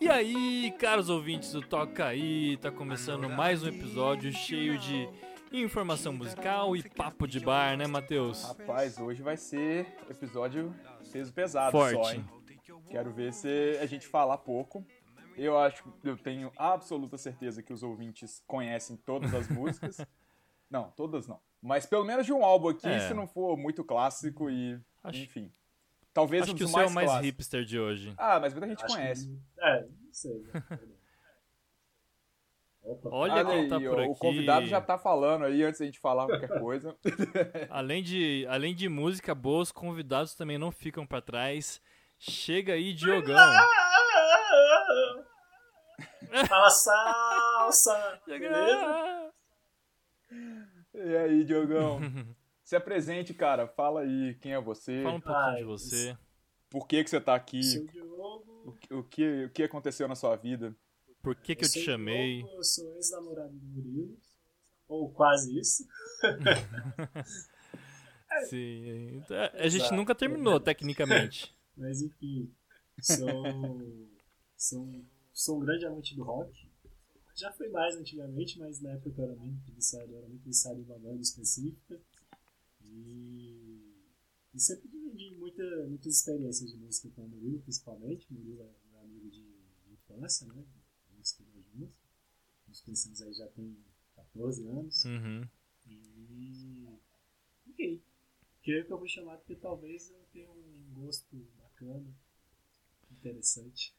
E aí, caros ouvintes do Toca Aí, tá começando mais um episódio cheio de informação musical e papo de bar, né, Matheus? Rapaz, hoje vai ser episódio peso pesado Forte. só, hein? Quero ver se a gente falar pouco. Eu acho, eu tenho absoluta certeza que os ouvintes conhecem todas as músicas. não, todas não. Mas pelo menos de um álbum aqui, É. se não for muito clássico e, Acho- enfim. Talvez Acho um que o seu é mais o mais clássicos. hipster de hoje. Ah, mas muita gente Acho conhece. que- É, né? Opa. Olha quem tá aí, por ó, aqui. o convidado já tá falando aí antes da gente falar qualquer coisa. Além de, além de música boa, os convidados também não ficam pra trás. Chega aí, Diogão. Fala salsa! Beleza? E aí, Diogão? Se apresente, cara. Fala aí quem é você, Fala um pouquinho Ai, de você. Por que, que você tá aqui, Sou o Diogo. o, que- o que, o que aconteceu na sua vida. Por que, que eu te sou o chamei? Diogo, Eu sou ex-namorado do Murilo. Ou quase isso. Sim. então, A gente Exato. nunca terminou, tecnicamente. Mas enfim, sou, sou, um- sou um grande amante do rock. Já fui mais antigamente, mas na época eu era muito viciado, eu era muito viciado em uma banda específica. E, e sempre dividi muita, muitas experiências de música com o Murilo, principalmente. O Murilo é meu amigo de, de infância, né? A gente estudou juntos. Nos conhecemos aí já tem 14 anos. Uhum. E. Ok. Creio que eu vou chamar porque talvez eu tenha um gosto bacana, interessante.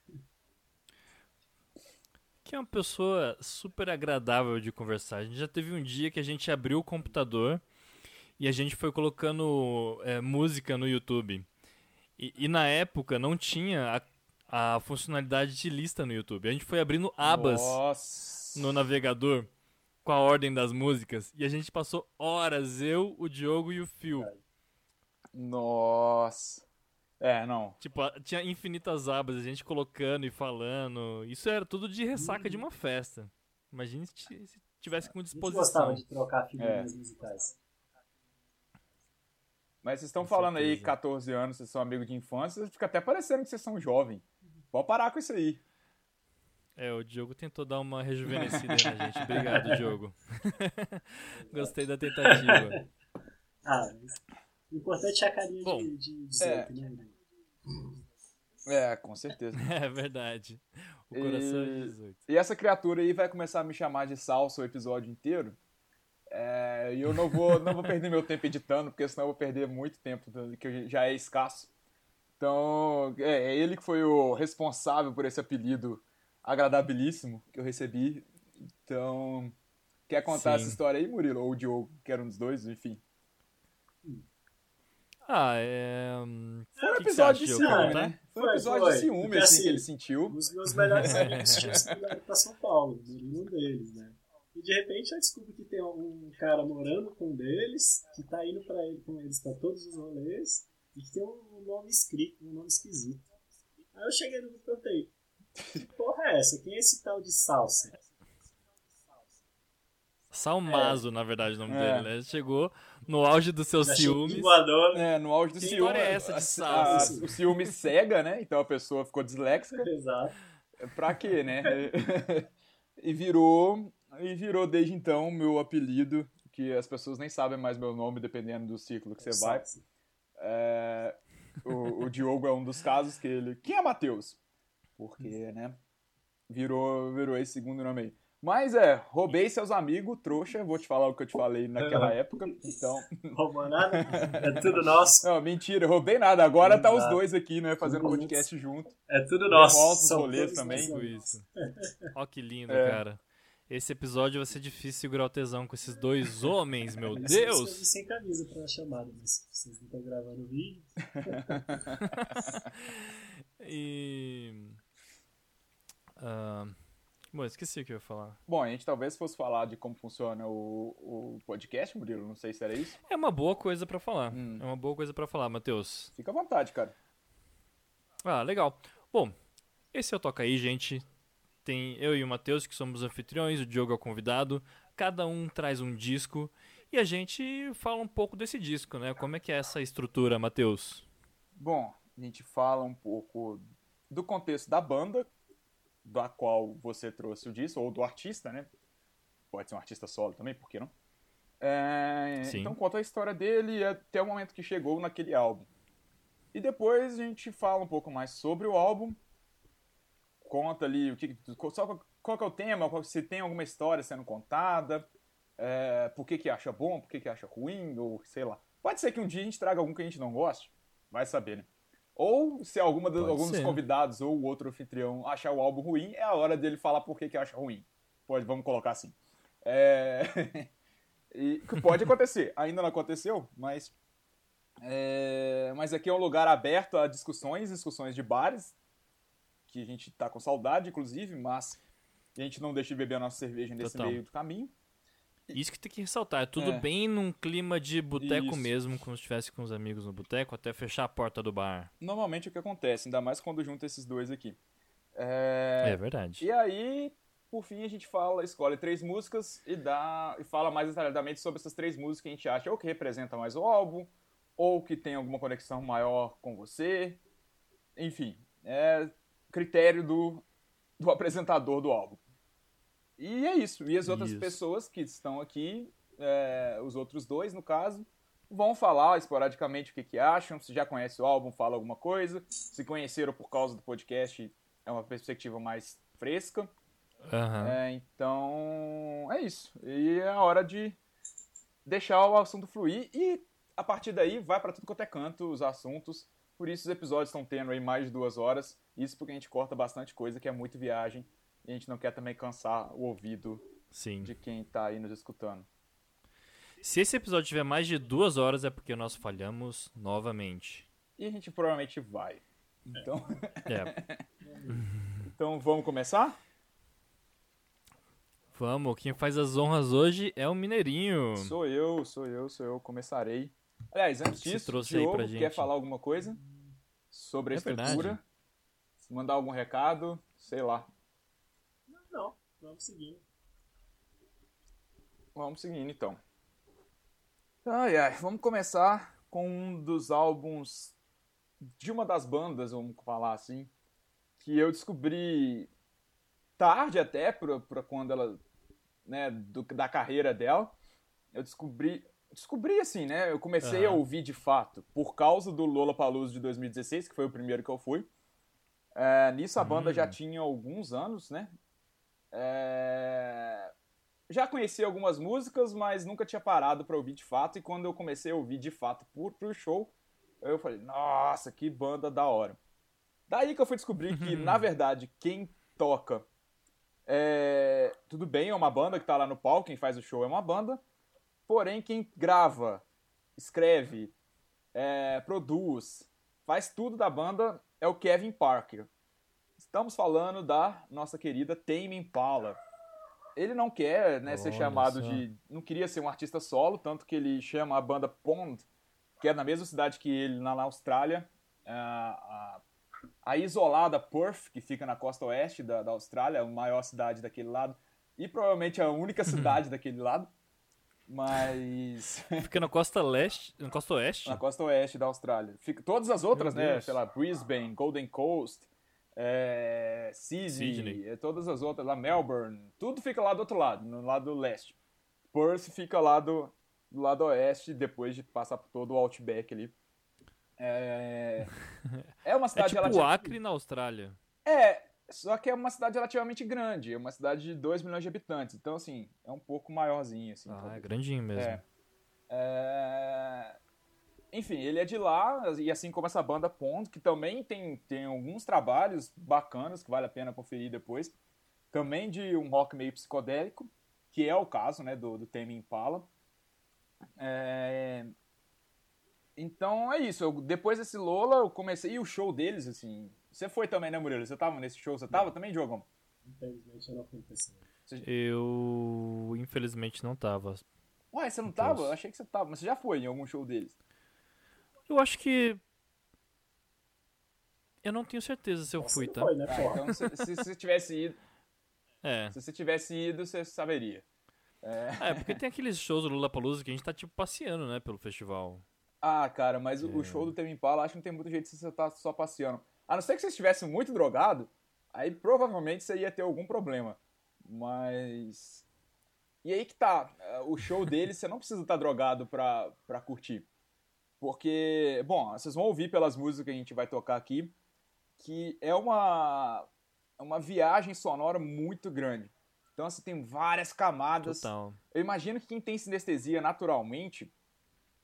Que é uma pessoa super agradável de conversar. A gente já teve um dia que a gente abriu o computador e a gente foi colocando é, música no YouTube. E, e na época não tinha a, a funcionalidade de lista no YouTube. A gente foi abrindo abas Nossa. no navegador com a ordem das músicas e a gente passou horas, eu, o Diogo e o Phil. Nossa. É, não. Tipo, tinha infinitas abas, a gente colocando e falando. Isso era tudo de ressaca de uma festa. Imagine se ti- se tivesse com A gente disposição. gostava de trocar figurinhas musicais. Mas vocês estão falando aí certeza. 14 anos, vocês são amigos de infância, fica até parecendo que vocês são jovens. Pode parar com isso aí. É, o Diogo tentou dar uma rejuvenescida aí na gente. Obrigado, Diogo. Gostei da tentativa. Ah, o importante é a carinha Bom, de, de 18, né? Murilo? É, com certeza. É verdade. O coração é E- 18. E essa criatura aí vai começar a me chamar de salsa o episódio inteiro. É, e eu não vou, não vou perder meu tempo editando, porque senão eu vou perder muito tempo, que já é escasso. Então, é, é ele que foi o responsável por esse apelido agradabilíssimo que eu recebi. Então, quer contar Sim. essa história aí, Murilo? Ou o Diogo, que era um dos dois, enfim. Ah, é. hum, Foi um que que episódio acha, de ciúme, Contar? né? Foi um episódio foi. de ciúme, assim, assim, que ele sentiu. Os meus melhores amigos tinham se mudado pra São Paulo, um deles, né? E de repente eu descubro que tem um cara morando com um deles, que tá indo pra ele, com eles pra todos os rolês, e que tem um nome escrito, um nome esquisito. Aí eu cheguei no grupo e perguntei, que porra é essa? Quem é esse tal de salsa? Salmazo, na verdade, o nome É. dele, né? Chegou no auge dos seus Já ciúmes. voador, É, no auge do Que ciúme. história é essa de a- salsa? a- o ciúme cega, né? Então a pessoa ficou disléxica. Exato. Pra quê, né? e virou. E virou desde então meu apelido, que as pessoas nem sabem mais meu nome, dependendo do ciclo que você vai. É, o, o Diogo é um dos casos que ele. Quem é Matheus? Porque, né? Virou, virou esse segundo nome aí. Mas é, roubei seus amigos, trouxa. Vou te falar o que eu te falei naquela época. Então. Roubou nada? É tudo nosso. Não, mentira, roubei nada. Agora tá os dois aqui, né? Fazendo podcast junto. É tudo nosso. Rolês todos também. isso. Ó que lindo, É. cara. Esse episódio vai ser difícil segurar o tesão com esses dois homens, meu eu Deus! estou sem camisa pra chamada, mas vocês não estão gravando o vídeo. E. Ah, bom, esqueci o que eu ia falar. Bom, a gente talvez fosse falar de como funciona o, o podcast, Murilo. Não sei se era isso. É uma boa coisa pra falar. Hum. É uma boa coisa pra falar, Matheus. Fica à vontade, cara. Ah, legal. Bom, esse é o Toca aí, gente. Tem eu e o Matheus, que somos anfitriões, o Diogo é o convidado. Cada um traz um disco e a gente fala um pouco desse disco, né? Como é que é essa estrutura, Matheus? Bom, a gente fala um pouco do contexto da banda, da qual você trouxe o disco, ou do artista, né? Pode ser um artista solo também, por que não? É, então conta a história dele até o momento que chegou naquele álbum. E depois a gente fala um pouco mais sobre o álbum, conta ali o que, só qual que é o tema, se tem alguma história sendo contada, é, por que, que acha bom, por que, que acha ruim, ou sei lá. Pode ser que um dia a gente traga algum que a gente não goste, vai saber, né? Ou se alguma do, algum ser. dos convidados ou o outro anfitrião achar o álbum ruim, é a hora dele falar por que, que acha ruim. Pode, vamos colocar assim. É... e, pode acontecer. Ainda não aconteceu, mas. É... Mas aqui é um lugar aberto a discussões, discussões de bares, que a gente tá com saudade, inclusive, mas a gente não deixa de beber a nossa cerveja nesse Total. meio do caminho. Isso que tem que ressaltar. É tudo é. bem num clima de boteco mesmo, como se estivesse com os amigos no boteco, até fechar a porta do bar. Normalmente é o que acontece, ainda mais quando junta esses dois aqui. É... é verdade. E aí, por fim, a gente fala, escolhe três músicas e dá e fala mais detalhadamente sobre essas três músicas que a gente acha ou que representa mais o álbum, ou que tem alguma conexão maior com você. Enfim, é critério do, do apresentador do álbum. E é isso. E as outras isso. pessoas que estão aqui, é, os outros dois, no caso, vão falar esporadicamente o que, que acham. Se já conhece o álbum, fala alguma coisa. Se conheceram por causa do podcast, é uma perspectiva mais fresca. Uhum. É, então, é isso. E é a hora de deixar o assunto fluir. E a partir daí, vai para tudo quanto é canto os assuntos. Por isso os episódios estão tendo aí mais de duas horas. Isso porque a gente corta bastante coisa, que é muito viagem e a gente não quer também cansar o ouvido Sim. de quem está aí nos escutando. Se esse episódio tiver mais de duas horas é porque nós falhamos novamente. E a gente provavelmente vai. Então. É. então vamos começar? Vamos, quem faz as honras hoje é o Mineirinho. Sou eu, sou eu, sou eu. Começarei. Aliás, antes disso, Diogo, quer falar alguma coisa sobre a é estrutura? Verdade. Mandar algum recado? Sei lá. Não, vamos seguindo. Vamos seguindo então. Ai, ai, vamos começar com um dos álbuns de uma das bandas, vamos falar assim, que eu descobri tarde até para quando ela, né, do, da carreira dela. Eu descobri, descobri assim, né? Eu comecei uhum. a ouvir de fato por causa do Lola Paluso de 2016, que foi o primeiro que eu fui. É, nisso a banda já hum. tinha alguns anos, né? É... Já conheci algumas músicas, mas nunca tinha parado para ouvir de fato. E quando eu comecei a ouvir de fato por, pro show, eu falei, nossa, que banda da hora. Daí que eu fui descobrir que, na verdade, quem toca. É... Tudo bem, é uma banda que tá lá no palco, quem faz o show é uma banda. Porém, quem grava, escreve, é... produz, faz tudo da banda é o Kevin Parker. Estamos falando da nossa querida Tame Impala. Ele não quer né, ser chamado só. de. Não queria ser um artista solo, tanto que ele chama a banda Pond, que é na mesma cidade que ele, na, Austrália. A, a, a, isolada Perth, que fica na costa oeste da, da Austrália, a maior cidade daquele lado. E provavelmente a única cidade daquele lado. Mas. Fica na costa leste. Na costa oeste? Na costa oeste da Austrália. Fica, todas as outras, né? Sei lá, Brisbane, Golden Coast, é, Sydney, Sydney. É, todas as outras, lá Melbourne, tudo fica lá do outro lado, no lado leste. Perth fica lá do, do lado oeste, depois de passar por todo o Outback ali. É, é uma cidade é tipo relativ... Acre na Austrália. É, só que é uma cidade relativamente grande, é uma cidade de 2 milhões de habitantes, então assim, é um pouco maiorzinho. Assim, ah, é grandinho mesmo. É, é, enfim, ele é de lá, e assim como essa banda Pond, que também tem, tem alguns trabalhos bacanas que vale a pena conferir depois. Também de um rock meio psicodélico, que é o caso né, do, do Tame Impala. É... Então é isso. Eu, depois desse Lola, eu comecei. E o show deles, assim. Você foi também, né, Murilo? Você tava nesse show? Você tava também, Diogão? Infelizmente eu não aconteceu. Eu, infelizmente, não tava. Ué, você não tava? Eu achei que você tava. Mas você já foi em algum show deles? Eu acho que. Eu não tenho certeza se eu fui, tá? Foi, né, ah, então, se, se você tivesse ido. É. Se você tivesse ido, você saberia. É, é porque tem aqueles shows do Lula Palusa que a gente tá tipo passeando, né, pelo festival. Ah, cara, mas é. o show do Tame Impala acho que não tem muito jeito se você tá só passeando. A não ser que você estivesse muito drogado, aí provavelmente você ia ter algum problema. Mas. E aí que tá. O show dele você não precisa estar tá drogado pra, pra curtir. Porque, bom, vocês vão ouvir pelas músicas que a gente vai tocar aqui, que é uma, uma viagem sonora muito grande. Então, assim, tem várias camadas. Total. Eu imagino que quem tem sinestesia naturalmente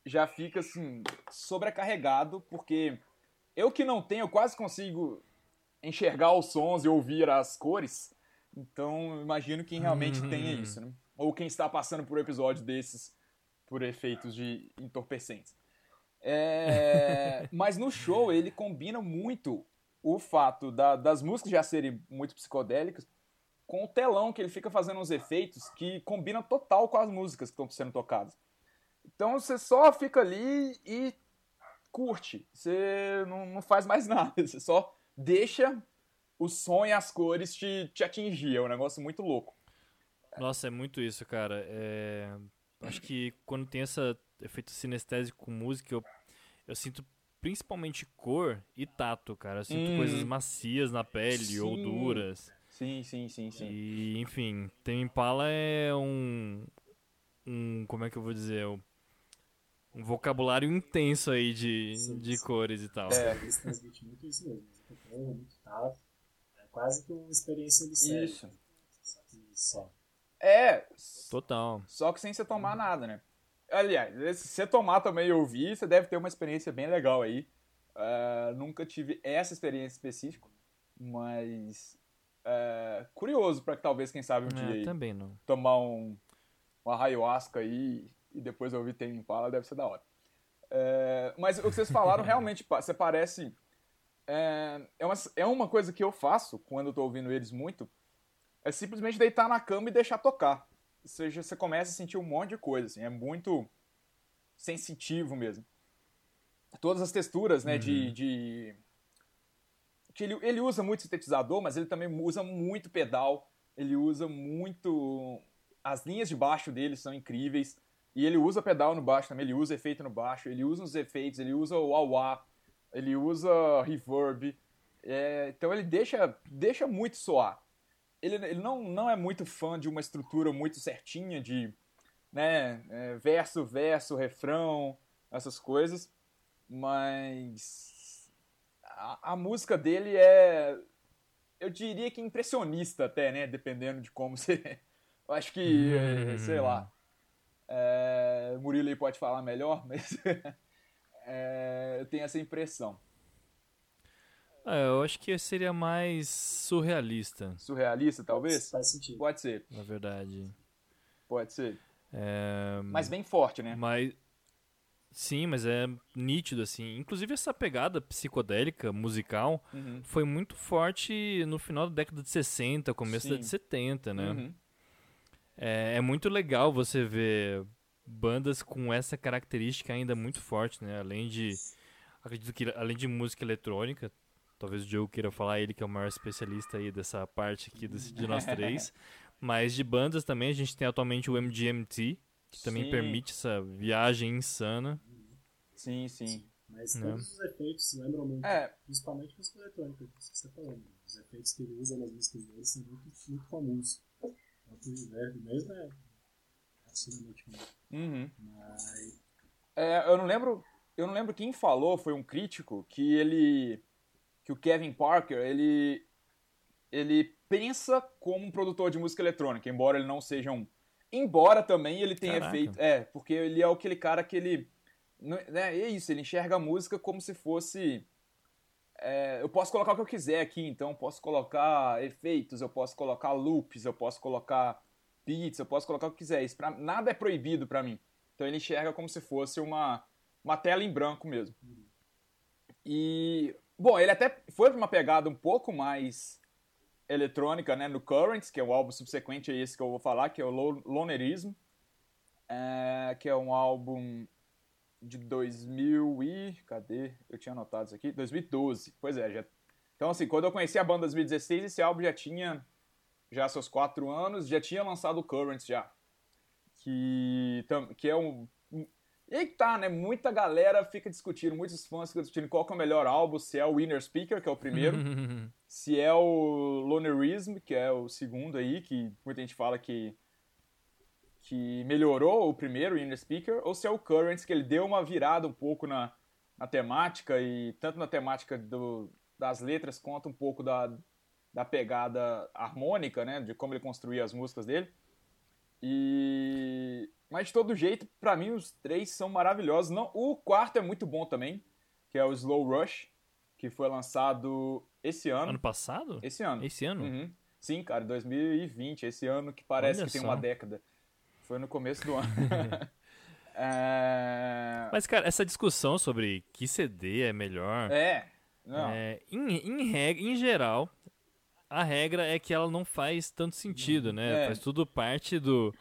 já fica, assim, sobrecarregado, porque eu que não tenho, eu quase consigo enxergar os sons e ouvir as cores. Então, imagino quem realmente uhum. tenha isso, né? Ou quem está passando por um episódio desses por efeitos de entorpecentes. É, mas no show ele combina muito o fato da, das músicas já serem muito psicodélicas com o telão que ele fica fazendo uns efeitos que combinam total com as músicas que estão sendo tocadas. Então você só fica ali e curte. Você não, não faz mais nada. Você só deixa o som e as cores te, te atingir. É um negócio muito louco. Nossa, é muito isso, cara. É... Acho que quando tem esse efeito sinestésico com música, eu eu sinto principalmente cor e tato, cara. Eu sinto hum. coisas macias na pele sim. ou duras. Sim, sim, sim, sim. E, enfim, Tem Impala é um. Um. Como é que eu vou dizer? Um vocabulário intenso aí de, sim, de sim. cores e tal. É, eles transmitem muito isso mesmo. Muito tato. É quase que uma experiência de série. Isso. Só. É. Total. Só que sem você tomar nada, né? Aliás, se você tomar também e ouvir, você deve ter uma experiência bem legal aí. Uh, nunca tive essa experiência específica, mas uh, curioso para que talvez, quem sabe, um é, dia aí, também não. tomar um, uma ayahuasca aí e depois ouvir Tem Impala deve ser da hora. Uh, mas o que vocês falaram realmente, você parece... É, é, uma, é uma coisa que eu faço quando eu tô ouvindo eles muito, é simplesmente deitar na cama e deixar tocar seja, você começa a sentir um monte de coisa, assim, é muito sensitivo mesmo. Todas as texturas, né, uhum. de, de... Ele, ele usa muito sintetizador, mas ele também usa muito pedal, ele usa muito... As linhas de baixo dele são incríveis, e ele usa pedal no baixo também, ele usa efeito no baixo, ele usa os efeitos, ele usa o wah ele usa reverb, é, então ele deixa, deixa muito soar. Ele, ele não, não é muito fã de uma estrutura muito certinha de né, é, verso, verso, refrão, essas coisas, mas a, a, música dele é, eu diria que impressionista até, né, dependendo de como você, eu acho que, é, sei lá, é, Murilo aí pode falar melhor, mas é, eu tenho essa impressão. É, eu acho que seria mais surrealista. Surrealista, talvez? Faz sentido. Pode ser. Na verdade. Pode ser. É... Mas bem forte, né? Mas... Sim, mas é nítido, assim. Inclusive, essa pegada psicodélica, musical, uhum. foi muito forte no final da década de 60, começo Sim. da de 70, né? Uhum. É, é muito legal você ver bandas com essa característica ainda muito forte, né? Além de... Acredito que além de música eletrônica, Talvez o Diogo queira falar, ele que é o maior especialista aí dessa parte aqui desse, de nós três. Mas de bandas também, a gente tem atualmente o MGMT, que também sim. permite essa viagem insana. Sim, sim. Mas né? todos os efeitos lembram muito, é. principalmente música eletrônica, que você tá falando. Os efeitos que ele usa nas músicas dele são muito, muito comuns. O mesmo é absurdamente. Uhum. Mas... É, eu não lembro eu não lembro quem falou, foi um crítico, que ele que o Kevin Parker, ele, ele pensa como um produtor de música eletrônica, embora ele não seja um. Embora também ele tenha Caraca. feito. É, porque ele é aquele cara que ele. Né, é isso, ele enxerga a música como se fosse. É, eu posso colocar o que eu quiser aqui, então eu posso colocar efeitos, eu posso colocar loops, eu posso colocar beats, eu posso colocar o que quiser. Isso pra, nada é proibido para mim. Então ele enxerga como se fosse uma, uma tela em branco mesmo. E Bom, ele até foi para uma pegada um pouco mais eletrônica, né, no Currents, que é o álbum subsequente a esse que eu vou falar, que é o Lonerism, é, que é um álbum de 2000 e... cadê? Eu tinha anotado isso aqui. 2012. Pois é, já... Então, assim, quando eu conheci a banda em 2016, esse álbum já tinha já seus quatro anos, já tinha lançado o Currents já. Que, que é um... E aí tá, né? Muita galera fica discutindo, muitos fãs ficam discutindo qual é o melhor álbum, se é o Winner Speaker, que é o primeiro, se é o Lonerism, que é o segundo aí, que muita gente fala que que melhorou o primeiro Winner Speaker, ou se é o Currents, que ele deu uma virada um pouco na, na temática, e tanto na temática do, das letras quanto um pouco da, da pegada harmônica, né, de como ele construía as músicas dele. E mas de todo jeito, para mim os três são maravilhosos. Não, o quarto é muito bom também, que é o Slow Rush, que foi lançado esse ano. Ano passado? Esse ano. Esse ano? Uhum. Sim, cara, 2020, esse ano que parece Olha que tem só. uma década. Foi no começo do ano. é... Mas, cara, essa discussão sobre que CD é melhor, é, não. é, em, em, reg- em geral, a regra é que ela não faz tanto sentido, né? É. Faz tudo parte do,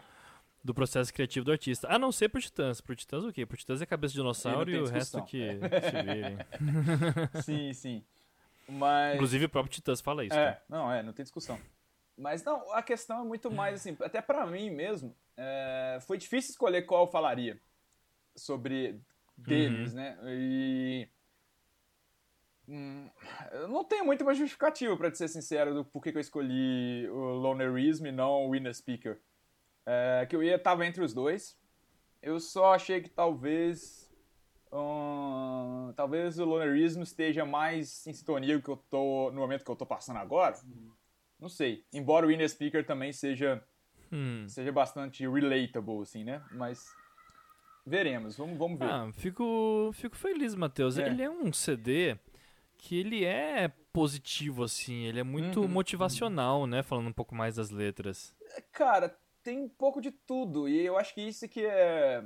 do processo criativo do artista. A não ser pro Titãs. Pro Titãs o quê? Pro Titãs é cabeça de dinossauro e não o resto que se virem. Sim, sim. Mas Inclusive o próprio Titãs fala isso. É, cara. não, é, não tem discussão. Mas não, a questão é muito mais assim, até pra mim mesmo, é, foi difícil escolher qual eu falaria sobre deles, né? E hum, eu não tenho muito uma justificativa, te ser sincero, do porquê que eu escolhi o Lonerism e não o Winner Speaker. É, que eu ia tava entre os dois. Eu só achei que talvez hum, talvez o Lonerism esteja mais em sintonia com o que eu tô no momento que eu tô passando agora. Não sei. Embora o Winner Speaker também seja Hum. seja bastante relatable assim, né? Mas veremos. Vamos, vamos ver. Ah, fico, fico feliz, Matheus. É. Ele é um CD que ele é positivo, assim. Ele é muito Uhum. motivacional, né? Falando um pouco mais das letras. Cara, tem um pouco de tudo e eu acho que isso que é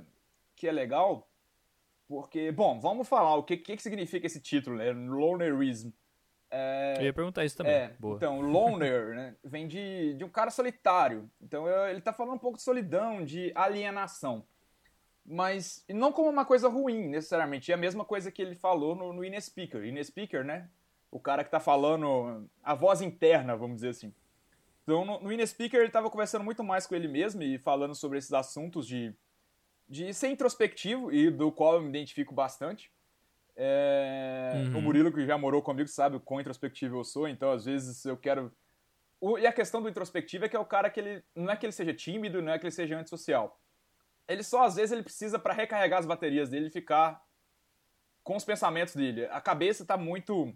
que é legal, porque bom, vamos falar o que que, que significa esse título, né? Lonerism. Eu ia perguntar isso também. É, Boa. então, loner, né, vem de, de um cara solitário. Então, eu- ele tá falando um pouco de solidão, de alienação. Mas não como uma coisa ruim, necessariamente. É a mesma coisa que ele falou no, no Inespeaker. Inespeaker, né? O cara que tá falando a voz interna, vamos dizer assim. Então, no, no Inespeaker, ele tava conversando muito mais com ele mesmo e falando sobre esses assuntos de, de ser introspectivo, e do qual eu me identifico bastante. É, Uhum. O Murilo, que já morou comigo, sabe o quão introspectivo eu sou, então às vezes eu quero. O- E a questão do introspectivo é que é o cara que ele. Não é que ele seja tímido, não é que ele seja antissocial. Ele só, às vezes, ele precisa, para recarregar as baterias dele, ficar com os pensamentos dele. A cabeça tá muito.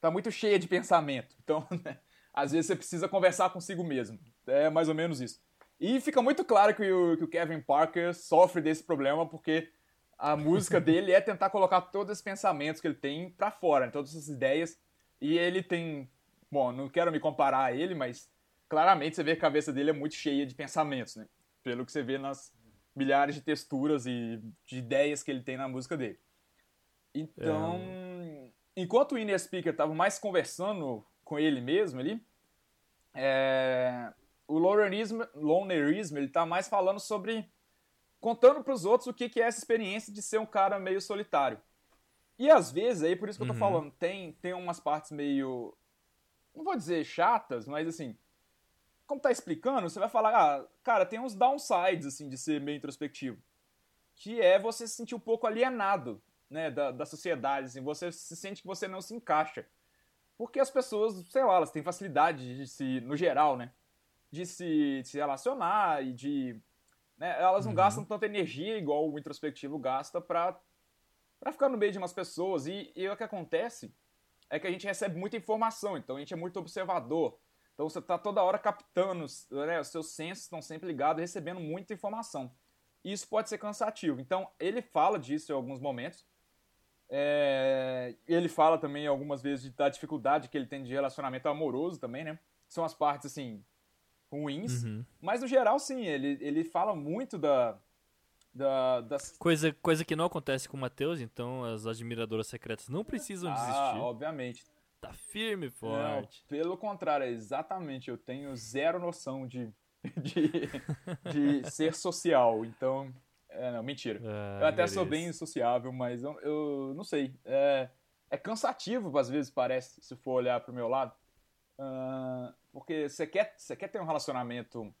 tá muito cheia de pensamento. Então, né, às vezes você precisa conversar consigo mesmo. É mais ou menos isso. E fica muito claro que o, que o Kevin Parker sofre desse problema porque a música dele é tentar colocar todos esses pensamentos que ele tem pra fora, né, todas essas ideias. E ele tem. Bom, não quero me comparar a ele, mas claramente você vê que a cabeça dele é muito cheia de pensamentos, né? Pelo que você vê nas milhares de texturas e de ideias que ele tem na música dele. Então, enquanto o Inner Speaker tava mais conversando com ele mesmo ali, é, o Lonerism, Lonerism ele tá mais falando sobre contando pros outros o que, que é essa experiência de ser um cara meio solitário. E às vezes, aí por isso que eu tô Uhum. falando, tem, tem umas partes meio. Não vou dizer chatas, mas assim. Como tá explicando, você vai falar, ah, cara, tem uns downsides, assim, de ser meio introspectivo. Que é você se sentir um pouco alienado, né, da, da sociedade, assim, você se sente que você não se encaixa. Porque as pessoas, sei lá, elas têm facilidade de se, no geral, né, de se, de se relacionar e de né, elas não Uhum. gastam tanta energia igual o introspectivo gasta pra, pra ficar no meio de umas pessoas. E, e o que acontece é que a gente recebe muita informação, então a gente é muito observador. Então você tá toda hora captando, né, os seus sensos estão sempre ligados, recebendo muita informação. E isso pode ser cansativo. Então ele fala disso em alguns momentos. É, ele fala também algumas vezes da dificuldade que ele tem de relacionamento amoroso também, né? São as partes, assim, ruins. Uhum. Mas no geral, sim, ele, ele fala muito da, da, das. Coisa, coisa que não acontece com o Matheus, então as admiradoras secretas não precisam Ah, desistir. obviamente. Tá firme e Não, forte. pelo contrário, exatamente. Eu tenho zero noção de, de, de ser social. Então. É, não, mentira. Ah, eu até sou beleza. bem sociável, mas eu, eu não sei. É, é cansativo, às vezes, parece, se for olhar pro meu lado. Ah, porque você quer, você quer ter um relacionamento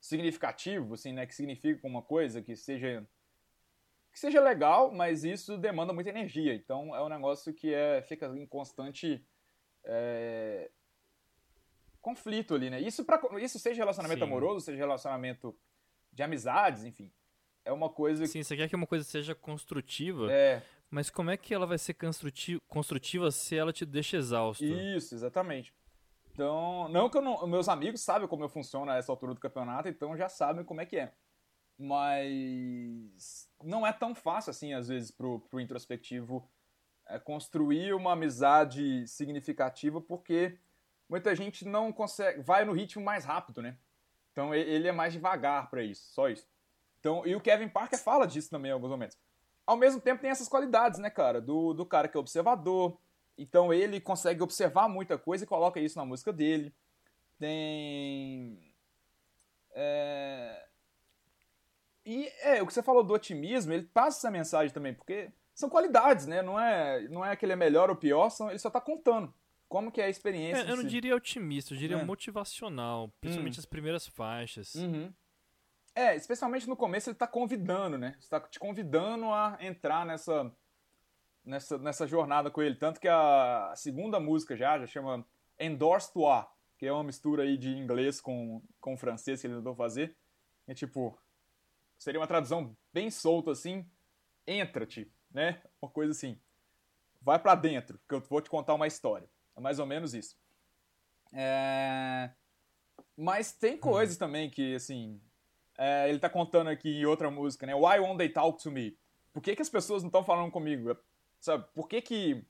significativo, assim, né? Que signifique uma coisa, que seja que seja legal, mas isso demanda muita energia. Então é um negócio que é, fica em constante é, conflito ali, né? Isso, pra, isso seja relacionamento Sim. amoroso, seja relacionamento de amizades, enfim. É uma coisa. Sim, você quer que uma coisa seja construtiva. É. Mas como é que ela vai ser construtiva se ela te deixa exausto? Isso, exatamente. Então, não que eu não, meus amigos sabem como eu funciono a essa altura do campeonato, então já sabem como é que é. Mas não é tão fácil assim, às vezes, pro, pro introspectivo é, construir uma amizade significativa, porque muita gente não consegue, vai no ritmo mais rápido, né? Então ele é mais devagar para isso, só isso. Então, e o Kevin Parker fala disso também em alguns momentos. Ao mesmo tempo tem essas qualidades, né, cara? Do, do cara que é observador, então ele consegue observar muita coisa e coloca isso na música dele. Tem. É... E é, o que você falou do otimismo, ele passa essa mensagem também, porque são qualidades, né? Não é, não é que ele é melhor ou pior, são, ele só tá contando como que é a experiência. É, eu não diria otimista, eu diria é. motivacional, principalmente hum. as primeiras faixas. Uhum. É, especialmente no começo ele tá convidando, né? Está te convidando a entrar nessa nessa, nessa jornada com ele. Tanto que a segunda música já, já chama Endorse Toi, que é uma mistura aí de inglês com, com francês que ele tentou fazer. É tipo, seria uma tradução bem solta assim, entra-te, né? Uma coisa assim. Vai para dentro, que eu vou te contar uma história. É mais ou menos isso. É... Mas tem coisas também que, assim, é, ele tá contando aqui em outra música, né? Why won't they talk to me? Por que, que as pessoas não estão falando comigo? Sabe, por que que...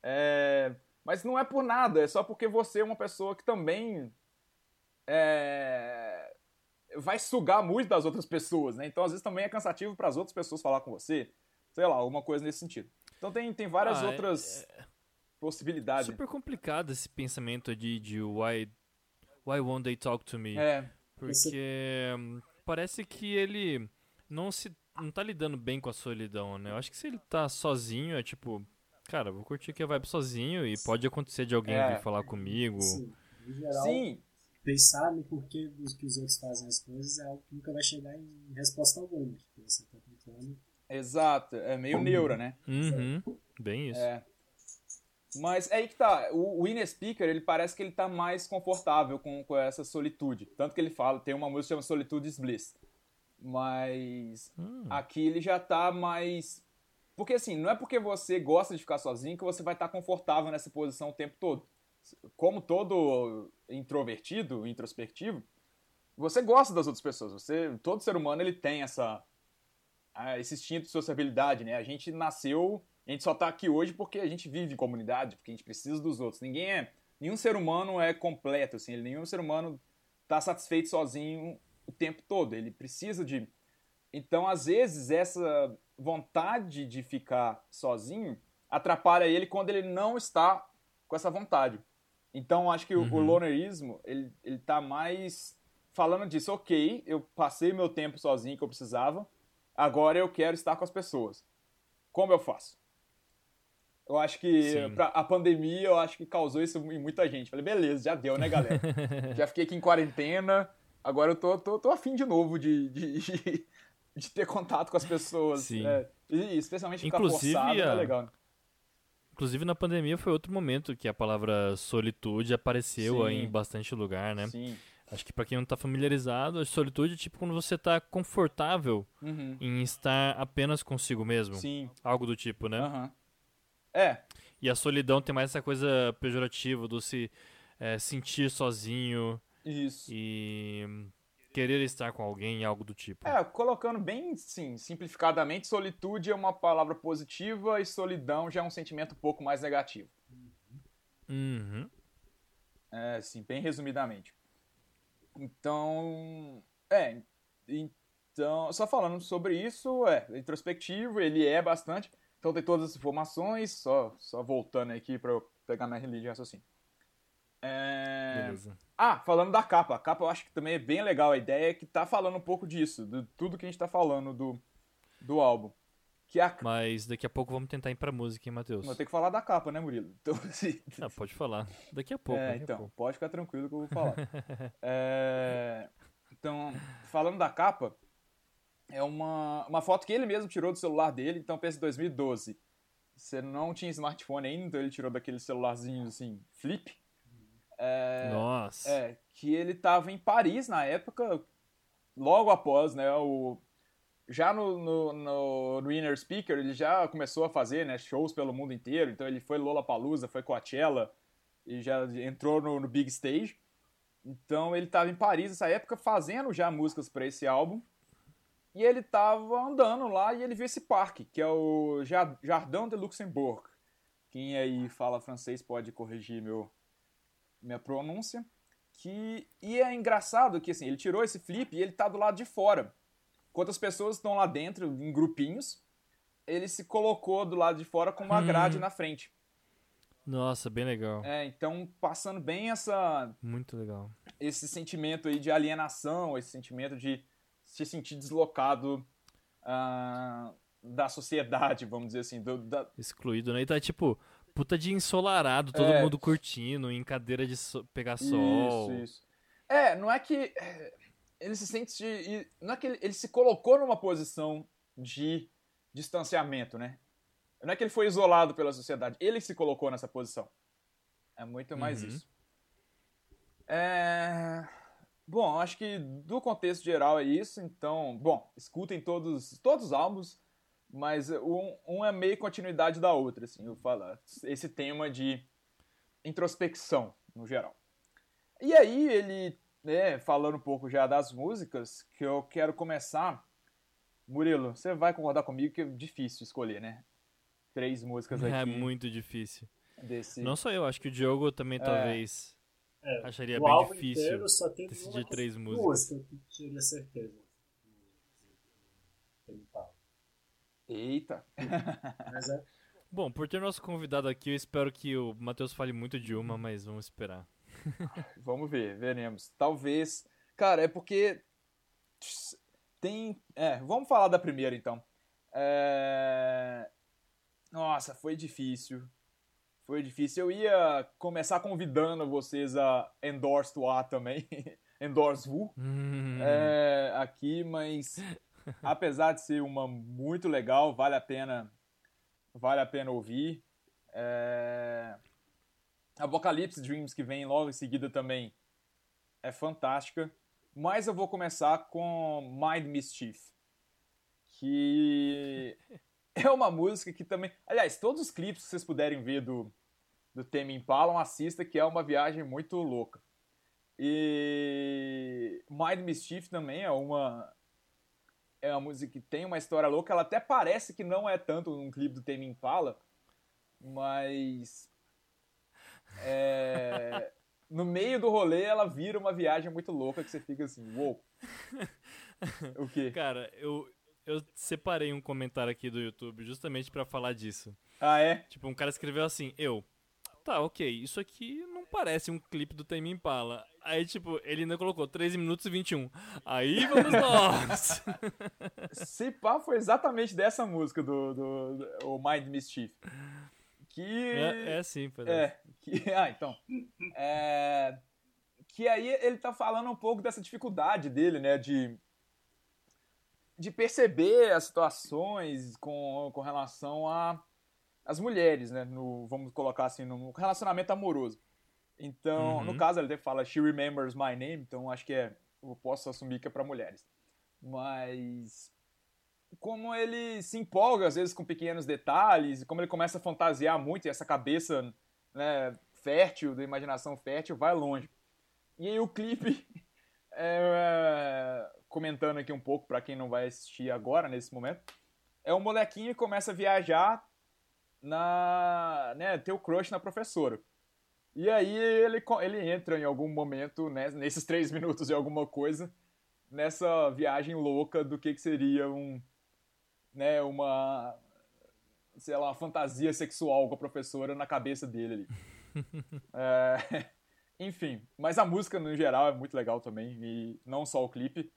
É... Mas não é por nada, é só porque você é uma pessoa que também é... vai sugar muito das outras pessoas, né? Então, às vezes, também é cansativo para as outras pessoas falar com você. Sei lá, alguma coisa nesse sentido. Então, tem, tem várias ah, é, outras é... possibilidades. Super complicado esse pensamento de, de why, why won't they talk to me? É. Porque hum, parece que ele não se não tá lidando bem com a solidão, né? Eu acho que se ele tá sozinho, é tipo, cara, vou curtir aqui a vibe sozinho e pode acontecer de alguém é. vir falar comigo. Sim. Em geral, Sim. pensar no porquê dos que os outros fazem as coisas é algo que nunca vai chegar em resposta alguma. Porque você tá tentando. Exato, é meio neura, né? Uhum. Bem isso. É. Mas é aí que tá, o, o Ines Speaker, ele parece que ele tá mais confortável com, com essa solitude. Tanto que ele fala, tem uma música que chama Solitude is Bliss. Mas hum. aqui ele já tá mais. Porque assim, não é porque você gosta de ficar sozinho que você vai estar tá confortável nessa posição o tempo todo. Como todo introvertido, introspectivo, você gosta das outras pessoas. Você, todo ser humano ele tem essa esse instinto de sociabilidade, né? A gente nasceu, a gente só tá aqui hoje porque a gente vive em comunidade, porque a gente precisa dos outros. Ninguém é, nenhum ser humano é completo, assim, nenhum ser humano tá satisfeito sozinho o tempo todo, ele precisa de. Então, às vezes, essa vontade de ficar sozinho atrapalha ele quando ele não está com essa vontade. Então, acho que uhum. o, lonerismo, ele, ele tá mais falando disso, ok, eu passei meu tempo sozinho que eu precisava, agora eu quero estar com as pessoas. Como eu faço? Eu acho que pra, a pandemia, eu acho que causou isso em muita gente. Falei, beleza, já deu, né, galera? já fiquei aqui em quarentena, Agora eu tô, tô, tô afim de novo de, de, de, de ter contato com as pessoas. Sim. É, e especialmente ficar Inclusive, forçado, é legal. Né? Inclusive na pandemia foi outro momento que a palavra solitude apareceu Sim. em bastante lugar, né? Sim. Acho que para quem não tá familiarizado, a solitude é tipo quando você tá confortável uhum. em estar apenas consigo mesmo. Sim. Algo do tipo, né? Uhum. É. E a solidão tem mais essa coisa pejorativa do se é, sentir sozinho, isso. E querer estar com alguém, algo do tipo. É, colocando bem, sim, simplificadamente, solitude é uma palavra positiva e solidão já é um sentimento um pouco mais negativo. Uhum. É, sim, bem resumidamente. Então, é, então, só falando sobre isso, é, introspectivo, ele é bastante, então tem todas as informações, só, só voltando aqui para eu pegar minha de raciocínio. É... Beleza. Ah, falando da capa. A capa eu acho que também é bem legal. A ideia é que tá falando um pouco disso, de tudo que a gente tá falando do, do álbum. Que a... Mas daqui a pouco vamos tentar ir pra música, hein, Matheus? Vou ter que falar da capa, né, Murilo? Então, assim... ah, pode falar. Daqui a pouco. É, então, pouco. pode ficar tranquilo que eu vou falar. é... Então, falando da capa, é uma, uma foto que ele mesmo tirou do celular dele, então pensa em 2012. Você não tinha smartphone ainda, então ele tirou daquele celularzinho assim, flip. É, Nossa. É, que ele estava em Paris na época, logo após, né, o... Já no, no, no, no Inner Speaker, ele já começou a fazer né, shows pelo mundo inteiro, então ele foi Lollapalooza, foi Coachella, e já entrou no, no Big Stage. Então ele estava em Paris nessa época fazendo já músicas para esse álbum. E ele estava andando lá e ele viu esse parque, que é o Jardin de Luxembourg. Quem aí fala francês pode corrigir meu, minha pronúncia. Que, e é engraçado que assim, ele tirou esse flip e ele está do lado de fora. Enquanto as pessoas estão lá dentro, em grupinhos, ele se colocou do lado de fora com uma hum. grade na frente. Nossa, bem legal. É, então passando bem essa. Muito legal. Esse sentimento aí de alienação, esse sentimento de se sentir deslocado uh, da sociedade, vamos dizer assim. Do, da... Excluído, né? E tá tipo, puta de ensolarado, todo é. mundo curtindo, em cadeira de so... pegar sol. Isso, isso. É, não é que. É, ele se sente. Não é que ele, ele se colocou numa posição de distanciamento, né? Não é que ele foi isolado pela sociedade, ele se colocou nessa posição. É muito mais uhum. isso. É... Bom, acho que do contexto geral é isso. Então, bom, escutem todos, todos os álbuns, mas um, um é meio continuidade da outra, assim, eu falar. Esse tema de introspecção, no geral. E aí, ele, né, falando um pouco já das músicas, que eu quero começar. Murilo, você vai concordar comigo que é difícil escolher, né? três músicas é aqui. É muito difícil. Desse... Não só eu, acho que o Diogo também é... talvez é, acharia bem difícil só tem decidir três músicas. Que eu teria certeza. Eita! Mas é. Bom, por ter nosso convidado aqui, eu espero que o Matheus fale muito de uma, mas vamos esperar. vamos ver, veremos. Talvez. Cara, é porque. Tem. É, vamos falar da primeira então. É... Nossa, foi difícil. Foi difícil. Eu ia começar convidando vocês a endorse to A também. endorse Vu. Hum. É, aqui, mas apesar de ser uma muito legal, vale a pena vale a pena ouvir. É... Apocalypse Dreams, que vem logo em seguida também, é fantástica. Mas eu vou começar com Mind Mischief, que é uma música que também. Aliás, todos os clipes que vocês puderem ver do, do Tame Impala, assista, que é uma viagem muito louca. E Mind Mischief também é uma. É uma música que tem uma história louca. Ela até parece que não é tanto um clipe do Tame Impala, mas. É, no meio do rolê ela vira uma viagem muito louca que você fica assim, uou. Wow. O quê? Cara, eu, eu separei um comentário aqui do YouTube justamente para falar disso. Ah, é? Tipo, um cara escreveu assim, eu. Tá, ok, isso aqui não parece um clipe do Tame Impala. Aí, tipo, ele ainda colocou 13 minutos e 21. Aí vamos nós! Se pá, foi exatamente dessa música do, do, do o Mind Mischief. Que... É, é sim, foi É, que... Ah, então. É... Que aí ele tá falando um pouco dessa dificuldade dele, né, de de perceber as situações com, com relação a as mulheres, né? No, vamos colocar assim, no relacionamento amoroso. Então, uhum. no caso, ele fala She Remembers My Name, então acho que é. Eu posso assumir que é para mulheres. Mas. Como ele se empolga, às vezes, com pequenos detalhes, e como ele começa a fantasiar muito, e essa cabeça né, fértil, da imaginação fértil, vai longe. E aí o clipe. É, comentando aqui um pouco para quem não vai assistir agora, nesse momento, é um molequinho que começa a viajar na. né, ter o crush na professora. E aí ele, ele entra em algum momento, né, nesses três minutos de alguma coisa, nessa viagem louca do que, que seria um. né, uma. sei lá, uma fantasia sexual com a professora na cabeça dele ali. é, enfim, mas a música no geral é muito legal também, e não só o clipe.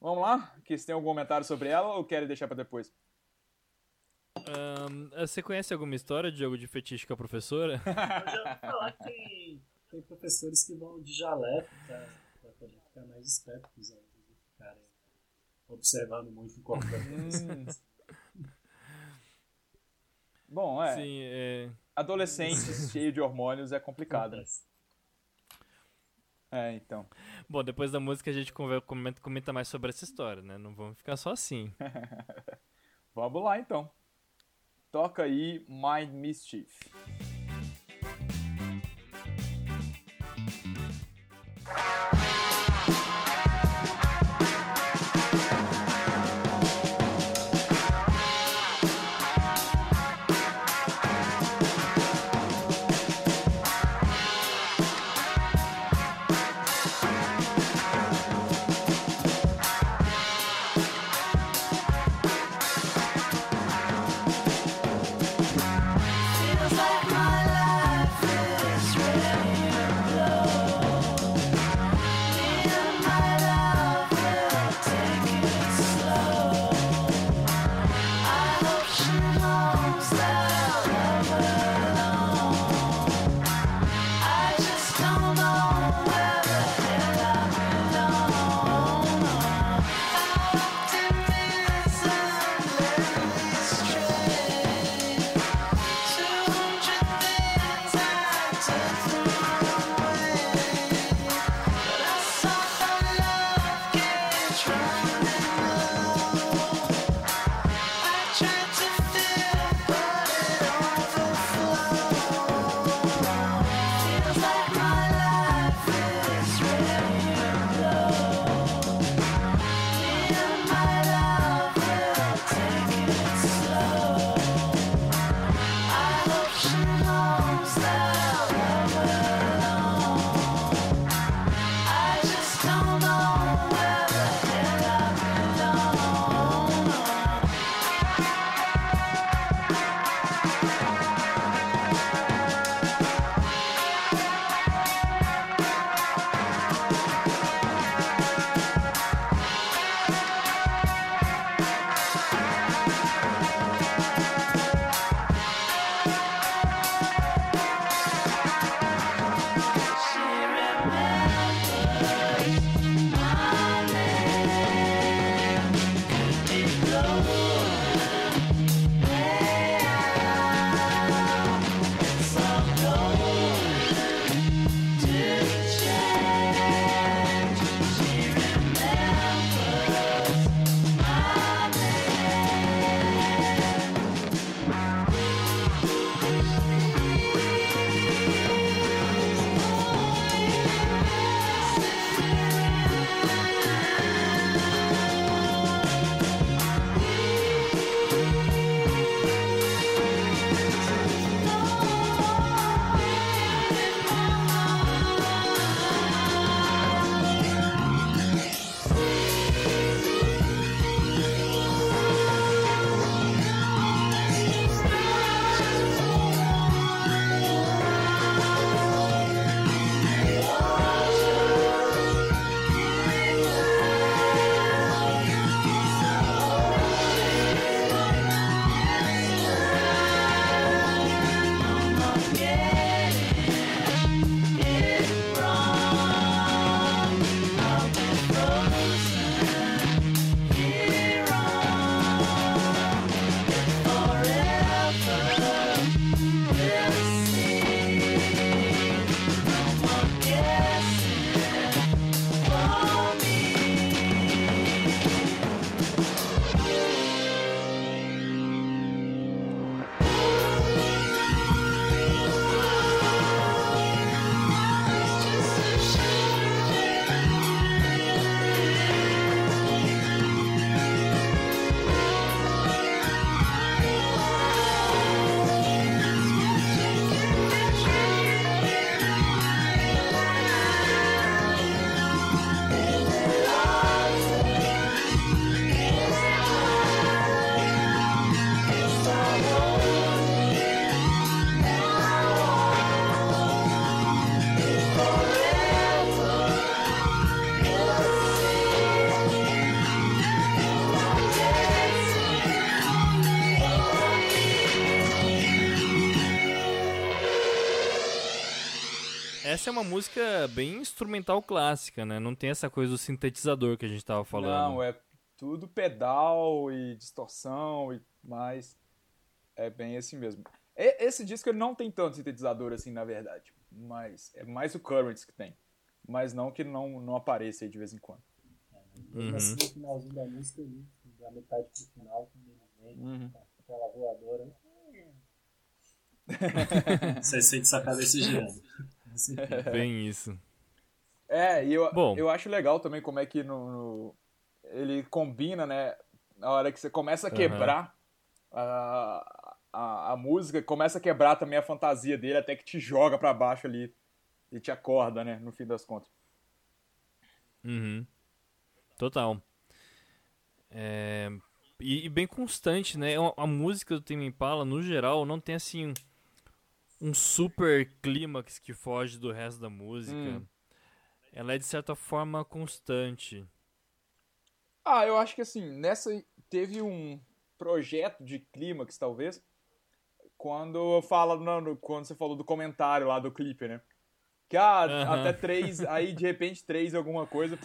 Vamos lá? Que você tem algum comentário sobre ela ou quer deixar para depois? Um, você conhece alguma história de jogo de fetiche com a professora? Eu já ouvi falar que tem, tem professores que vão de jaleco pra, pra poder ficar mais esperto com os alunos ficarem observando muito o corpo da Hum. Bom, é. Sim, é... Adolescentes cheios de hormônios é complicado. né? É, então. Bom, depois da música a gente comenta mais sobre essa história, né? Não vamos ficar só assim. Vamos lá então. Toca aí Mind Mischief. Essa é uma música bem instrumental clássica, né? Não tem essa coisa do sintetizador que a gente tava falando. Não, é tudo pedal e distorção e mais. É bem assim mesmo. E- Esse disco ele não tem tanto sintetizador assim, na verdade. Mas é mais o Currents que tem. Mas não que não, não apareça aí de vez em quando. Mesmo Uhum. assim, no finalzinho da música ali, da metade pro final, quando ele vem, Uhum. com aquela voadora. Você sente sua cabeça girando. Assim, Bem isso. É, e eu, Bom. eu acho legal também como é que no, no- ele combina, né? Na hora que você começa a quebrar a, a, a música, começa a quebrar também a fantasia dele, até que te joga pra baixo ali e te acorda, né? No fim das contas. Uhum. Total. É, E, e bem constante, né? A, a música do Tame Impala, no geral, não tem assim um super clímax que foge do resto da música. Hum. Ela é de certa forma constante. Ah, eu acho que assim, nessa teve um projeto de clímax, talvez, quando fala, não, no- quando você falou do comentário lá do clipe, né? Que ah, até três, aí de repente três alguma coisa.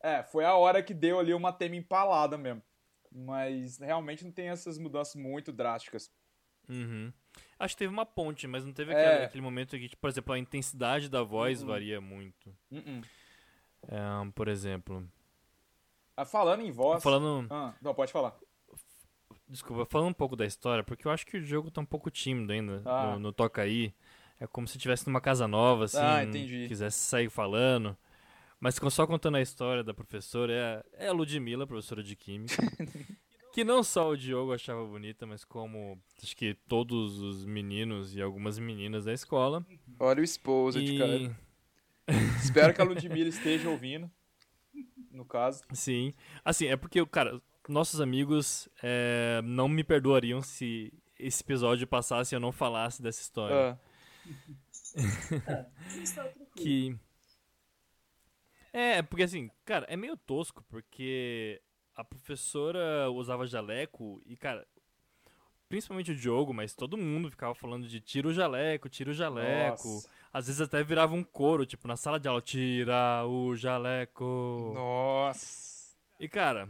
É, foi a hora que deu ali uma tema empalada mesmo. Mas realmente não tem essas mudanças muito drásticas. Uhum. Acho que teve uma ponte, mas não teve É. aquele, aquele momento que, tipo, por exemplo, a intensidade da voz Uhum. varia muito. Uh-uh. É, por exemplo. Ah, falando em voz. Falando. Ah, não, pode falar. Desculpa, falando um pouco da história, porque eu acho que o jogo tá um pouco tímido ainda Ah. no, no Toca Aí. É como se estivesse numa casa nova, assim, Ah, entendi. quisesse sair falando. Mas só contando a história da professora, é, é a Ludmilla, professora de Química. que não só o Diogo achava bonita, mas como acho que todos os meninos e algumas meninas da escola. Olha o esposo E, Espero que a Ludmilla esteja ouvindo. No caso. sim, assim, é porque, cara, nossos amigos é, não me perdoariam se esse episódio passasse e eu não falasse dessa história. Ah, está tranquilo. que é porque assim cara é meio tosco porque a professora usava jaleco e cara principalmente o Diogo mas todo mundo ficava falando de tira o jaleco tira o jaleco Nossa. às vezes até virava um coro tipo na sala de aula tira o jaleco Nossa. e cara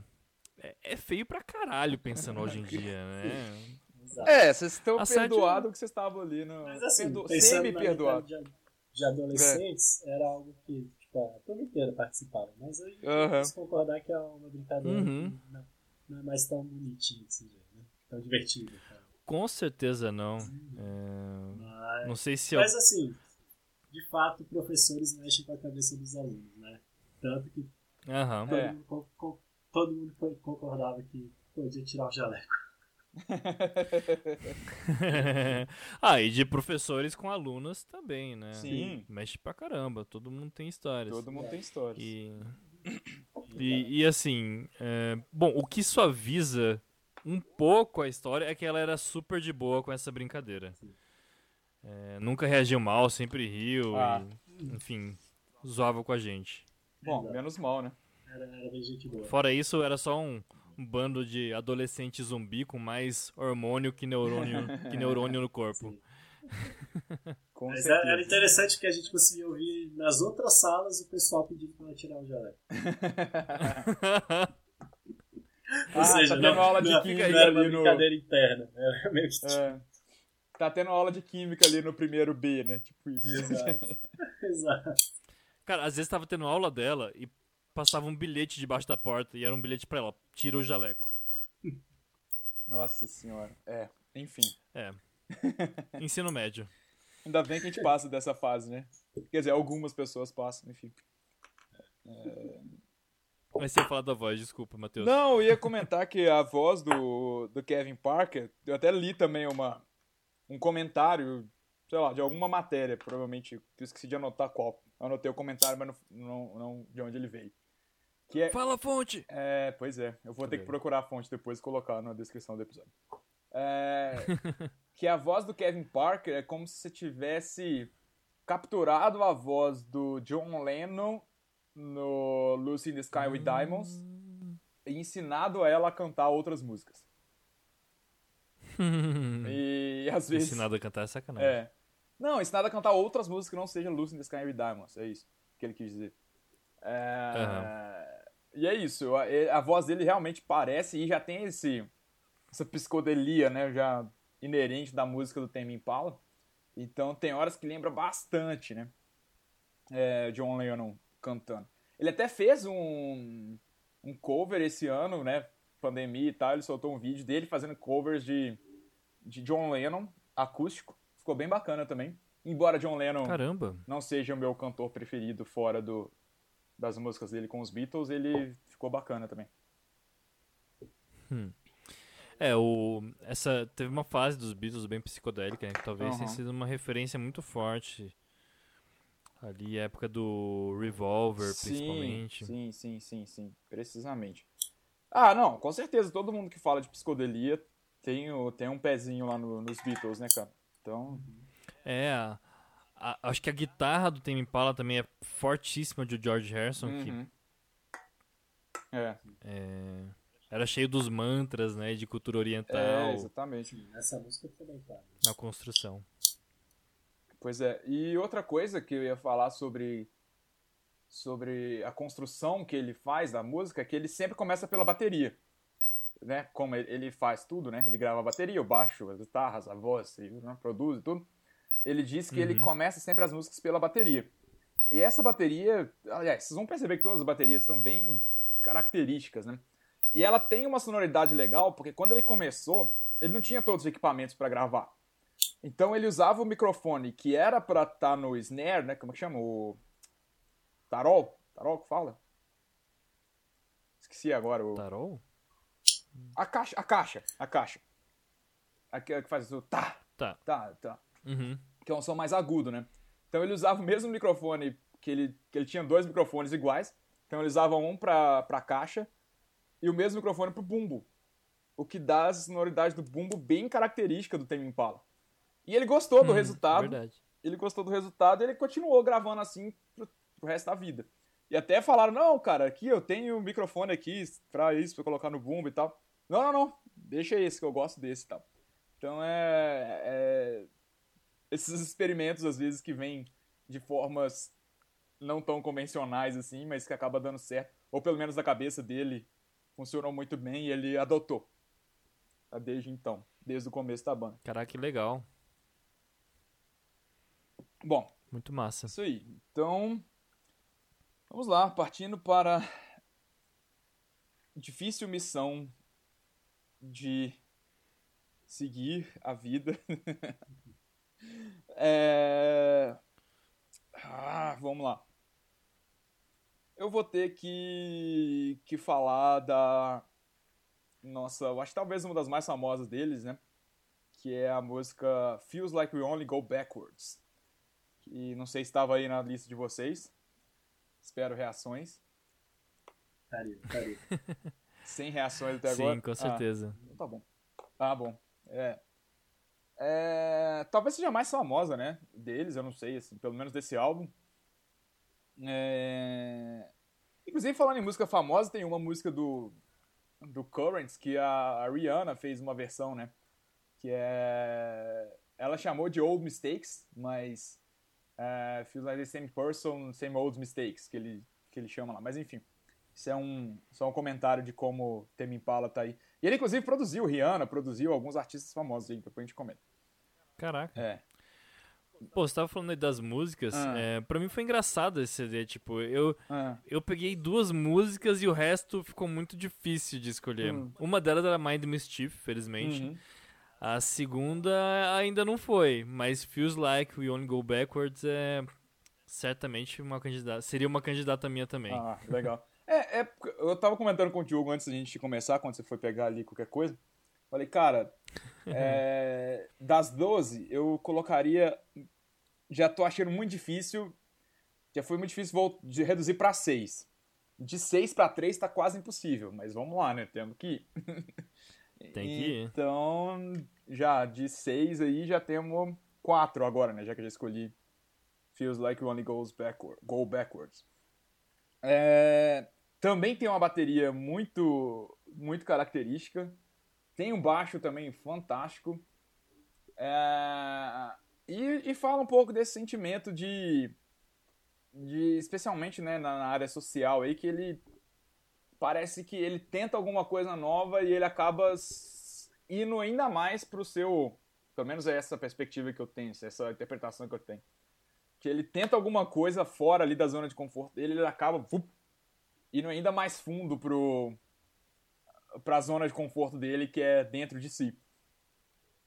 é, é feio pra caralho pensando hoje em dia né. É, vocês estão perdoados que vocês estavam ali no. Mas assim, Perdo... Semi-perdoado. de, de adolescentes, era algo que, tipo, a turma inteira participava. Mas aí Aham. vamos concordar que é uma brincadeira Uhum. que não, não é mais tão bonitinho desse jeito, né? Tão divertido, cara. com certeza não É, Mas, não sei se eu mas assim, de fato, professores mexem com a cabeça dos alunos, né? Tanto que Aham. todo, É. mundo, todo mundo co- concordava que podia tirar o jaleco. ah, e de professores com alunos também, né? Sim. Mexe pra caramba, todo mundo tem histórias. Todo mundo tem histórias. E, e, e assim, é, bom, o que suaviza um pouco a história é que ela era super de boa com essa brincadeira. É, nunca reagiu mal, sempre riu, Ah. e, enfim, zoava com a gente. Bom, menos mal, né? Era, era bem gente boa. Fora isso, era só um, um bando de adolescente zumbi com mais hormônio que neurônio, que neurônio no corpo. Mas certeza. era, interessante que a gente conseguia ouvir nas outras salas o pessoal pedindo pra ela tirar o jaleco. Ou Ah, seja, tá tendo não, aula de não, química não era uma ali no- brincadeira interna. Era meio que É. Tá tendo aula de química ali no primeiro B, né? Tipo isso. Exato. Exato. Cara, às vezes tava tendo aula dela e passava um bilhete debaixo da porta e era um bilhete pra ela, tira o jaleco. Nossa senhora. É, enfim. É. Ensino médio. Ainda bem que a gente passa dessa fase, né? Quer dizer, algumas pessoas passam, enfim. Mas você ia falar da voz, desculpa, Matheus. Não, eu ia comentar que a voz do, do Kevin Parker, eu até li também uma, um comentário, sei lá, de alguma matéria, provavelmente, eu esqueci de anotar qual. Eu anotei o comentário, mas não, não, não de onde ele veio. Que é, Fala a fonte! é, pois é, eu vou ter que procurar a fonte depois e colocar na descrição do episódio. É, que a voz do Kevin Parker é como se você tivesse capturado a voz do John Lennon no Lucy in the Sky with Diamonds e ensinado ela a cantar outras músicas. E às vezes. Ensinado a cantar é sacanagem. É. Não, ensinado a cantar outras músicas que não seja Lucy in the Sky with Diamonds. É isso que ele quis dizer. É, E é isso, a, a voz dele realmente parece e já tem esse essa psicodelia, né, já inerente da música do Tame Impala. Então tem horas que lembra bastante, né, é, John Lennon cantando. Ele até fez um, um cover esse ano, né, pandemia e tal, ele soltou um vídeo dele fazendo covers de, de John Lennon acústico. Ficou bem bacana também. Embora John Lennon Caramba. não seja o meu cantor preferido fora do, das músicas dele com os Beatles, ele ficou bacana também. É, o, essa teve uma fase dos Beatles bem psicodélica, né, que talvez tenha Aham. sido uma referência muito forte. Ali, época do Revolver, principalmente. Sim, sim, sim, sim, precisamente. Ah, não, com certeza, todo mundo que fala de psicodelia tem, tem um pezinho lá no- nos Beatles, né, cara? Então, É, a- a- acho que a guitarra do Tame Impala também é fortíssima de George Harrison, que uhum. É, é, era cheio dos mantras, né, de cultura é, oriental exatamente. Essa música foi bem clara. na construção. Pois é. E outra coisa que eu ia falar sobre sobre a construção que ele faz da música é que ele sempre começa pela bateria. Né? Como ele- ele faz tudo, né? Ele grava a bateria, o baixo, as guitarras, a voz, e, né? produz e tudo. Ele diz que ele Uhum. começa sempre as músicas pela bateria. E essa bateria, aliás, vocês vão perceber que todas as baterias estão bem características, né? E ela tem uma sonoridade legal, porque quando ele começou, ele não tinha todos os equipamentos para gravar. Então ele usava o microfone que era pra estar no snare, né? Como é que chama? O tarol? Tarol que fala? Esqueci agora o Tarol? a caixa, a caixa, a caixa. A que que faz o tá, Tá. tá, tá, Uhum. Que é um som mais agudo, né? Então ele usava o mesmo microfone que ele que ele tinha dois microfones iguais. Então ele usava um pra para caixa e o mesmo microfone pro bumbo. O que dá a sonoridade do bumbo bem característica do Tame Impala. E ele gostou do Hum, resultado. Verdade. ele gostou do resultado e ele continuou gravando assim pro, pro resto da vida. E até falaram, não, cara, aqui eu tenho um microfone aqui pra isso, pra colocar no bumbo e tal. Não, não, não, deixa esse, que eu gosto desse e tal. Então é, é- Esses experimentos, às vezes, que vêm de formas não tão convencionais assim, mas que acaba dando certo. Ou pelo menos na cabeça dele funcionou muito bem e ele adotou. Tá Desde então, desde o começo da banda. Caraca, que legal. Bom, Muito massa. Isso aí. Então, vamos lá, partindo para difícil missão de seguir a vida. É, ah, vamos lá. Eu vou ter que, que falar da nossa, eu acho que talvez uma das mais famosas deles, né? Que é a música Feels Like We Only Go Backwards que não sei se estava aí na lista de vocês. Espero reações. Estaria, estaria. Sem reações até Sim, agora. com Ah, certeza. então tá bom. Tá bom. É. É, Talvez seja mais famosa, né? Deles, eu não sei, assim, pelo menos desse álbum. É... Inclusive, falando em música famosa, tem uma música do, do Currents que a, Rihanna fez uma versão, né? Que é. Ela chamou de Old Mistakes, mas. É, feels like the same person, same old mistakes, que ele, que ele chama lá. Mas enfim. Isso é um, só um comentário de como Tame Impala tá aí. E ele, inclusive, produziu Rihanna, produziu alguns artistas famosos aí, depois a gente comenta. Caraca. É. Pô, você tava falando aí das músicas. Ah. É, pra mim foi engraçado esse CD. Tipo, eu, Ah, eu peguei duas músicas e o resto ficou muito difícil de escolher. Hum. Uma delas era Mind Mischief, felizmente. uhum. A segunda ainda não foi, mas Feels Like We Only Go Backwards é certamente uma candidata. Seria uma candidata minha também. Ah, legal. É, é, eu tava comentando com o Diogo antes da gente começar, quando você foi pegar ali qualquer coisa. Falei, cara, é, das 12, eu colocaria. Já tô achando muito difícil. Já foi muito difícil vol- de reduzir pra 6. De 6 pra 3 tá quase impossível, mas vamos lá, né? Temos que ir. Tem que ir. Então, já de 6 aí, já temos 4 agora, né? Já que eu já escolhi Feels Like You Only Goes backward, Go Backwards. É, também tem uma bateria muito, muito característica. Tem um baixo também fantástico. É, e, e fala um pouco desse sentimento de, de especialmente né, na, na área social aí, que ele parece que ele tenta alguma coisa nova e ele acaba indo ainda mais pro seu. Pelo menos é essa perspectiva que eu tenho, essa interpretação que eu tenho. Que ele tenta alguma coisa fora ali da zona de conforto dele, ele acaba vup, indo ainda mais fundo pro pra zona de conforto dele, que é dentro de si.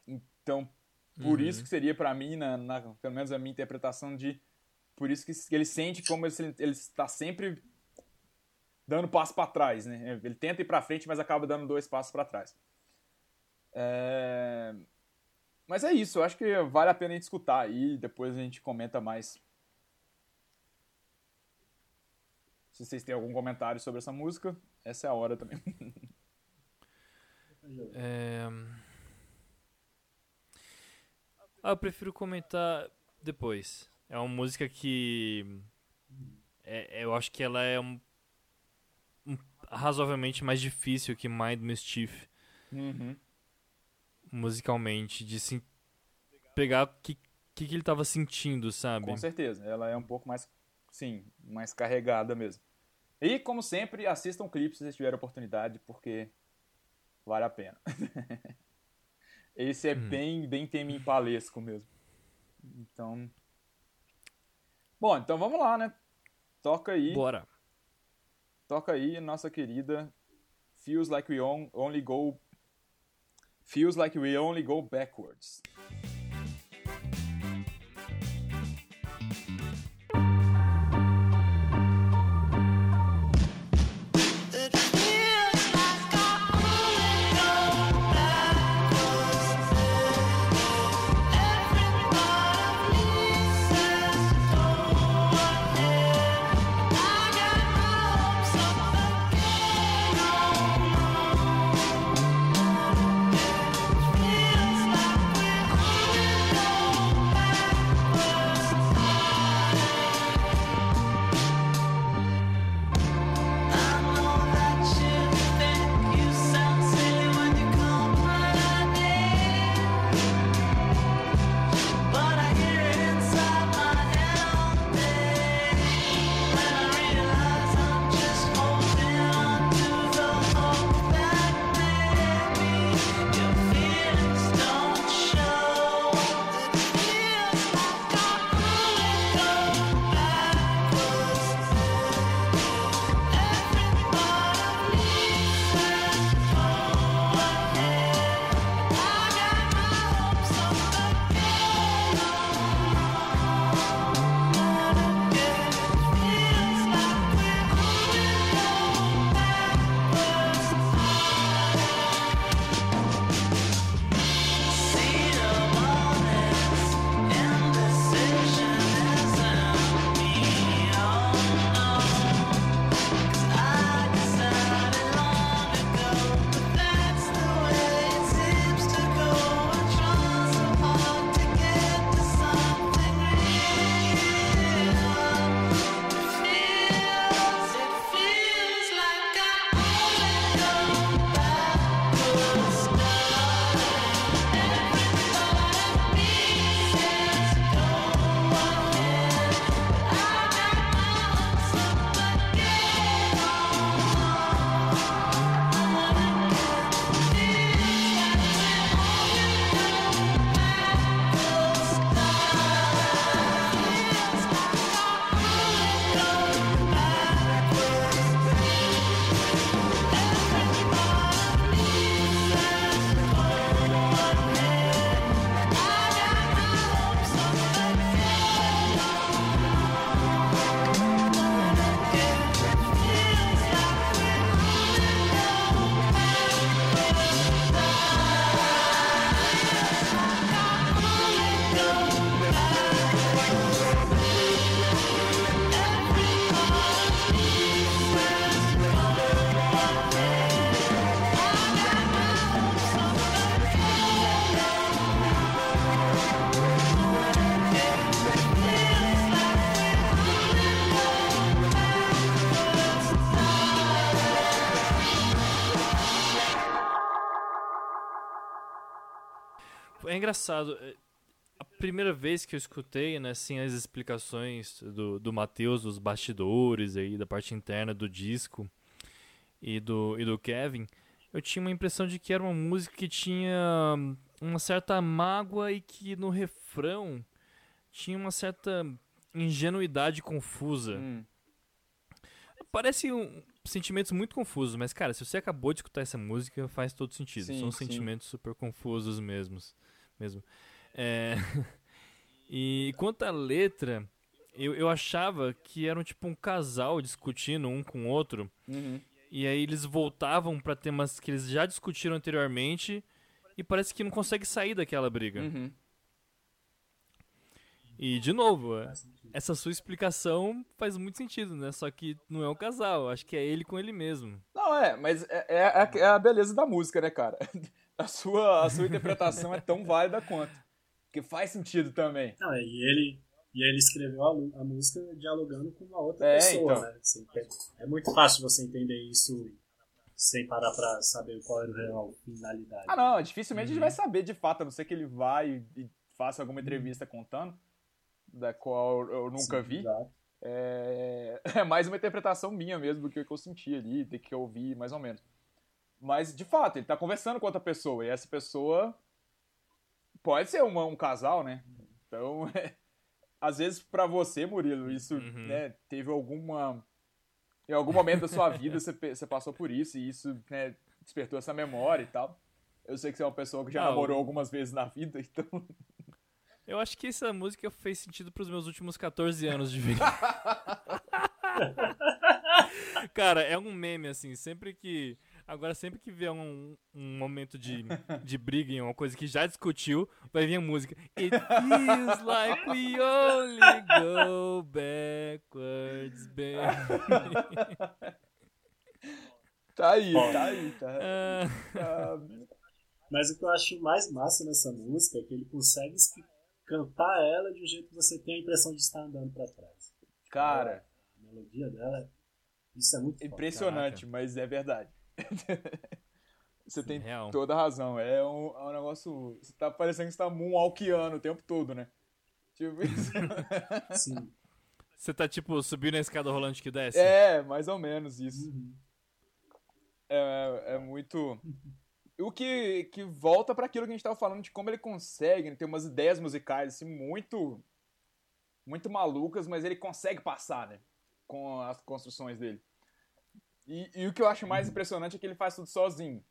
Então, por Uhum. isso que seria pra mim, na, na- pelo menos a minha interpretação de por isso que ele sente como se ele está sempre dando passo para trás, né? Ele tenta ir para frente, mas acaba dando dois passos para trás. É, Mas é isso, eu acho que vale a pena a gente escutar aí, depois a gente comenta mais. Se vocês têm algum comentário sobre essa música, essa é a hora também. É... Ah, eu prefiro comentar depois. É uma música que. É, eu acho que ela é um, um- razoavelmente mais difícil que Mind Mischief Uhum. musicalmente. De se pegar o que, que, que ele tava sentindo, sabe? Com certeza, ela é um pouco mais, sim, mais carregada mesmo. E, como sempre, assistam o clipe se vocês tiverem oportunidade, porque vale a pena. Esse é Hum. bem, bem tema impalesco mesmo. Então... Bom, então vamos lá, né? Toca aí, Bora. toca aí, nossa querida Feels Like We On- Only Go... Feels Like We Only Go Backwards. Engraçado. é, A primeira vez que eu escutei, né, assim, as explicações do, do Matheus, dos bastidores aí, da parte interna do disco, e do, e do Kevin, eu tinha uma impressão de que era uma música que tinha uma certa mágoa e que no refrão tinha uma certa ingenuidade confusa. Hum. Parece um, sentimentos muito confusos, mas cara, se você acabou de escutar essa música, faz todo sentido. Sim, São sim. sentimentos super confusos mesmos, mesmo. É, E quanto à letra, eu, eu achava que eram tipo um casal discutindo um com o outro. Uhum. E aí eles voltavam pra temas que eles já discutiram anteriormente e parece que não consegue sair daquela briga. Uhum. E de novo, é, essa sua explicação faz muito sentido, né? Só que não é um casal, acho que é ele com ele mesmo. Não, é, mas é, é a- é a beleza da música, né, cara? A sua, a sua interpretação é tão válida quanto. Que faz sentido também. Não, e ele, e ele escreveu a, a música dialogando com uma outra É, pessoa, então. né? Você entende? é muito fácil você entender isso sem parar pra saber qual era a real finalidade. Ah, não, dificilmente a gente Uhum. vai saber de fato, a não ser que ele vai e faça alguma entrevista contando, da qual eu nunca Sim, vi. É... é mais uma interpretação minha mesmo do que eu senti ali, do que eu ouvi, mais ou menos. Mas, de fato, ele tá conversando com outra pessoa, e essa pessoa pode ser uma- um casal, né? Então, às vezes pra você, Murilo, isso Uhum. né, teve alguma. Em algum momento da sua vida você, você passou por isso, e isso né, despertou essa memória e tal. Eu sei que você é uma pessoa que já Ah, namorou algumas vezes na vida, então. Eu acho que essa música fez sentido pros meus últimos 14 anos de vida. Cara, é um meme, assim, sempre que. Agora, sempre que vier um, um momento de, de briga em uma coisa que já discutiu, vai vir a música. It feels like we only go backwards, baby. Tá aí, Ó. tá aí, tá. Ah, tá- Mas o que eu acho mais massa nessa música é que ele consegue cantar ela de um jeito que você tem a impressão de estar andando pra trás. Cara, A melodia dela, isso é muito foda. impressionante, mas é verdade. Você tem real. toda a razão. É um, é um negócio. Você tá parecendo que você tá moonwalkiano o tempo todo, né? Tipo isso. Sim. Você tá, tipo, subindo a escada rolante que desce? É, mais ou menos isso. Uhum. É, é muito. O que, que volta para aquilo que a gente tava falando de como ele consegue né, ter umas ideias musicais assim, muito. Muito malucas, mas ele consegue passar, né? Com as construções dele. E, e o que eu acho mais impressionante é que ele faz tudo sozinho.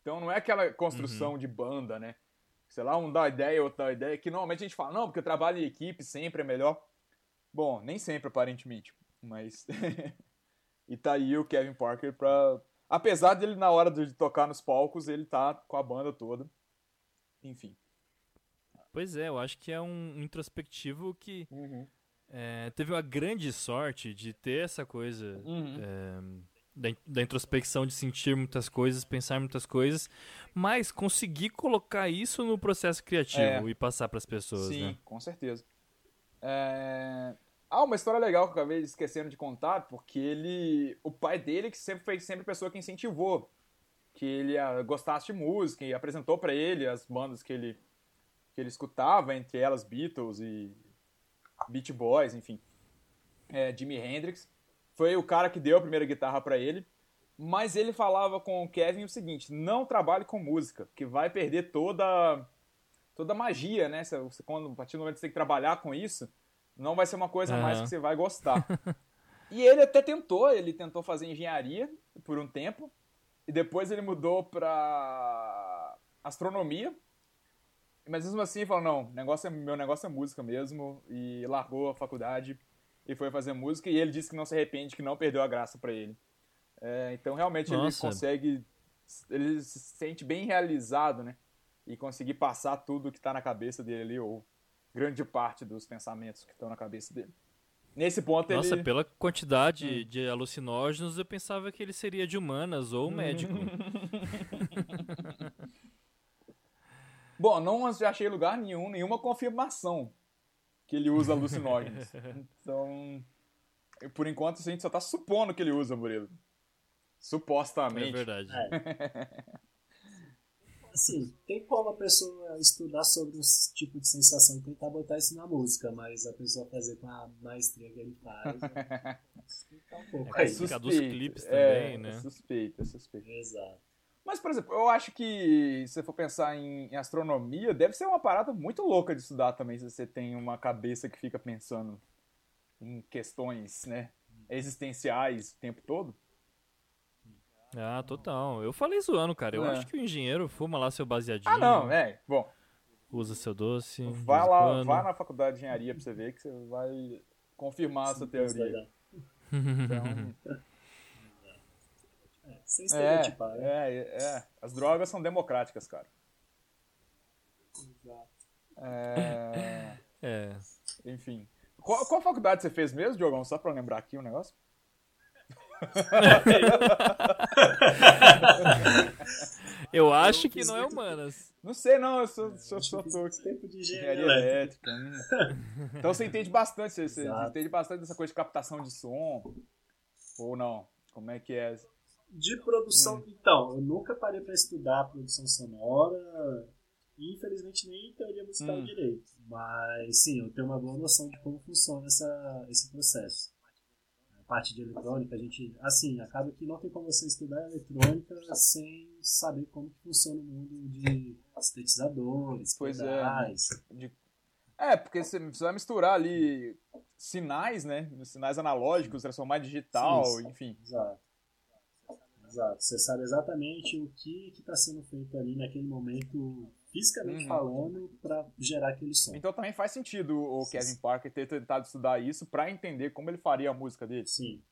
Então não é aquela construção de banda, né? Sei lá, um dá ideia, outro dá ideia, que normalmente a gente fala, não, porque trabalho em equipe sempre é melhor. Bom, nem sempre aparentemente, mas. e tá aí o Kevin Parker pra. Apesar dele, na hora de tocar nos palcos, ele tá com a banda toda. Enfim. Pois é, eu acho que é um introspectivo que é, teve uma grande sorte de ter essa coisa Uhum. é, da, da introspecção, de sentir muitas coisas, pensar muitas coisas, mas conseguir colocar isso no processo criativo É. e passar para as pessoas, Sim, né? com certeza. É... Ah, uma história legal que eu acabei esquecendo de contar, porque ele. O pai dele que sempre foi sempre a pessoa que incentivou que ele ah, gostasse de música e apresentou pra ele as bandas que ele, que ele escutava, entre elas Beatles e Beach Boys, enfim. É, Jimi Hendrix. Foi o cara que deu a primeira guitarra pra ele. Mas ele falava com o Kevin o seguinte: não trabalhe com música, que vai perder toda toda a magia, né? Você, quando, a partir do momento que você tem que trabalhar com isso, não vai ser uma coisa mais Aham. que você vai gostar. e ele até tentou, ele tentou fazer engenharia por um tempo, e depois ele mudou pra astronomia. Mas mesmo assim ele falou, não, negócio é, meu negócio é música mesmo, e largou a faculdade e foi fazer música, e ele disse que não se arrepende, que não perdeu a graça pra ele. É, então realmente ele Nossa. consegue, ele se sente bem realizado, né? e conseguir passar tudo que tá na cabeça dele ali, ou grande parte dos pensamentos que estão na cabeça dele. Nesse ponto Nossa, ele. pela quantidade de alucinógenos, eu pensava que ele seria de humanas ou médico. Bom, não achei lugar nenhum, nenhuma confirmação que ele usa alucinógenos. então, por enquanto a gente só tá supondo que ele usa, Murilo. é Supostamente. verdade. É. Assim, tem como a pessoa estudar sobre um tipo de sensação e tentar botar isso na música, mas a pessoa fazer com a maestria que ele faz. né? Tá um pouco É, aí. dos clipes é, também, né? É suspeito, é suspeito. Exato. Mas, por exemplo, eu acho que se você for pensar em, em astronomia, deve ser uma parada muito louca de estudar também, se você tem uma cabeça que fica pensando em questões, né, existenciais o tempo todo. Ah, total. Eu falei zoando, cara. Eu É. acho que o engenheiro fuma lá seu baseadinho. Ah, não, é. Bom, Usa seu doce. vai lá, quando. vai na faculdade de engenharia pra você ver que você vai confirmar essa Isso vai teoria. Então, É, sem é, estereotipar, né? é, é. As drogas são democráticas, cara. Exato. É, É. enfim. Qual, qual faculdade você fez mesmo, Diogão? Só pra eu lembrar aqui o negócio. Eu acho que não é humanas. Não sei, não. Eu sou, sou, sou tempo de engenharia elétrica. elétrica. hum. Então você entende bastante, você, você entende bastante dessa coisa de captação de som. Ou não? Como é que é? De produção, Hum. então, eu nunca parei para estudar produção sonora e infelizmente nem teoria musical Hum. direito. Mas sim, eu tenho uma boa noção de como funciona essa, esse processo. A parte de eletrônica, a gente, assim, acaba que não tem como você estudar eletrônica sem saber como funciona o mundo de sintetizadores, Pois é. pedais. De- É, porque você vai misturar ali sinais, né? Sinais analógicos, transformar em digital, Isso. enfim. Exato. Exato. Você sabe exatamente o que está sendo feito ali naquele momento, fisicamente Uhum. falando, para gerar aquele som. Então também faz sentido o Kevin Parker ter tentado estudar isso pra entender como ele faria a música dele. Sim.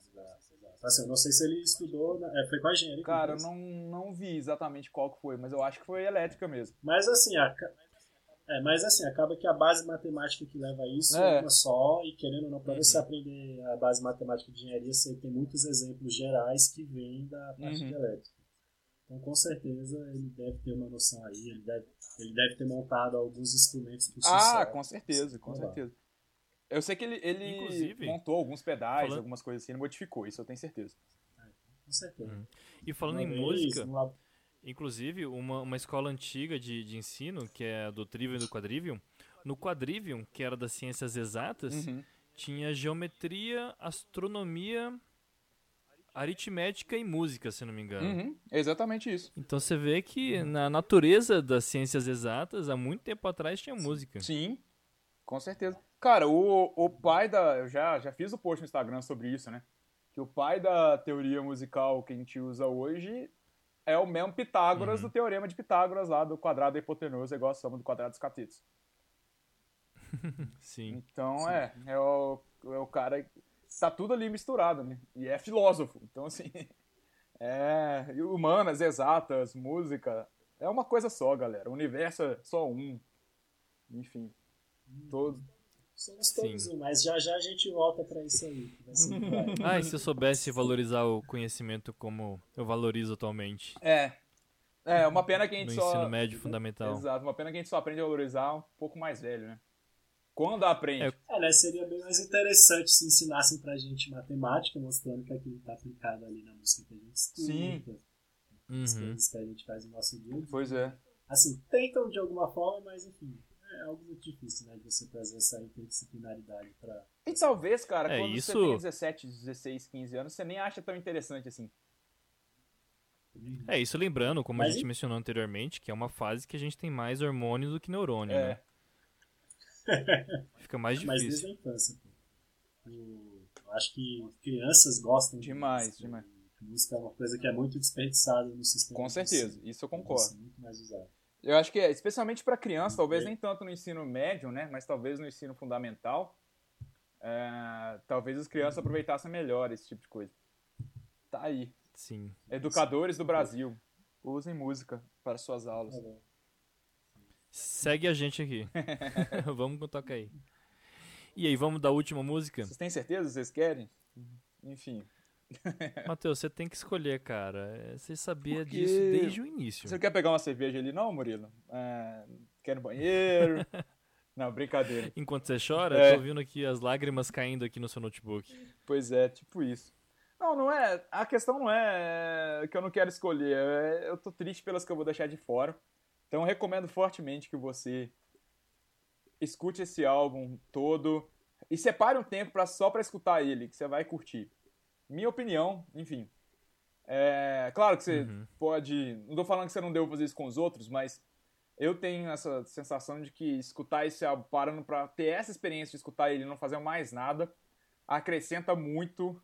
Exato, exato. Assim, eu não sei se ele estudou. Na... É, foi com a engenharia. Cara, eu não, não vi exatamente qual que foi, mas eu acho que foi elétrica mesmo. Mas assim, a... é, mas assim, acaba que a base matemática que leva a isso É. é uma só, e querendo ou não, para você Uhum. aprender a base matemática de engenharia, você tem muitos exemplos gerais que vêm da parte Uhum. de elétrica. Então, com certeza, ele deve ter uma noção aí, ele deve, ele deve ter montado alguns instrumentos por Ah, com certeza, com certeza. Eu sei que ele, ele Inclusive, montou alguns pedais, falando- algumas coisas assim, ele modificou, isso eu tenho certeza. Com certeza. Uhum. E falando Uma em vez, música, inclusive, uma, uma escola antiga de, de ensino, que é a do Trivium e do Quadrivium, no Quadrivium, que era das ciências exatas, Uhum. tinha geometria, astronomia, aritmética e música, se não me engano. Uhum, é exatamente isso. Então você vê que na natureza das ciências exatas, há muito tempo atrás tinha música. Sim, com certeza. Cara, o, o pai da. Eu já, já fiz o post no Instagram sobre isso, né? Que o pai da teoria musical que a gente usa hoje é o mesmo Pitágoras Uhum. do teorema de Pitágoras lá do quadrado da hipotenusa, igual a soma do quadrado dos catetos. Sim. Então é, é o, é o cara. Tá tudo ali misturado, né? E é filósofo. Então, assim. É. Humanas, exatas, música. É uma coisa só, galera. O universo é só um. Enfim. Todo. Somos todos Sim. um, mas já já a gente volta para isso aí. legal. Ah, e se eu soubesse valorizar o conhecimento como eu valorizo atualmente É. É, uma pena que a no gente só. ensino médio fundamental. Exato, uma pena que a gente só aprende a valorizar um pouco mais velho, né? Quando aprende. É, É, né? Seria bem mais interessante se ensinassem pra gente matemática, mostrando que aquilo tá aplicado ali na música que a gente escuta, Sim. nas Uhum. coisas que a gente faz no nosso dia. Pois é. Assim, tentam de alguma forma, mas enfim, é algo muito difícil, né? De você trazer essa interdisciplinaridade pra. E talvez, cara, É, quando isso- você tem 17, 16, 15 anos, você nem acha tão interessante assim. É, isso lembrando, como Mas a gente e- mencionou anteriormente, que é uma fase que a gente tem mais hormônio do que neurônio, É. né? Fica mais Mas difícil. desde a infância, pô. Eu acho que crianças gostam de Demais, música. demais. Música é uma coisa que é muito desperdiçada no sistema. Com de certeza, isso eu concordo. ser Muito mais usado. Eu acho que é, especialmente para criança, talvez É. nem tanto no ensino médio, né? Mas talvez no ensino fundamental, é, talvez as crianças aproveitassem melhor esse tipo de coisa. Tá aí. Sim. Educadores do Brasil, usem música para suas aulas. Bom. Segue a gente aqui. vamos com toca aí. E aí, vamos da última música? Vocês têm certeza vocês querem? Enfim. Matheus, você tem que escolher, cara. É, Você sabia Porque- disso desde o início. Você quer pegar uma cerveja ali, não, Murilo? É, quer ir no banheiro? não, brincadeira. Enquanto você chora, É. tô ouvindo aqui as lágrimas caindo aqui no seu notebook. Pois é, tipo isso. Não, não é. A questão não é que eu não quero escolher. é- eu tô triste pelas que eu vou deixar de fora. Então eu recomendo fortemente que você escute esse álbum todo, e separe um tempo pra, só pra escutar ele, que você vai curtir. Minha opinião, enfim. É, claro que você Uhum. pode. Não tô falando que você não deve fazer isso com os outros, mas eu tenho essa sensação de que escutar esse álbum parando pra ter essa experiência de escutar ele e não fazer mais nada acrescenta muito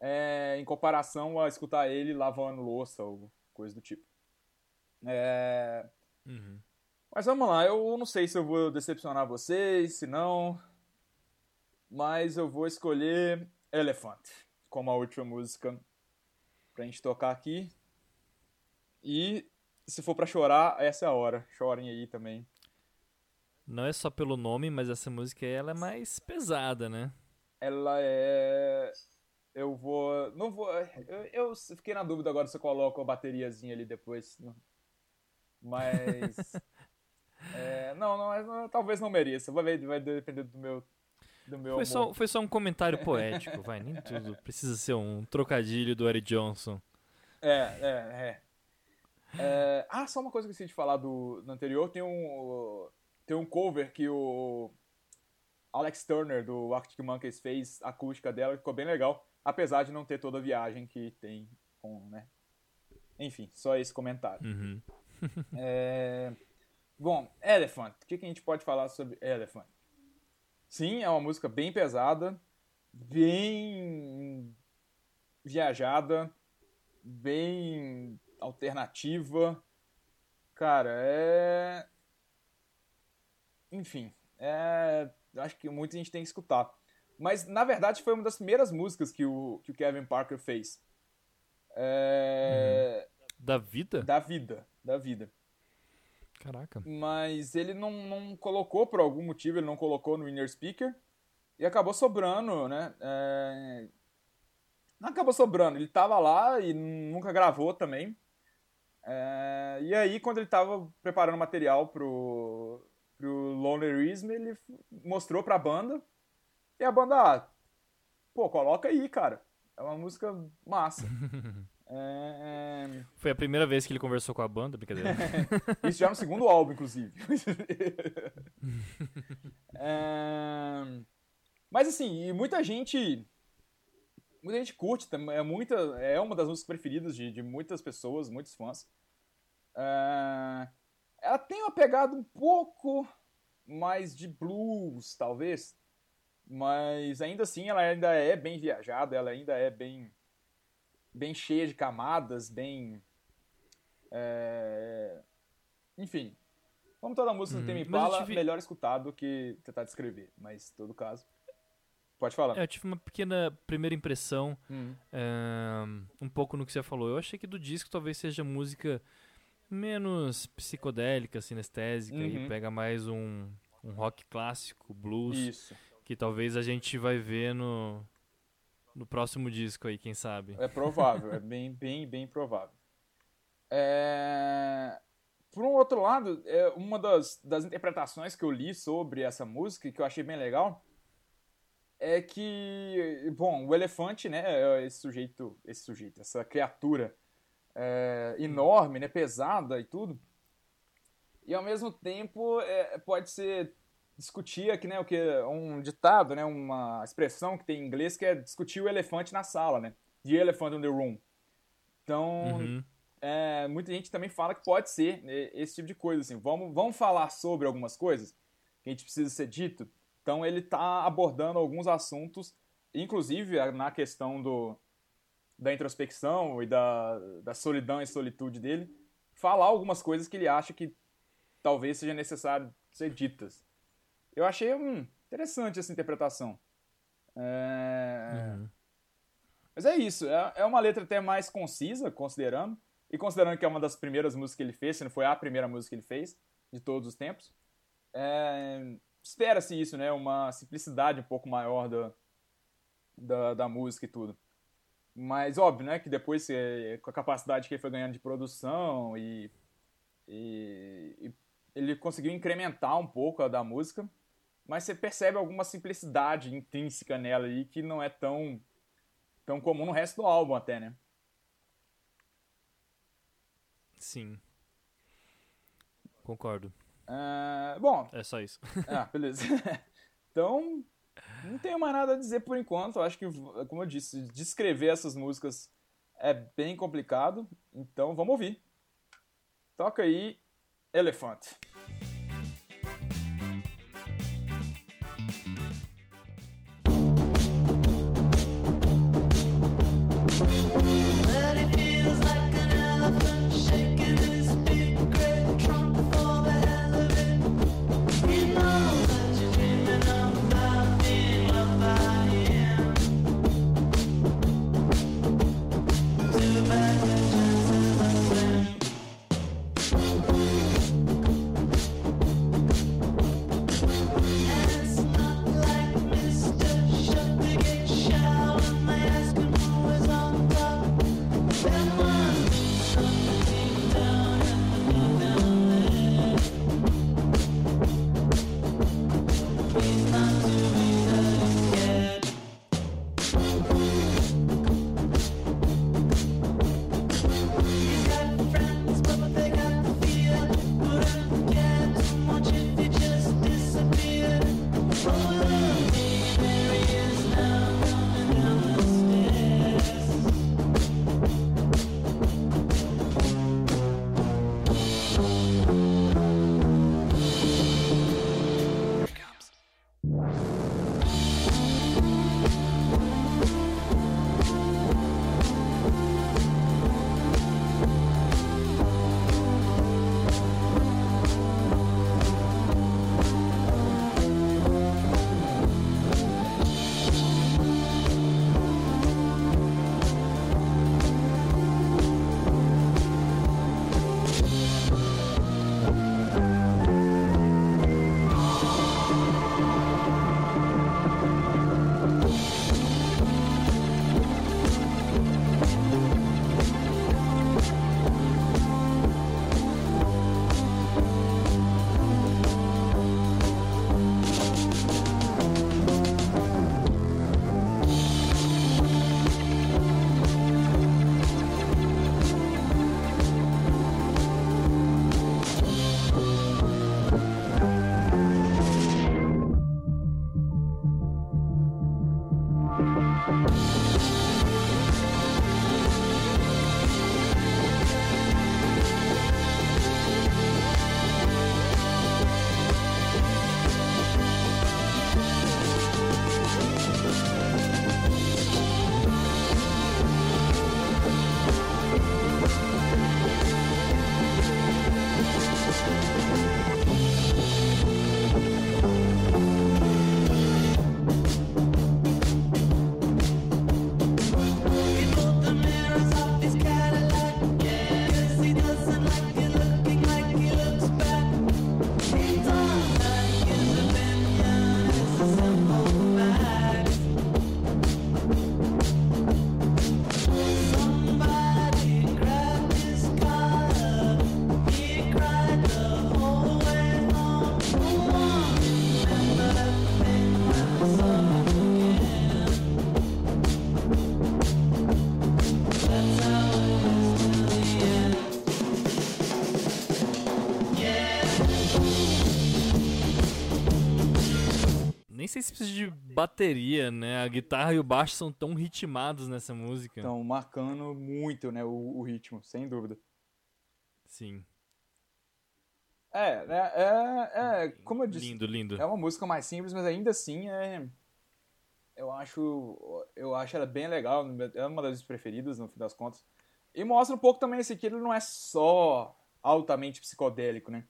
é, em comparação a escutar ele lavando louça ou coisa do tipo. É, Uhum. mas vamos lá, eu não sei se eu vou decepcionar vocês, se não. Mas eu vou escolher Elephant como a última música pra gente tocar aqui. E se for pra chorar, essa é a hora. Chorem aí também. Não é só pelo nome, mas essa música aí, ela é mais pesada, né? Ela é. Eu vou. Não vou. Eu, eu fiquei na dúvida agora se eu coloco a bateriazinha ali depois. Mas. é, não, não, não, talvez não mereça. Vai, ver- vai depender do meu. Do meu Foi só, foi só um comentário poético, vai, nem tudo. Precisa ser um trocadilho do Eric Johnson. É, é, é. É, Ah, só uma coisa que eu esqueci de falar do, do anterior. Tem um, tem um cover que o Alex Turner, do Arctic Monkeys, fez a acústica dela, que ficou bem legal. Apesar de não ter toda a viagem que tem com, né? Enfim, só esse comentário. Uhum. É, Bom, Elephant. O que, que a gente pode falar sobre Elephant? Sim, é uma música bem pesada, bem viajada, bem alternativa. Cara, é. Enfim, é. Acho que muita gente tem que escutar. Mas, na verdade, foi uma das primeiras músicas que o, que o Kevin Parker fez. É... Da vida? Da vida. Da vida. Caraca. mas ele não, não colocou por algum motivo, ele não colocou no Inner Speaker e acabou sobrando, né? É, Não acabou sobrando, ele tava lá e nunca gravou também. É, E aí, quando ele tava preparando material pro, pro Lonerism, ele mostrou pra banda e a banda, ah, pô, coloca aí, cara. É uma música massa. É, é, Foi a primeira vez que ele conversou com a banda, brincadeira. Isso já no segundo álbum, inclusive. É, Mas assim, e muita gente. Muita gente curte, é, muita, é uma das músicas preferidas de, de muitas pessoas, muitos fãs. É, Ela tem uma pegada um pouco mais de blues, talvez. Mas ainda assim ela ainda é bem viajada, ela ainda é bem, bem cheia de camadas, bem. é, Enfim. Como toda música do. Tame Impala, tive- melhor escutar do que tentar descrever. Mas, em todo caso. Pode falar. É, eu tive uma pequena primeira impressão, Hum. é, um pouco no que você falou. Eu achei que do disco talvez seja música menos psicodélica, sinestésica, Uhum. e pega mais um, um rock clássico, blues, Isso. que talvez a gente vai ver no, no próximo disco aí, quem sabe. É provável, é bem, bem, bem provável. É... Por um outro lado, é uma das, das interpretações que eu li sobre essa música, que eu achei bem legal, é que, bom, o elefante, né, é esse sujeito, esse sujeito, essa criatura é, enorme, né, pesada e tudo, e ao mesmo tempo é, pode ser discutir aqui, né, o que é um ditado, né, uma expressão que tem em inglês que é discutir o elefante na sala, né, the elephant in the room. Então, Uhum. é, muita gente também fala que pode ser né, esse tipo de coisa, assim, vamos, vamos falar sobre algumas coisas que a gente precisa ser dito. Então ele está abordando alguns assuntos, inclusive na questão do, da introspecção e da, da solidão e solitude dele, falar algumas coisas que ele acha que talvez seja necessário ser ditas. Eu achei hum, interessante essa interpretação. É, Uhum. mas é isso, é, é uma letra até mais concisa, considerando. E considerando que é uma das primeiras músicas que ele fez, se não foi a primeira música que ele fez, de todos os tempos. É, Espera-se isso, né? Uma simplicidade um pouco maior da, da, da música e tudo. Mas óbvio, né? Que depois, com a capacidade que ele foi ganhando de produção e, e, e ele conseguiu incrementar um pouco a da música. Mas você percebe alguma simplicidade intrínseca nela aí que não é tão tão comum no resto do álbum até, né? Sim. Concordo. Ah, bom, É só isso. ah, beleza. então, Não tenho mais nada a dizer por enquanto. Eu acho que, como eu disse, descrever essas músicas é bem complicado. Então vamos ouvir. Toca aí, Elefante. Bateria, né? A guitarra e o baixo são tão ritmados nessa música. Estão marcando muito né, o, o ritmo, sem dúvida. Sim. É, né, é, é, como eu disse, Lindo, lindo. é uma música mais simples, mas ainda assim é. Eu acho, eu acho ela bem legal, é uma das minhas preferidas no fim das contas. E mostra um pouco também esse aqui, ele não é só altamente psicodélico, né?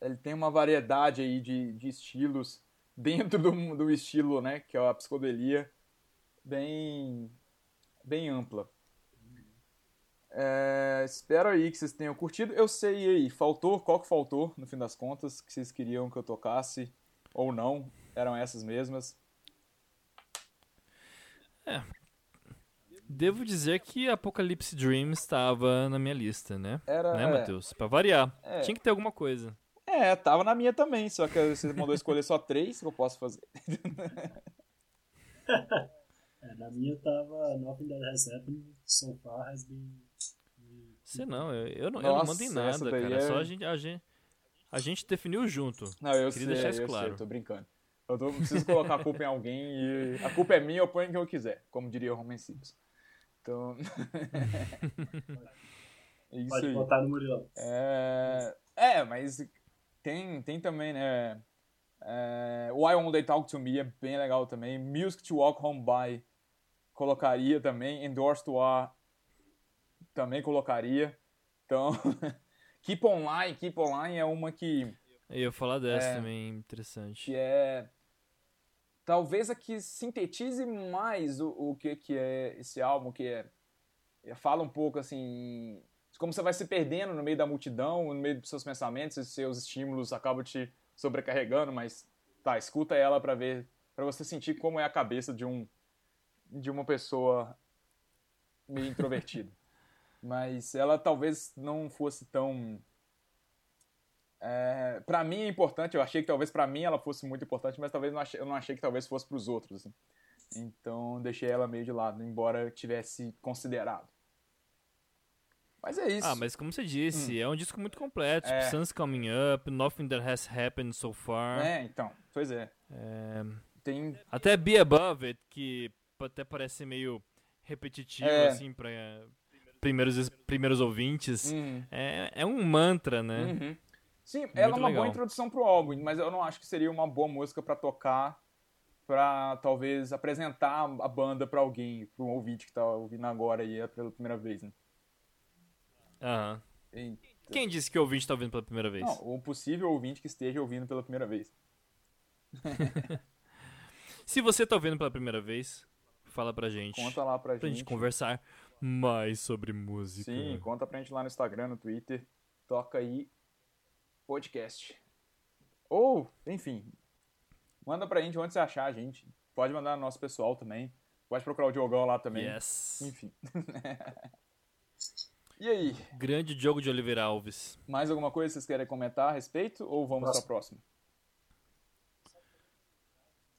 Ele tem uma variedade aí de, de estilos dentro do, do estilo, né, que é a psicodelia, bem, bem ampla. É, espero aí que vocês tenham curtido. Eu sei aí, faltou, qual que faltou, no fim das contas, que vocês queriam que eu tocasse, ou não, eram essas mesmas. Devo dizer que Apocalypse Dream estava na minha lista, né? Era, né, é. Matheus? Pra variar. É. Tinha que ter alguma coisa. É, tava na minha também, só que você mandou escolher só três que eu posso fazer. É, na minha tava Nothing That Has Happened So Far Has Been. Você não, eu, eu não, eu não Nossa, mando em essa nada, cara. é- Só a gente, a gente, a gente definiu junto. Não, eu Queria sei, deixar isso eu claro. sei, tô brincando. Eu tô, preciso colocar a culpa em alguém e a culpa é minha, eu ponho quem eu quiser, como diria o Roman Simpson. Então. É Isso Pode aí. botar no Murilão. É, é, mas tem, tem também, né? É, Why Won't They Talk to Me é bem legal também. Music to Walk Home By colocaria também. Endorse to Are também colocaria. Então, Keep Online, Keep Online é uma que, Eu ia falar dessa É. também, interessante. que é talvez a que sintetize mais o, o que, que é esse álbum, que é, fala um pouco assim como você vai se perdendo no meio da multidão, no meio dos seus pensamentos, e seus estímulos acabam te sobrecarregando, mas tá, escuta ela pra ver, pra você sentir como é a cabeça de um de uma pessoa meio introvertida. mas ela talvez não fosse tão é, para mim é importante, eu achei que talvez pra mim ela fosse muito importante, mas talvez eu não achei, eu não achei que talvez fosse pros outros. assim. Então deixei ela meio de lado, embora eu tivesse considerado. Mas é isso. Ah, mas como você disse, é um disco muito completo. É. Sun's Coming Up, Nothing That Has Happened So Far. É, então, pois é. É, Tem. Até Be Above It, que até parece meio repetitivo, É. assim, pra primeiros, primeiros ouvintes. Uhum, É, é um mantra, né? uhum. Sim, ela é Muito uma legal. boa introdução pro álbum, mas eu não acho que seria uma boa música pra tocar, pra talvez apresentar a banda pra alguém, pra um ouvinte que tá ouvindo agora aí pela primeira vez, né? Aham. E- Quem disse que o ouvinte tá ouvindo pela primeira vez? Não, um possível ouvinte que esteja ouvindo pela primeira vez. Se você tá ouvindo pela primeira vez, fala pra gente. Conta lá pra pra gente gente. conversar mais sobre música. Sim, conta pra gente lá no Instagram, no Twitter. Toca aí podcast. Ou, enfim, manda pra gente onde você achar a gente. Pode mandar no nosso pessoal também. Pode procurar o Diogão lá também. Yes. Enfim. e aí, Grande Diogo de Oliveira Alves. mais alguma coisa que vocês querem comentar a respeito? Ou vamos Próximo. pra próxima?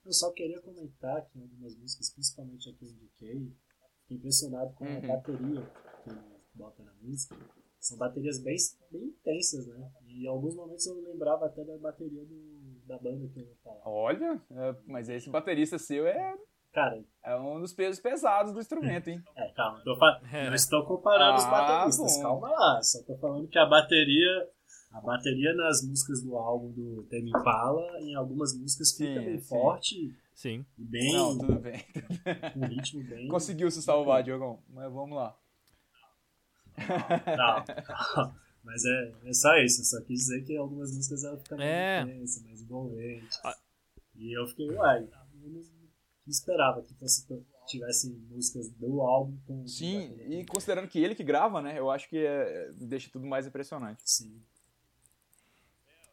Eu só queria comentar que em algumas músicas, principalmente a que eu indiquei, fiquei impressionado com Uhum. a bateria que ele bota na música. São baterias bem, bem intensas, né? E em alguns momentos eu lembrava até da bateria do, da banda que eu ia falar. Olha, é, mas esse baterista seu é, Cara, é um dos pesos pesados do instrumento, hein? é, calma, tô fa- É. não estou comparando os Ah, bateristas, bom. calma lá. Só tô falando que a bateria, a bateria nas músicas do álbum do Tame Impala, em algumas músicas fica Sim, bem sim. forte Sim. e bem, Não, tudo bem. com um ritmo bem... Conseguiu se salvar, Diogão. Mas vamos lá. Não, mas é, é só isso. Eu só quis dizer que algumas músicas ela fica mais É. intensa, mais envolvente. Ah. E eu fiquei, uai, eu esperava que fosse, tivesse músicas do álbum com. Sim, e considerando que ele que grava, né? Eu acho que é, deixa tudo mais impressionante. Sim.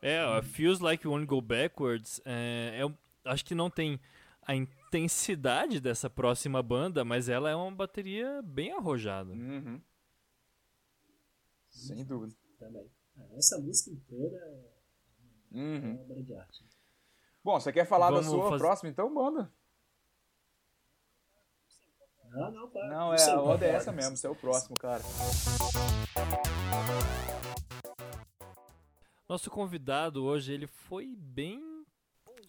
É, ó, Feels Like You Won't Go Backwards, é, é um- acho que não tem a intensidade dessa próxima banda, mas ela é uma bateria bem arrojada. Uhum. Sem dúvida. Também. É, Essa música inteira é Uhum. uma obra de arte. Bom, você quer falar Vamos da sua fazer- próxima? Então manda. Não, não, para. Não, é a onda é é. essa mesmo, você é o próximo, cara. Nosso convidado hoje, ele foi bem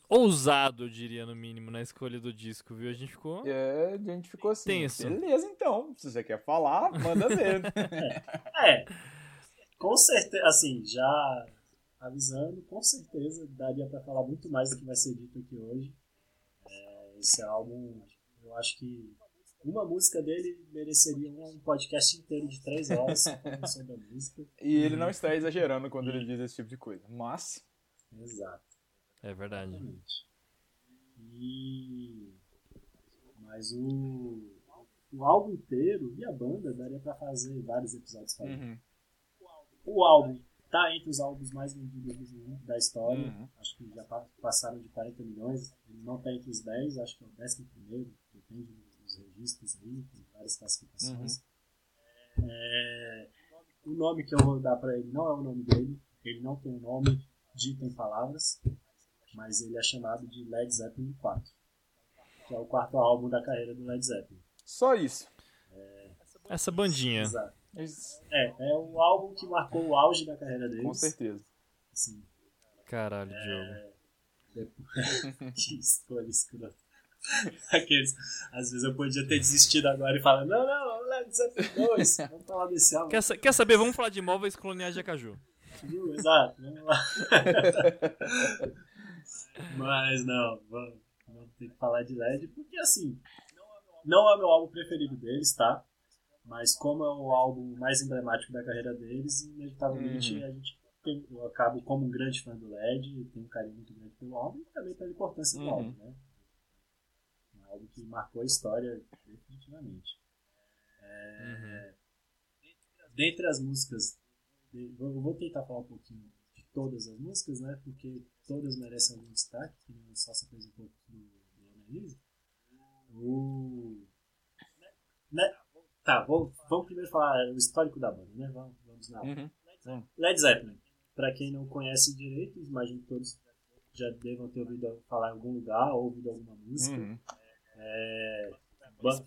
ousado, eu diria, no mínimo, na escolha do disco, viu? A gente ficou... É, a gente ficou assim. Tenso. Beleza, então. Se você quer falar, manda ver. É, com certeza, assim, já avisando, com certeza daria pra falar muito mais do que vai ser dito aqui hoje. É, esse álbum, eu acho que uma música dele mereceria um podcast inteiro de três horas sobre a música. e ele não está exagerando quando ele diz esse tipo de coisa. Mas, Exato. É verdade. Exatamente. E... Mas o... o álbum inteiro e a banda daria pra fazer vários episódios falando. uhum, O álbum tá entre os álbuns mais vendidos do- da história. Uhum. Acho que já pa- passaram de 40 milhões. Ele não tá entre os 10, acho que é o 11 primeiro. Depende registros aí, tem várias classificações. É, o nome que eu vou dar pra ele não é o nome dele. Ele não tem um nome dito em palavras. Mas ele é chamado de Led Zeppelin 4. Que é o quarto álbum da carreira do Led Zeppelin. só isso. Essa bandinha. Exato. Isso, É, é o álbum que marcou o auge da carreira deles. Com certeza. Assim, Caralho, Diogo. Depois- que escolha escrota. Aqueles, às vezes eu podia ter desistido agora e falar, não, não, Led Zeppelin 2, vamos falar desse álbum. Quer, quer saber? Vamos falar de imóveis coloniais de Acaju. Viu? Exato, vamos lá. Mas não, vamos, vamos ter que falar de LED, porque assim, não é o meu álbum preferido deles, tá? Mas como é o álbum mais emblemático da carreira deles, inevitavelmente Uhum. a gente tem- eu acabo como um grande fã do LED, tenho um carinho muito grande pelo álbum e também pela importância do Uhum. álbum, né? Álbum que marcou a história definitivamente. É, Dentre as músicas, eu vou tentar falar um pouquinho de todas as músicas, né? Porque todas merecem algum destaque, que nem só se fez um pouco do, do Annalise. O... Né? Tá, vou- vamos primeiro falar o histórico da banda, né? Vamos, vamos lá. Uhum. Led Zeppelin. Pra quem não conhece direito, imagino que todos já devam ter ouvido falar em algum lugar, ou ouvido alguma música. Uhum. É,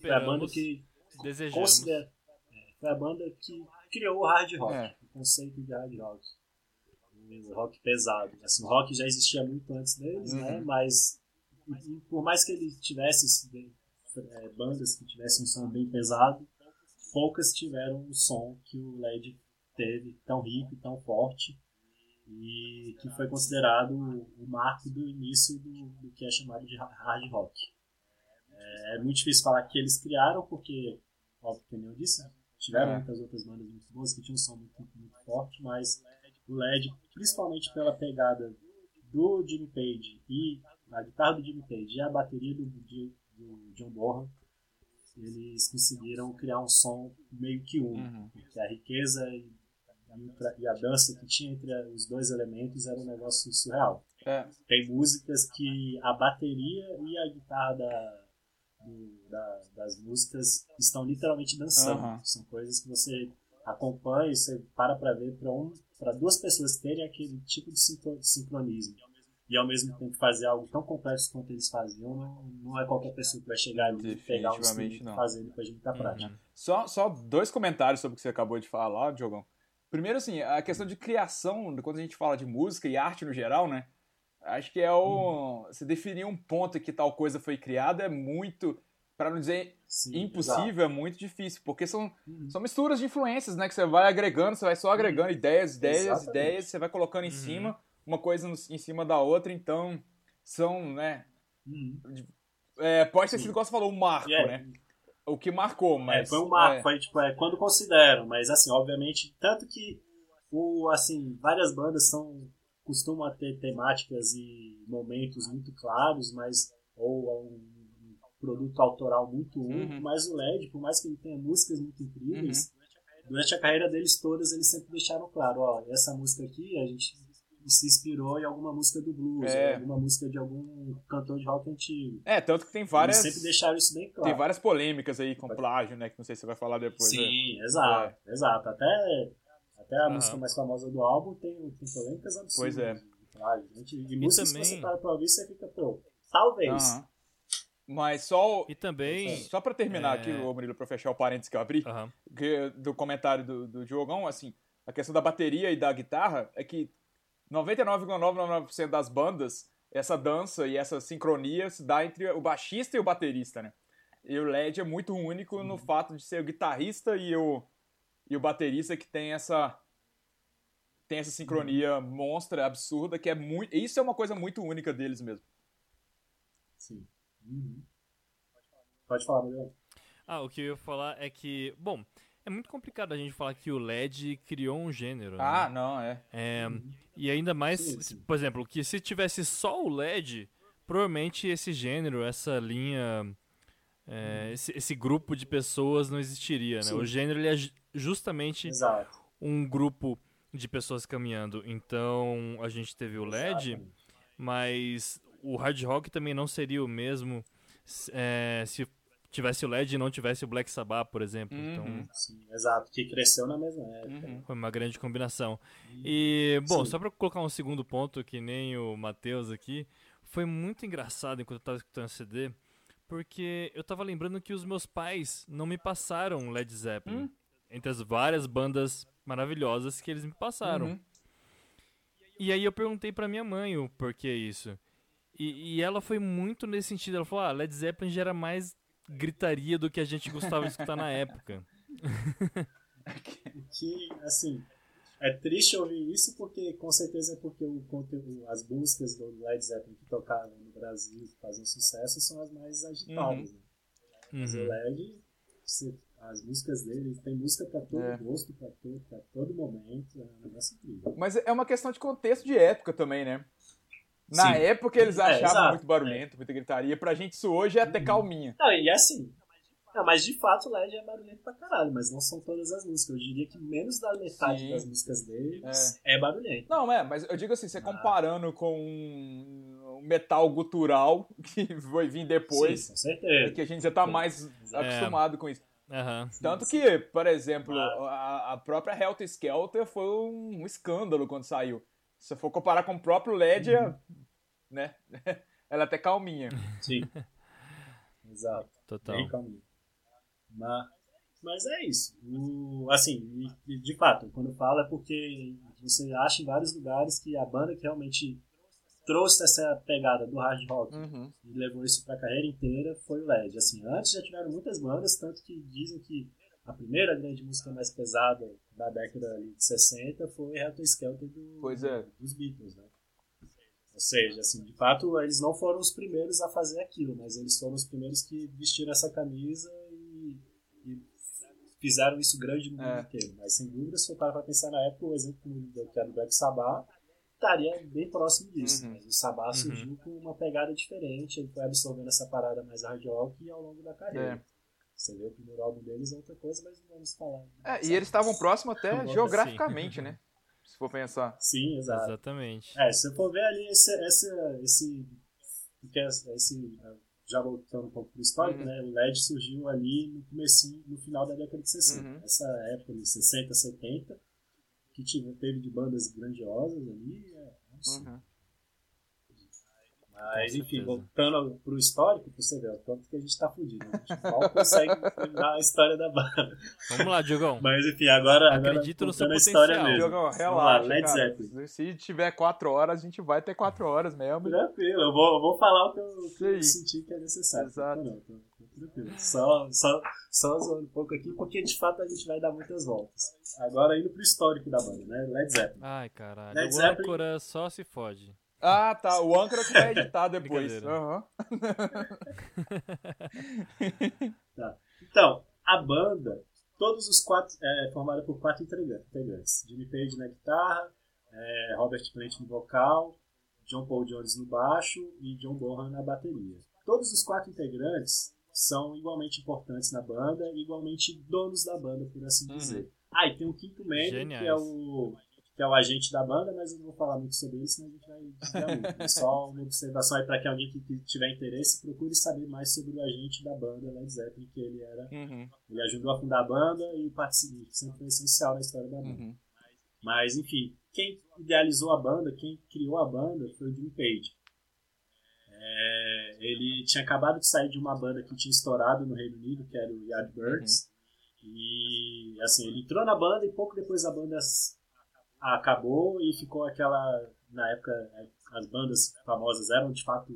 foi a banda que Desejamos. é, foi a banda que criou o hard rock, É. o conceito de hard rock. O rock pesado. Assim, o rock já existia muito antes deles, Uhum. né? Mas por mais que ele tivesse esse- é, bandas que tivessem um som bem pesado, poucas tiveram o som que o LED teve, tão rico, tão forte, e que foi considerado o marco do início do, do que é chamado de hard rock. É muito difícil falar que eles criaram, porque, óbvio que nem eu disse, tiveram É. muitas outras bandas muito boas que tinham um som muito, muito forte, mas o LED, principalmente pela pegada do Jimmy Page e a guitarra do Jimmy Page e a bateria do, do, do John Bonham, eles conseguiram criar um som meio que único, Uhum. porque a riqueza e, tra- e a dança que tinha entre os dois elementos era um negócio surreal É. tem músicas que a bateria e a guitarra da, do- da- das músicas estão literalmente dançando. Aham. São coisas que você acompanha e você para pra ver para um, para duas pessoas terem aquele tipo de sincro- sincronismo e ao mesmo tempo fazer algo tão complexo quanto eles faziam, não, não é qualquer pessoa que vai chegar ali e pegar um instrumento e fazer depois de muita prática. Só, só dois comentários sobre o que você acabou de falar, Diogão. Primeiro, assim, a questão de criação, quando a gente fala de música e arte no geral, né? Acho que é o. Se definir um ponto que tal coisa foi criada é muito. Para não dizer Sim, impossível, é muito difícil. Porque são, Uhum. são misturas de influências, né? Que você vai agregando, você vai só agregando ideias, ideias, Exatamente. ideias, você vai colocando em Uhum. cima, uma coisa no- em cima da outra, então. São, né? Uhum. É, pode ter sido, igual você falou, um marco, é- né? O que marcou, mas. É, foi um marco, é. foi tipo, é, quando consideram, mas assim, obviamente, tanto que o, assim, várias bandas são costumam ter temáticas e momentos muito claros, mas ou um, um produto autoral muito único, Uhum. mas o LED, por mais que ele tenha músicas muito incríveis, Uhum. durante a carreira deles todas, eles sempre deixaram claro, ó, essa música aqui a gente se inspirou em alguma música do blues, É. alguma música de algum cantor de rock antigo. É, tanto que tem várias. Eles sempre deixaram isso bem claro. Tem várias polêmicas aí com plágio, né? Que não sei se você vai falar depois. né? Sim, exato, exato. Até, até a Aham. música mais famosa do álbum tem, tem polêmicas absurdas. Pois é. de plágio. Gente, E, músicas também- que você para pra ouvir, você fica, pô, talvez. Aham. Mas só, o- E também. só pra terminar É. aqui, ô Murilo, pra fechar o parênteses que eu abri, Aham. que- do comentário do, do Diogão, assim, a questão da bateria e da guitarra é que 99,999% das bandas, essa dança e essa sincronia se dá entre o baixista e o baterista, né? E o LED é muito único no fato de ser o guitarrista e o, e o baterista que tem essa tem essa sincronia monstra, absurda, que é muito. Isso é uma coisa muito única deles mesmo. Sim. Uhum. Pode falar, Miguel. Ah, o que eu ia falar é que. Bom, é muito complicado a gente falar que o LED criou um gênero. Ah, né? não, é. É, e ainda mais, Sim, sim. por exemplo, que se tivesse só o LED, provavelmente esse gênero, essa linha, é, esse, esse grupo de pessoas não existiria, né? Sim. O gênero ele é ju- justamente Exato. um grupo de pessoas caminhando. Então a gente teve o LED, mas o hard rock também não seria o mesmo se, é, se tivesse o LED e não tivesse o Black Sabbath, por exemplo. Uhum. Então Sim, exato. Que cresceu na mesma época. Uhum. foi uma grande combinação. E, bom, Sim. só pra colocar um segundo ponto, que nem o Matheus aqui, foi muito engraçado enquanto eu tava escutando o CD, porque eu tava lembrando que os meus pais não me passaram Led Zeppelin. Hum. Entre as várias bandas maravilhosas que eles me passaram. Uhum. E aí eu perguntei pra minha mãe o porquê isso. E, e ela foi muito nesse sentido. Ela falou: ah, Led Zeppelin já era mais gritaria do que a gente gostava de escutar na época. que, assim, é triste ouvir isso porque, com certeza, é porque o conteúdo, as músicas do Led Zeppelin que tocavam no Brasil, que fazem sucesso, são as mais agitadas. Né? Mas o Uhum. Led, se- as músicas dele, tem música pra todo É. gosto, pra todo, pra todo momento, é um negócio incrível. Mas é uma questão de contexto de época também, né? Na Sim. época eles É, achavam exato. muito barulhento, muita gritaria. Pra gente isso hoje é até Uhum. calminha. Não, e assim. Não, mas de fato o LED é barulhento pra caralho, mas não são todas as músicas. Eu diria que menos da metade Sim. das músicas deles é, barulhento. Não, é, mas eu digo assim, você Ah. comparando com um metal gutural que foi vir depois, Sim, com certeza. é que a gente já tá mais É. acostumado com isso. Aham. Tanto que, por exemplo, a, a própria Helter Skelter foi um escândalo quando saiu. Se você for comparar com o próprio LED, Uhum. né? Ela é até calminha. Sim. Exato. Total. Bem calminho. Mas, mas é isso. O, assim, de fato, quando eu falo é porque você acha em vários lugares que a banda que realmente trouxe essa pegada do hard rock Uhum. e levou isso pra carreira inteira foi o LED. Assim, antes já tiveram muitas bandas, tanto que dizem que a primeira grande música mais pesada da década de 60 foi Helter Skelter do, é. dos Beatles, né? Ou seja, assim, de fato, eles não foram os primeiros a fazer aquilo, mas eles foram os primeiros que vestiram essa camisa e, e fizeram isso grande no mundo É. inteiro. Mas sem dúvida, se eu parar pra pensar na época, o exemplo que era do Black Sabbath estaria bem próximo disso. Uhum. Mas o Sabbath Uhum. surgiu com uma pegada diferente, ele foi absorvendo essa parada mais hard rock ao longo da carreira. É. Você vê o primeiro álbum deles é outra coisa, mas não vamos falar. É, e eles estavam próximos até geograficamente, né? Se for pensar. Sim, exato. Exatamente. É, se você for ver ali esse, esse, esse, esse já voltando um pouco pro histórico, Uhum. né, o LED surgiu ali no comecinho, no final da década de 60. Uhum. Essa época de 60, 70, que tive, teve de bandas grandiosas ali, é, é absurdo. Uhum. Mas, Com enfim, certeza. voltando pro histórico, pra você ver o tanto que a gente tá fudido. né? A gente mal consegue terminar a história da banda. Vamos lá, Diogão. Mas, enfim, agora, agora Acredito no seu história potencial. mesmo. Diogão, Vamos lá, relaxa, Led cara. Zeppelin. Se tiver quatro horas, a gente vai ter quatro horas mesmo. Tranquilo, eu vou, eu vou falar o que eu, que eu senti que é necessário. Exato. Não, tô, tô tranquilo. Só, só, só zoando um pouco aqui, porque de fato a gente vai dar muitas voltas. Agora indo pro histórico da banda, né? Led Zeppelin. Ai, caralho. Led O Zeppelin. âncora só se fode. Ah, tá. O âncora que vai editar depois. Aham. Tá. Então, a banda, todos os quatro, é formada por quatro integra- integrantes. Jimmy Page na guitarra, é, Robert Plant no vocal, John Paul Jones no baixo e John Bonham na bateria. Todos os quatro integrantes são igualmente importantes na banda, igualmente donos da banda, por assim Uhum. dizer. Ah, e tem um quinto membro, que é o que é o agente da banda, mas eu não vou falar muito sobre isso, senão a gente vai desviar muito. É só uma observação aí para que alguém que, que tiver interesse procure saber mais sobre o agente da banda Led Zeppelin, que ele era Uhum. ele ajudou a fundar a banda e participou, sempre foi essencial na história da banda. Uhum. Mas, enfim, quem idealizou a banda, quem criou a banda foi o Jimmy Page. É, ele tinha acabado de sair de uma banda que tinha estourado no Reino Unido, que era o Yardbirds. E, assim, ele entrou na banda e pouco depois a banda acabou e ficou aquela... Na época, é, as bandas famosas eram, de fato,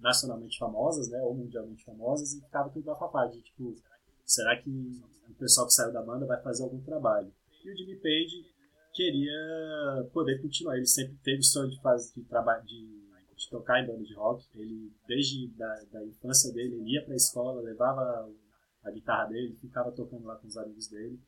nacionalmente famosas, né? Ou mundialmente famosas e ficava tudo bafafá de, tipo, será que o pessoal que saiu da banda vai fazer algum trabalho? E o Jimmy Page queria poder continuar. Ele sempre teve o sonho de fazer de trabalho de, de tocar em banda de rock. Ele desde da, da infância dele ele ia para a escola, levava a guitarra dele, ficava tocando lá com os amigos dele.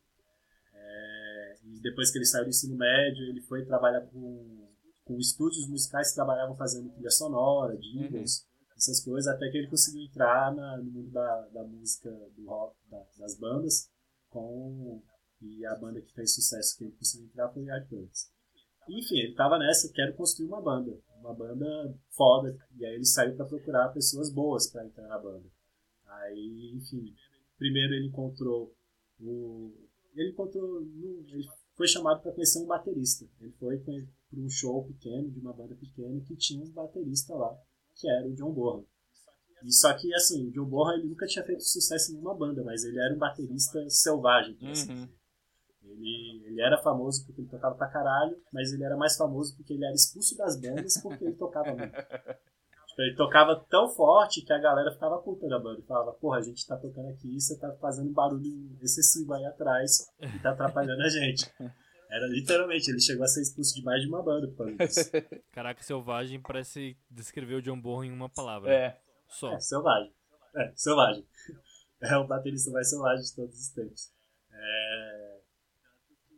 É, e depois que ele saiu do ensino médio, ele foi trabalhar com, com estúdios musicais que trabalhavam fazendo trilha sonora, jingles, essas coisas, até que ele conseguiu entrar na- no mundo da, da música, do rock, da- das bandas, com e a banda que fez sucesso que ele conseguiu entrar foi o Yardbirds. Enfim, ele tava nessa, quero construir uma banda, uma banda foda, e aí ele saiu para procurar pessoas boas para entrar na banda. Aí, enfim, primeiro ele encontrou o ele encontrou ele foi chamado para conhecer um baterista. Ele foi para um show pequeno de uma banda pequena que tinha um baterista lá, que era o John Bonham. E só que assim, o John Bonham ele nunca tinha feito sucesso em nenhuma banda, mas ele era um baterista selvagem, assim Uhum. dizer. Ele, ele era famoso porque ele tocava pra caralho, mas ele era mais famoso porque ele era expulso das bandas porque ele tocava muito. Tipo, ele tocava tão forte que a galera ficava puta da banda. Falava, porra, a gente tá tocando aqui e você tá fazendo barulho excessivo aí atrás e tá atrapalhando a gente. Era literalmente, ele chegou a ser expulso de mais de uma banda por causa disso. Caraca, selvagem parece descrever o John Bonham em uma palavra. É. Só. É, selvagem. É, selvagem. É o baterista mais selvagem de todos os tempos. É,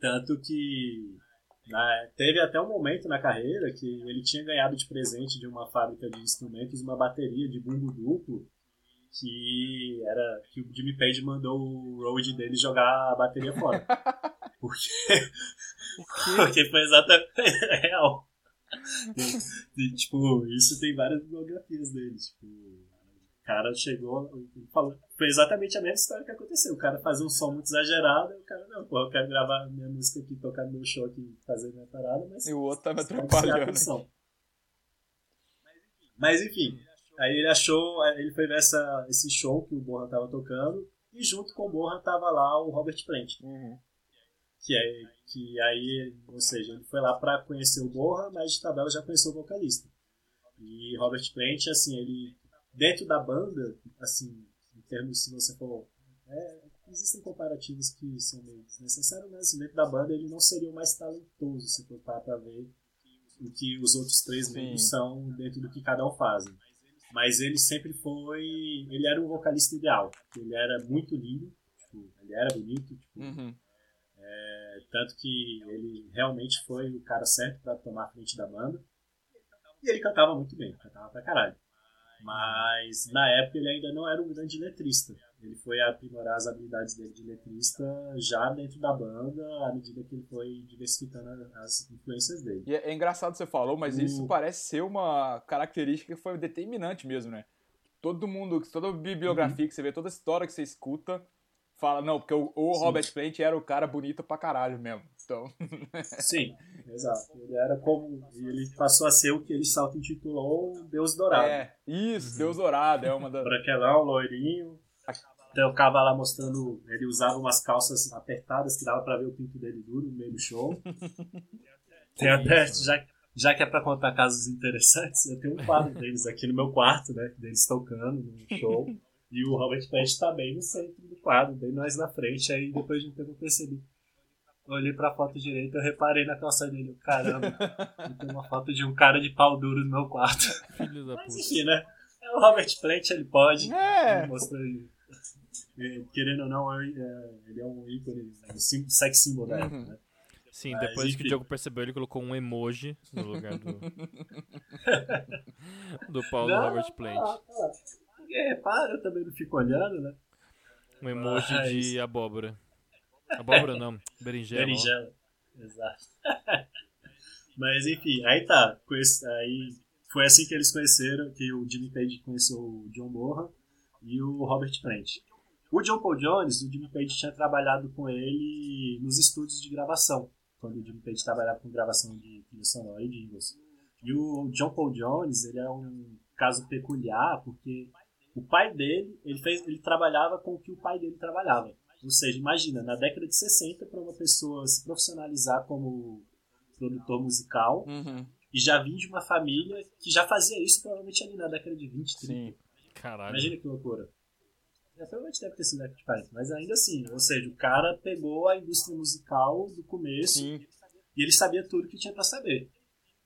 Tanto que na- teve até um momento na carreira que ele tinha ganhado de presente de uma fábrica de instrumentos uma bateria de bumbo duplo que era que o Jimmy Page mandou o road dele jogar a bateria fora. Porque, porque foi exatamente é real. E, e, tipo, isso tem várias biografias dele. Tipo, cara chegou e falou. Foi exatamente a mesma história que aconteceu. O cara fazia um som muito exagerado, e o cara, não, pô, eu quero gravar minha música aqui, tocar no meu show aqui, fazer minha parada, mas E o outro criar atrapalhando. Mas enfim, aí ele achou, ele foi ver essa, esse show que o Borra tava tocando, e junto com o Borra tava lá o Robert Plant, Uhum. que, é, que aí, ou seja, ele foi lá pra conhecer o Borra, mas de tabela já conheceu o vocalista. E Robert Plant, assim, ele, dentro da banda, assim, em termos, se você for. é, existem comparativos que são meio desnecessários, mas assim, dentro da banda ele não seria o mais talentoso, se for parar pra ver o que os outros três membros são dentro do que cada um fazem. Mas ele sempre foi. Ele era um vocalista ideal. Ele era muito lindo, tipo, ele era bonito, tipo, Uhum. é, tanto que ele realmente foi o cara certo pra tomar a frente da banda. E ele cantava muito bem, cantava pra caralho. Mas na época ele ainda não era um grande letrista. Ele foi aprimorar as habilidades dele de letrista já dentro da banda, à medida que ele foi diversificando as influências dele. E é, é engraçado que você falou, mas O- isso parece ser uma característica que foi determinante mesmo, né? Todo mundo, toda bibliografia que você vê, toda história que você escuta, fala, não, porque o, o. Robert Plant era o cara bonito pra caralho mesmo. Então, Sim, exato. Ele era como. Ele passou a ser o que ele se auto-intitulou Deus Dourado. é, isso, Deus Dourado, é uma das... branquelão, loirinho. Tocava lá mostrando. Ele usava umas calças apertadas que dava pra ver o pinto dele duro no meio do show. Tem até, já, já que é pra contar casos interessantes, eu tenho um quadro deles aqui no meu quarto, né? Deles tocando no show. E o Robert Plant tá bem no centro do quadro, bem nós na frente. Aí depois de um tempo eu percebi. Eu olhei pra foto direita eu reparei na calça dele. Eu, Caramba, tem uma foto de um cara de pau duro no meu quarto. Filho da Mas puta. enfim, né? É o Robert Plant, ele pode. É, Ele. É, Querendo ou não, é- é- ele é um ícone, um sim- sex symbol da época, Uhum. né? Sim, Mas, depois que enfim. o Diogo percebeu, ele colocou um emoji no lugar do. do pau do Não, Robert Plant. tá tá. Ninguém repara, eu também não fico olhando, né? Um emoji Mas- de abóbora. Abóbora não, berinjela. Berinjela. Exato. Mas enfim, aí tá. Aí foi assim que eles conheceram, que o Jimmy Page conheceu o John Bonham e o Robert Plant. O John Paul Jones, o Jimmy Page tinha trabalhado com ele nos estúdios de gravação, quando o Jimmy Page trabalhava com gravação de sonora e jingles. E o John Paul Jones, ele é um caso peculiar, porque o pai dele, ele, fez, ele trabalhava com o que o pai dele trabalhava. Ou seja, imagina, na década de 60, para uma pessoa se profissionalizar como produtor musical, Uhum, e já vir de uma família que já fazia isso provavelmente ali na década de 20, 30. sim. Caralho. Imagina que loucura. É, provavelmente deve ter sido Daft Punk, mas ainda assim, ou seja, o cara pegou a indústria musical do começo Sim. e ele sabia tudo que tinha pra saber.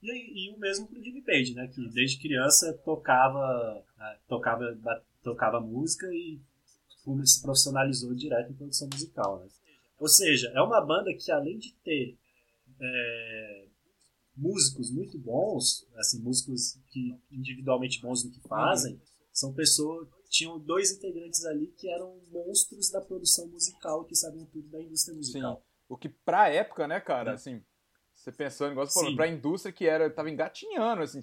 E, e o mesmo pro Jimmy Page, né, que desde criança tocava, ah, tocava, tocava música e como se profissionalizou direto em produção musical, né. Ou seja, é uma banda que além de ter é, músicos muito bons, assim, músicos que individualmente bons no que fazem, são pessoas tinham dois integrantes ali que eram monstros da produção musical que sabiam tudo da indústria musical. O que pra época, né, cara, É. assim, você pensando, igual você falou, Sim. pra indústria que era, tava engatinhando, assim,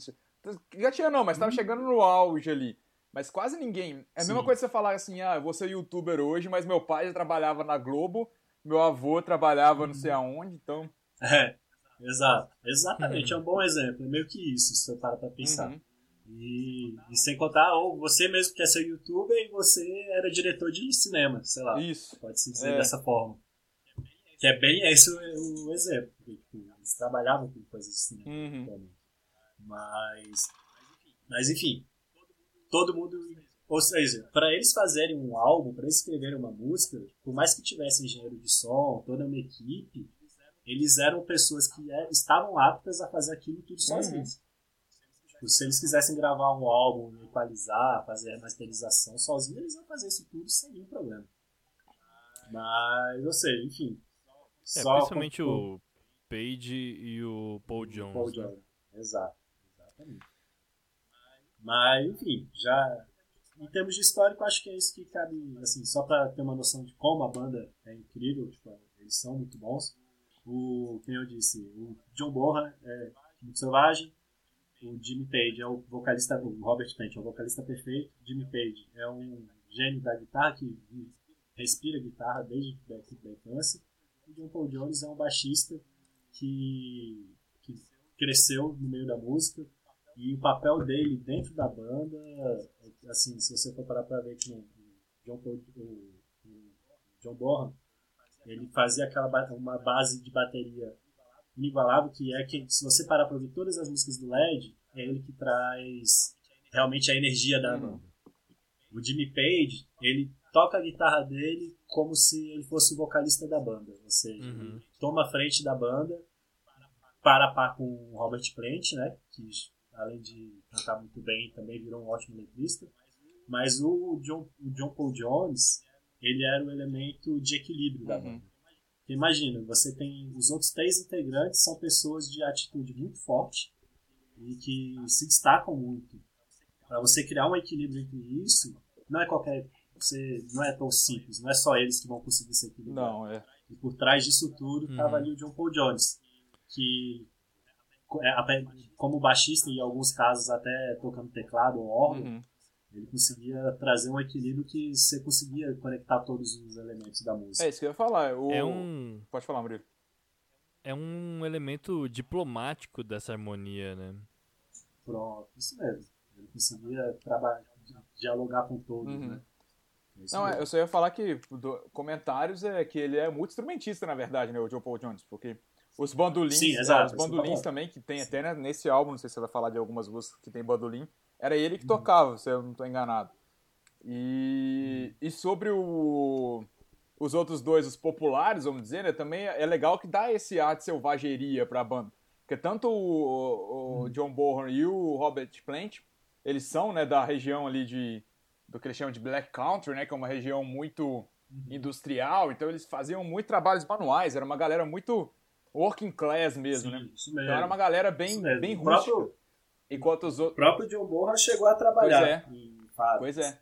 engatinhando não, mas tava chegando no auge ali. Mas quase ninguém. É a mesma Sim. coisa que você falar assim, ah, eu vou ser youtuber hoje, mas meu pai já trabalhava na Globo, meu avô trabalhava não sei Uhum. aonde, então. É, exato. Exatamente, é um bom exemplo. É meio que isso, se você para pra pensar. Uhum. E, e sem contar, ou você mesmo quer ser youtuber e você era diretor de cinema, sei lá. Isso. Pode se dizer É. dessa forma. Que é bem esse o, o exemplo. tipo, eles trabalhavam com coisas de cinema. Uhum. também. Mas, mas enfim, todo mundo. Ou seja, para eles fazerem um álbum, para eles escreverem uma música, por mais que tivessem engenheiro de som, toda uma equipe, eles eram pessoas que é- estavam aptas a fazer aquilo tudo sozinhos. Tipo, se eles quisessem gravar um álbum, equalizar, fazer a masterização sozinhos, eles iam fazer isso tudo sem nenhum problema. Mas, ou seja, enfim. É, só principalmente com- o Page e o Paul Jones. Paul né? Jordan. Exato, exatamente. Mas, enfim, já em termos de histórico, acho que é isso que cabe, assim, só pra ter uma noção de como a banda é incrível, tipo, eles são muito bons. O, como eu disse, o John Bonham é muito selvagem, o Jimmy Page é o vocalista, o Robert Plant é o vocalista perfeito, Jimmy Page é um gênio da guitarra que respira guitarra desde da, da infância, o John Paul Jones é um baixista que, que cresceu no meio da música e o papel dele dentro da banda, assim, se você for parar pra ver que no John o, o John Bonham, ele fazia aquela uma base de bateria inigualável, que é que se você parar pra ouvir todas as músicas do LED, é ele que traz realmente a energia da banda. O Jimmy Page, ele toca a guitarra dele como se ele fosse o vocalista da banda, ou seja, Uhum. toma a frente da banda para a par com o Robert Plant, né, que além de cantar muito bem, também virou um ótimo letrista. Mas o John, o John Paul Jones, ele era o elemento de equilíbrio da Uhum. banda. Imagina, você tem os outros três integrantes são pessoas de atitude muito forte e que se destacam muito. Para você criar um equilíbrio entre isso, não é qualquer, você não é tão simples, não é só eles que vão conseguir se equilibrar. Não, é. E por trás disso tudo Uhum. estava ali o John Paul Jones, que até como baixista e em alguns casos até tocando teclado ou órgão, Uhum. ele conseguia trazer um equilíbrio que você conseguia conectar todos os elementos da música. É isso que eu ia falar. O... É um, Pode falar, Murilo. é um elemento diplomático dessa harmonia, né? Pronto, isso mesmo. Ele conseguia trabalhar, dialogar com todos, Uhum. né? É isso Não, é, mesmo. eu só ia falar que do- comentários é que ele é muito instrumentista, na verdade, né, o Joe Paul Jones, porque os bandolins, Sim, é, exato, os eu bandolins tô também, que tem até né, nesse álbum, não sei se você vai falar de algumas músicas que tem bandolim, era ele Uhum. que tocava, se eu não estou enganado. E, e sobre o, os outros dois, os populares, vamos dizer, né, também é legal que dá esse ar de selvageria pra banda. Porque tanto o, o John Bonham e o Robert Plant, eles são né, da região ali de do que eles chamam de Black Country, né, que é uma região muito industrial, então eles faziam muito trabalhos manuais, era uma galera muito working class mesmo, Sim, né? isso mesmo. Então era uma galera bem, bem O rústica. próprio, Enquanto os o outros. próprio John Bonham chegou a trabalhar Pois é. em fábricas. Pois é.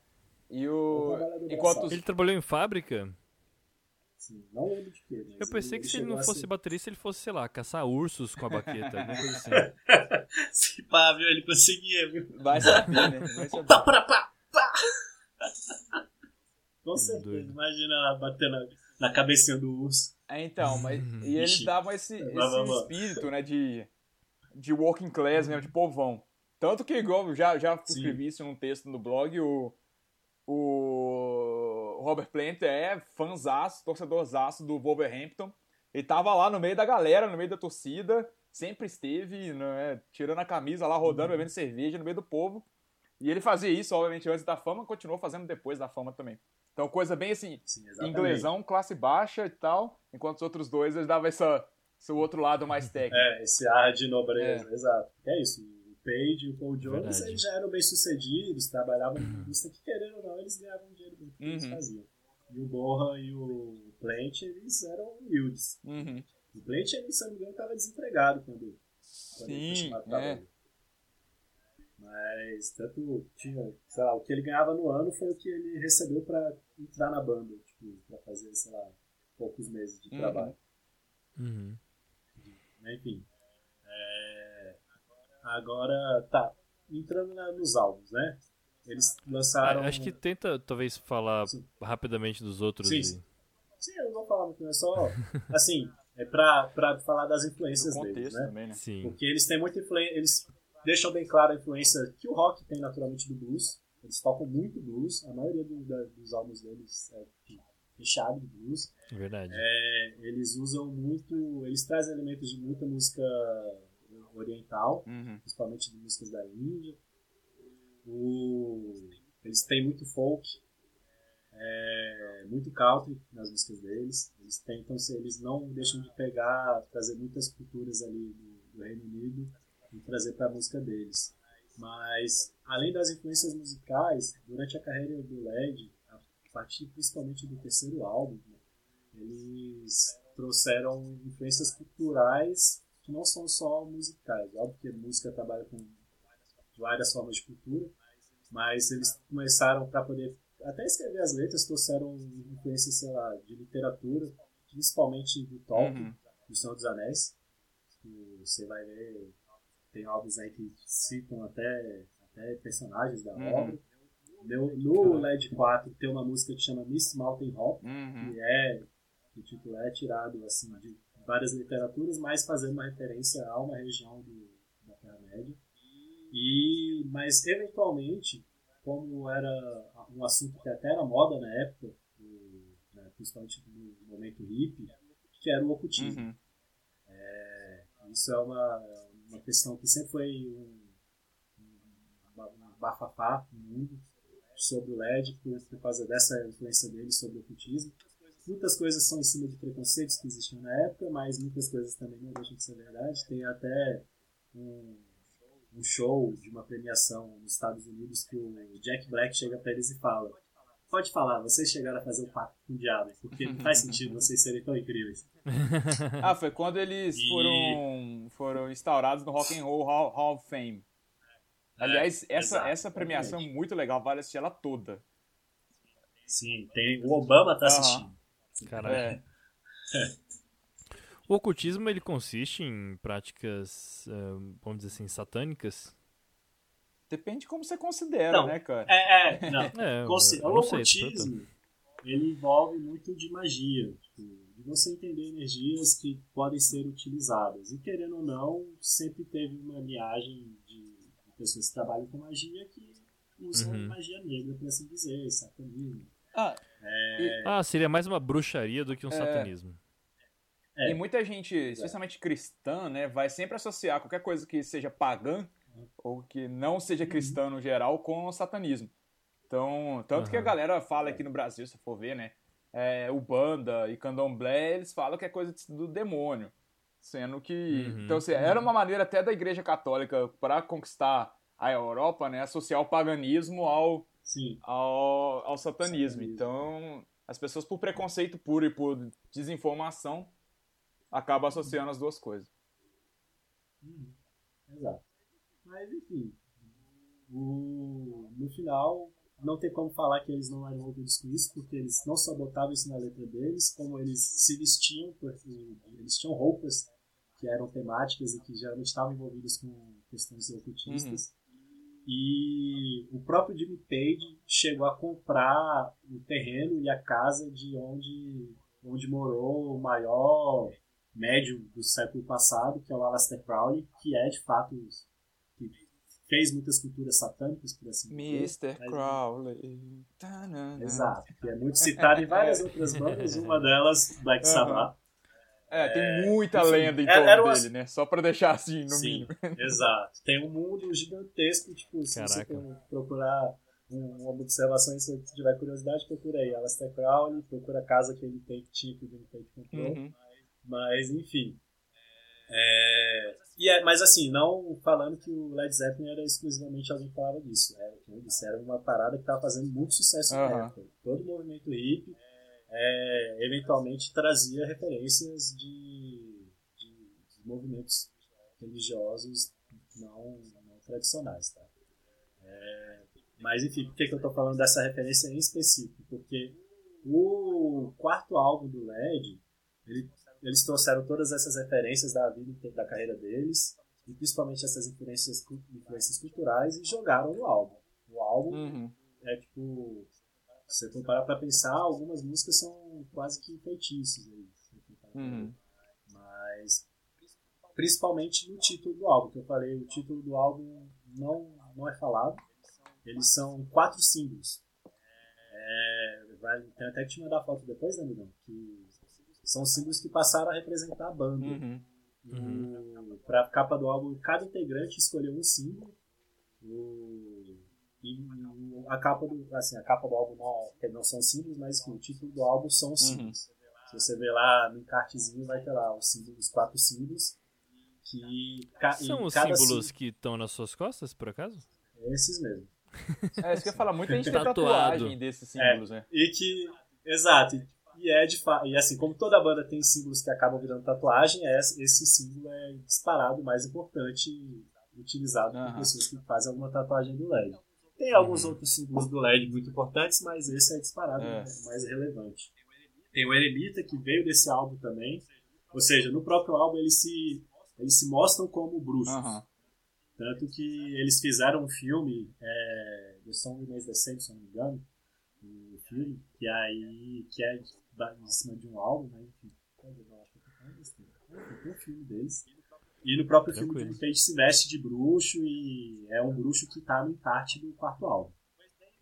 E o. Enquanto os. Ele trabalhou em fábrica? Sim, não lembro de quê. Eu pensei que se ele não fosse ser- baterista, ele fosse, sei lá, caçar ursos com a baqueta, alguma coisa assim. Se pá, viu? Ele conseguia, viu? Vai saber, né? Vai saber. Pá, pá, pá, pá. Com certeza, imagina ela batendo na, na cabecinha do urso. É, então, mas. E eles Ixi. davam esse, esse vai, vai. espírito, né, de. De working class mesmo, de povão. Tanto que, igual, eu já, já escrevi isso num texto no blog, o. O Robert Plant é fãzaço, torcedorzaço do Wolverhampton. Ele tava lá no meio da galera, no meio da torcida, sempre esteve, né, tirando a camisa lá, rodando, bebendo cerveja no meio do povo. E ele fazia isso, obviamente, antes da fama, continuou fazendo depois da fama também. Então, coisa bem assim, Sim, inglesão, classe baixa e tal, enquanto os outros dois eles davam essa, esse outro lado mais técnico. É, esse ar de nobreza, exato. É isso. O Page e o Paul Jones Verdade. eles já eram bem sucedidos, trabalhavam em indústria que, querendo ou não, eles ganhavam dinheiro do que eles Uhum. faziam. E o Bonham e o Plant, eles eram humildes. Uhum. O Plant, ele, se não me engano, estava desempregado quando, quando ele foi Sim, chamado é. Mas tanto tinha, sei lá, o que ele ganhava no ano foi o que ele recebeu pra entrar na banda, tipo, pra fazer, sei lá, poucos meses de Uhum. trabalho. Uhum. Enfim. É, Agora, tá. Entrando na- nos álbuns, né? Eles lançaram. Ah, acho que tenta, talvez, falar Sim. rapidamente dos outros. Sim, e- sim. Eu não vou falar muito, é só. Assim, é pra, pra falar das influências deles, contexto né? também, né? Sim. Porque eles têm muita influência. Eles deixam bem clara a influência que o rock tem naturalmente do blues. Eles tocam muito blues. A maioria do- da- dos álbuns deles é fechado de blues. Verdade. É, eles usam muito. Eles trazem elementos de muita música oriental, Uhum. principalmente de músicas da Índia. O, eles têm muito folk, é, muito country nas músicas deles. Eles tentam ser, eles não deixam de pegar, trazer muitas culturas ali do, do Reino Unido e trazer para a música deles. Mas além das influências musicais, durante a carreira do Led, a partir principalmente do terceiro álbum, né, eles trouxeram influências culturais que não são só musicais. Óbvio que a música trabalha com várias formas de cultura, mas eles começaram para poder até escrever as letras, trouxeram influências, sei lá, de literatura, principalmente do Tolkien, Uhum. do Senhor dos Anéis. que Você vai ver, tem álbuns aí que citam até, até personagens da Uhum. obra. No, no LED 4 tem uma música que chama Miss Mountain Hop, Uhum. que é o título é tirado assim de várias literaturas, mas fazendo uma referência a uma região do, da Terra-média. E mas eventualmente, como era um assunto que até era moda na época, do- né, principalmente no momento hippie, que era o ocultismo. Uhum. Isso é uma, uma questão que sempre foi um, um, um bafafá no mundo sobre o LED, por, por causa dessa influência dele sobre o ocultismo. Muitas coisas são em cima de preconceitos que existiam na época, mas muitas coisas também não deixam de ser verdade. Tem até um, um show de uma premiação nos Estados Unidos que o Jack Black chega para eles e fala: Pode falar, vocês chegaram a fazer um pacto com o diabo, porque não faz sentido vocês serem tão incríveis. Ah, foi quando eles E- foram, foram instaurados no Rock and Roll Hall, Hall of Fame. Aliás, essa, exato, essa premiação é muito legal, vale assistir ela toda. Sim, tem, o Obama tá assistindo. Caraca. É. O ocultismo ele consiste em práticas, eh, vamos dizer assim, satânicas? Depende de como você considera, Não. né, cara? É, é, não. É, o ocultismo, ele envolve muito de magia, tipo, você entender energias que podem ser utilizadas. E querendo ou não, sempre teve uma linhagem de, pessoas que trabalham com magia que usam Uhum. magia negra, por assim dizer, satanismo. Ah, Ah, seria mais uma bruxaria do que um É. satanismo. É. E muita gente, especialmente cristã, né, vai sempre associar qualquer coisa que seja pagã ou que não seja cristã no geral com o satanismo. Então, tanto que a Aham. galera fala aqui no Brasil, se for ver, né, é, Ubanda e Candomblé, eles falam que é coisa do demônio. Sendo que. Uhum. Então, assim, era uma maneira até da Igreja Católica para conquistar a Europa, né, associar o paganismo ao, Sim. ao, ao satanismo. Satanismo. Então, as pessoas, por preconceito puro e por desinformação, acabam associando as duas coisas. Uhum. Exato. Mas enfim, o- no final não tem como falar que eles não eram envolvidos com isso, porque eles não só botavam isso na letra deles, como eles se vestiam, porque eles tinham roupas que eram temáticas e que geralmente estavam envolvidas com questões ocultistas. E o próprio Jimmy Page chegou a comprar o terreno e a casa de onde, onde morou o maior médium do século passado, que é o Aleister Crowley, que é de fato fez muitas culturas satânicas, por assim dizer. Mr. Mas- Crowley. Exato, que é muito citado em várias outras bandas, uma delas Black. Sabbath. É, tem muita enfim, lenda em era- torno era uma- dele, né? Só pra deixar assim, no Sim, mínimo. exato. Tem um mundo gigantesco, tipo, se você Caraca. for procurar um- uma observação, se você tiver curiosidade, procura aí. Aleister Crowley, procura a casa que ele tem, que tinha, que o Jimmy Page comprou. Uhum. Mas, enfim. É, e é, mas assim, não falando que o Led Zeppelin era exclusivamente alguém que falava disso. Eu disse, era uma parada que estava fazendo muito sucesso na Aham. época. Todo o movimento hippie é, eventualmente trazia referências de, de- de movimentos religiosos não, não tradicionais. Tá? É, mas enfim, por que, que eu estou falando dessa referência em específico? Porque o quarto álbum do Led, ele eles trouxeram todas essas referências da vida da carreira deles, e principalmente essas influências, influências culturais, e jogaram no álbum. O álbum Uhum. é tipo. Se você for parar pra pensar, algumas músicas são quase que feitiços aí. parar pra Uhum. Mas. Principalmente no título do álbum, que eu falei, o título do álbum não, não é falado. Eles são quatro símbolos. É, vai, tem até que te mandar a foto depois, né, amigão? Que são símbolos que passaram a representar a banda. Uhum. O, pra capa do álbum, cada integrante escolheu um símbolo. O, e o- a capa do, assim, a capa do álbum não, não são símbolos, mas o título do álbum são os Uhum. símbolos. Se você ver lá no encartezinho, vai ter lá os, símbolos, os quatro símbolos. Que ca, São e os cada símbolos sim- que estão nas suas costas, por acaso? Esses mesmo. É, isso que eu ia falar. Muita gente tem tatuagem desses símbolos, né? E que. Exato. E- é de fato. E assim, como toda banda tem símbolos que acabam virando tatuagem, é- esse símbolo é disparado mais importante utilizado por Aham. pessoas que fazem alguma tatuagem do LED. Tem alguns outros símbolos do LED muito importantes, mas esse é disparado É. o mais relevante. Tem o Eremita, que veio desse álbum também. Ou seja, no próprio álbum eles se, eles se mostram como bruxos. Aham. Tanto que eles fizeram um filme, é, The Song Remains the Same, se não me engano, o filme, que aí que é da- em cima de um álbum, né? Enfim, eu acho que besteira. Tem um filme deles. E no próprio filme o Tranquilo. Jimmy Page se veste de bruxo e é um bruxo que tá no encarte do quarto álbum.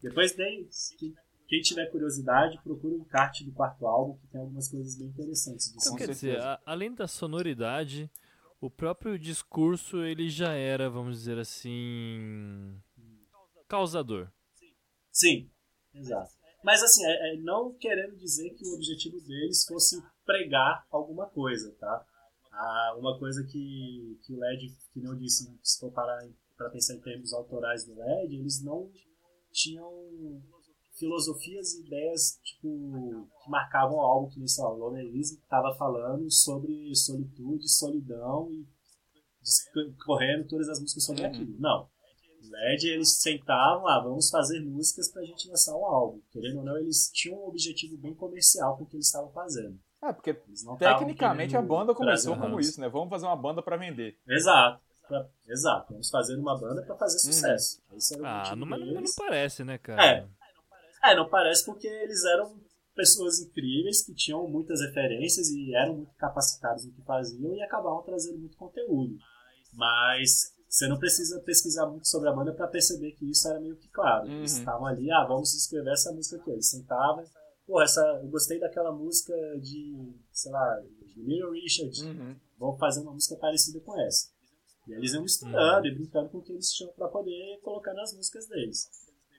Depois tem, quem, quem tiver curiosidade, procura o encarte do quarto álbum, que tem algumas coisas bem interessantes. Então, quer dizer, a- além da sonoridade, o próprio discurso ele já era, vamos dizer assim, causador. Sim, exato. Mas assim, é, é não querendo dizer que o objetivo deles fosse pregar alguma coisa, tá? Ah, uma coisa que, que o LED, que não disse, se for parar para pensar em termos autorais do LED, eles não tinham filosofias e ideias tipo, que marcavam o álbum, que nem sei lá, o Loner Elise estava falando sobre solitude, solidão e discorrendo todas as músicas sobre Uhum. aquilo. Não. LED, eles sentavam, ah, vamos fazer músicas pra gente lançar um álbum. Querendo ou não, eles tinham um objetivo bem comercial com o que eles estavam fazendo. É, porque tecnicamente a banda começou como isso, né? Vamos fazer uma banda pra vender. Exato. Pra- exato. Vamos fazer uma banda pra fazer Uhum. sucesso. Esse era o Ah, não, mas não, não parece, né, cara? É. É, não parece porque eles eram pessoas incríveis que tinham muitas referências e eram muito capacitados no que faziam e acabavam trazendo muito conteúdo. Mas você não precisa pesquisar muito sobre a banda para perceber que isso era meio que claro. Eles Uhum. estavam ali, ah, vamos escrever essa música aqui. Eles sentavam, pô, essa, eu gostei daquela música de, sei lá, de Little Richard, Uhum. vamos fazer uma música parecida com essa. E eles iam misturando e brincando com o que eles tinham para poder colocar nas músicas deles.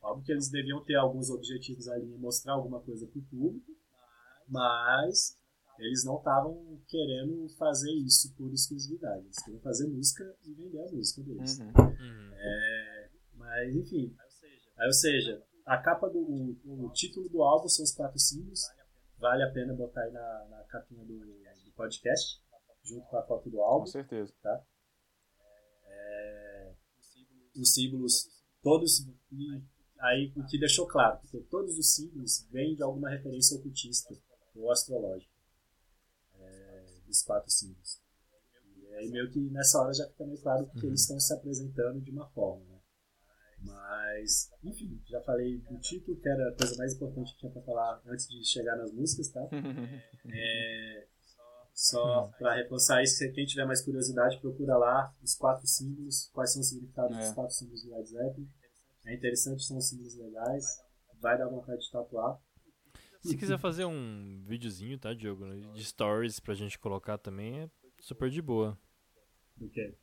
Óbvio que eles deviam ter alguns objetivos ali mostrar alguma coisa pro público, mas eles não estavam querendo fazer isso por exclusividade. Eles queriam fazer música e vender a música deles. Uhum. Uhum. Mas, enfim. Aí, ou seja, a capa do. O, o título do álbum são os quatro símbolos. Vale a pena botar aí na, na capinha do, do podcast, junto com a foto do Com álbum. certeza. Os símbolos, todos. E aí, o que deixou claro, porque todos os símbolos vêm de alguma referência ocultista ou astrológica. Dos quatro símbolos. E aí, meio que nessa hora já fica meio claro que eles estão se apresentando de uma forma, né? Mas, enfim, já falei do título, que era a coisa mais importante que tinha pra falar antes de chegar nas músicas, tá? É, só para reforçar isso, quem tiver mais curiosidade, procura lá os quatro símbolos, quais são os significados É. dos quatro símbolos do Led Zeppelin. É interessante, são símbolos legais, vai dar vontade de tatuar. Se quiser fazer um videozinho, tá, Diogo? De stories pra gente colocar também, é super de boa. Do que?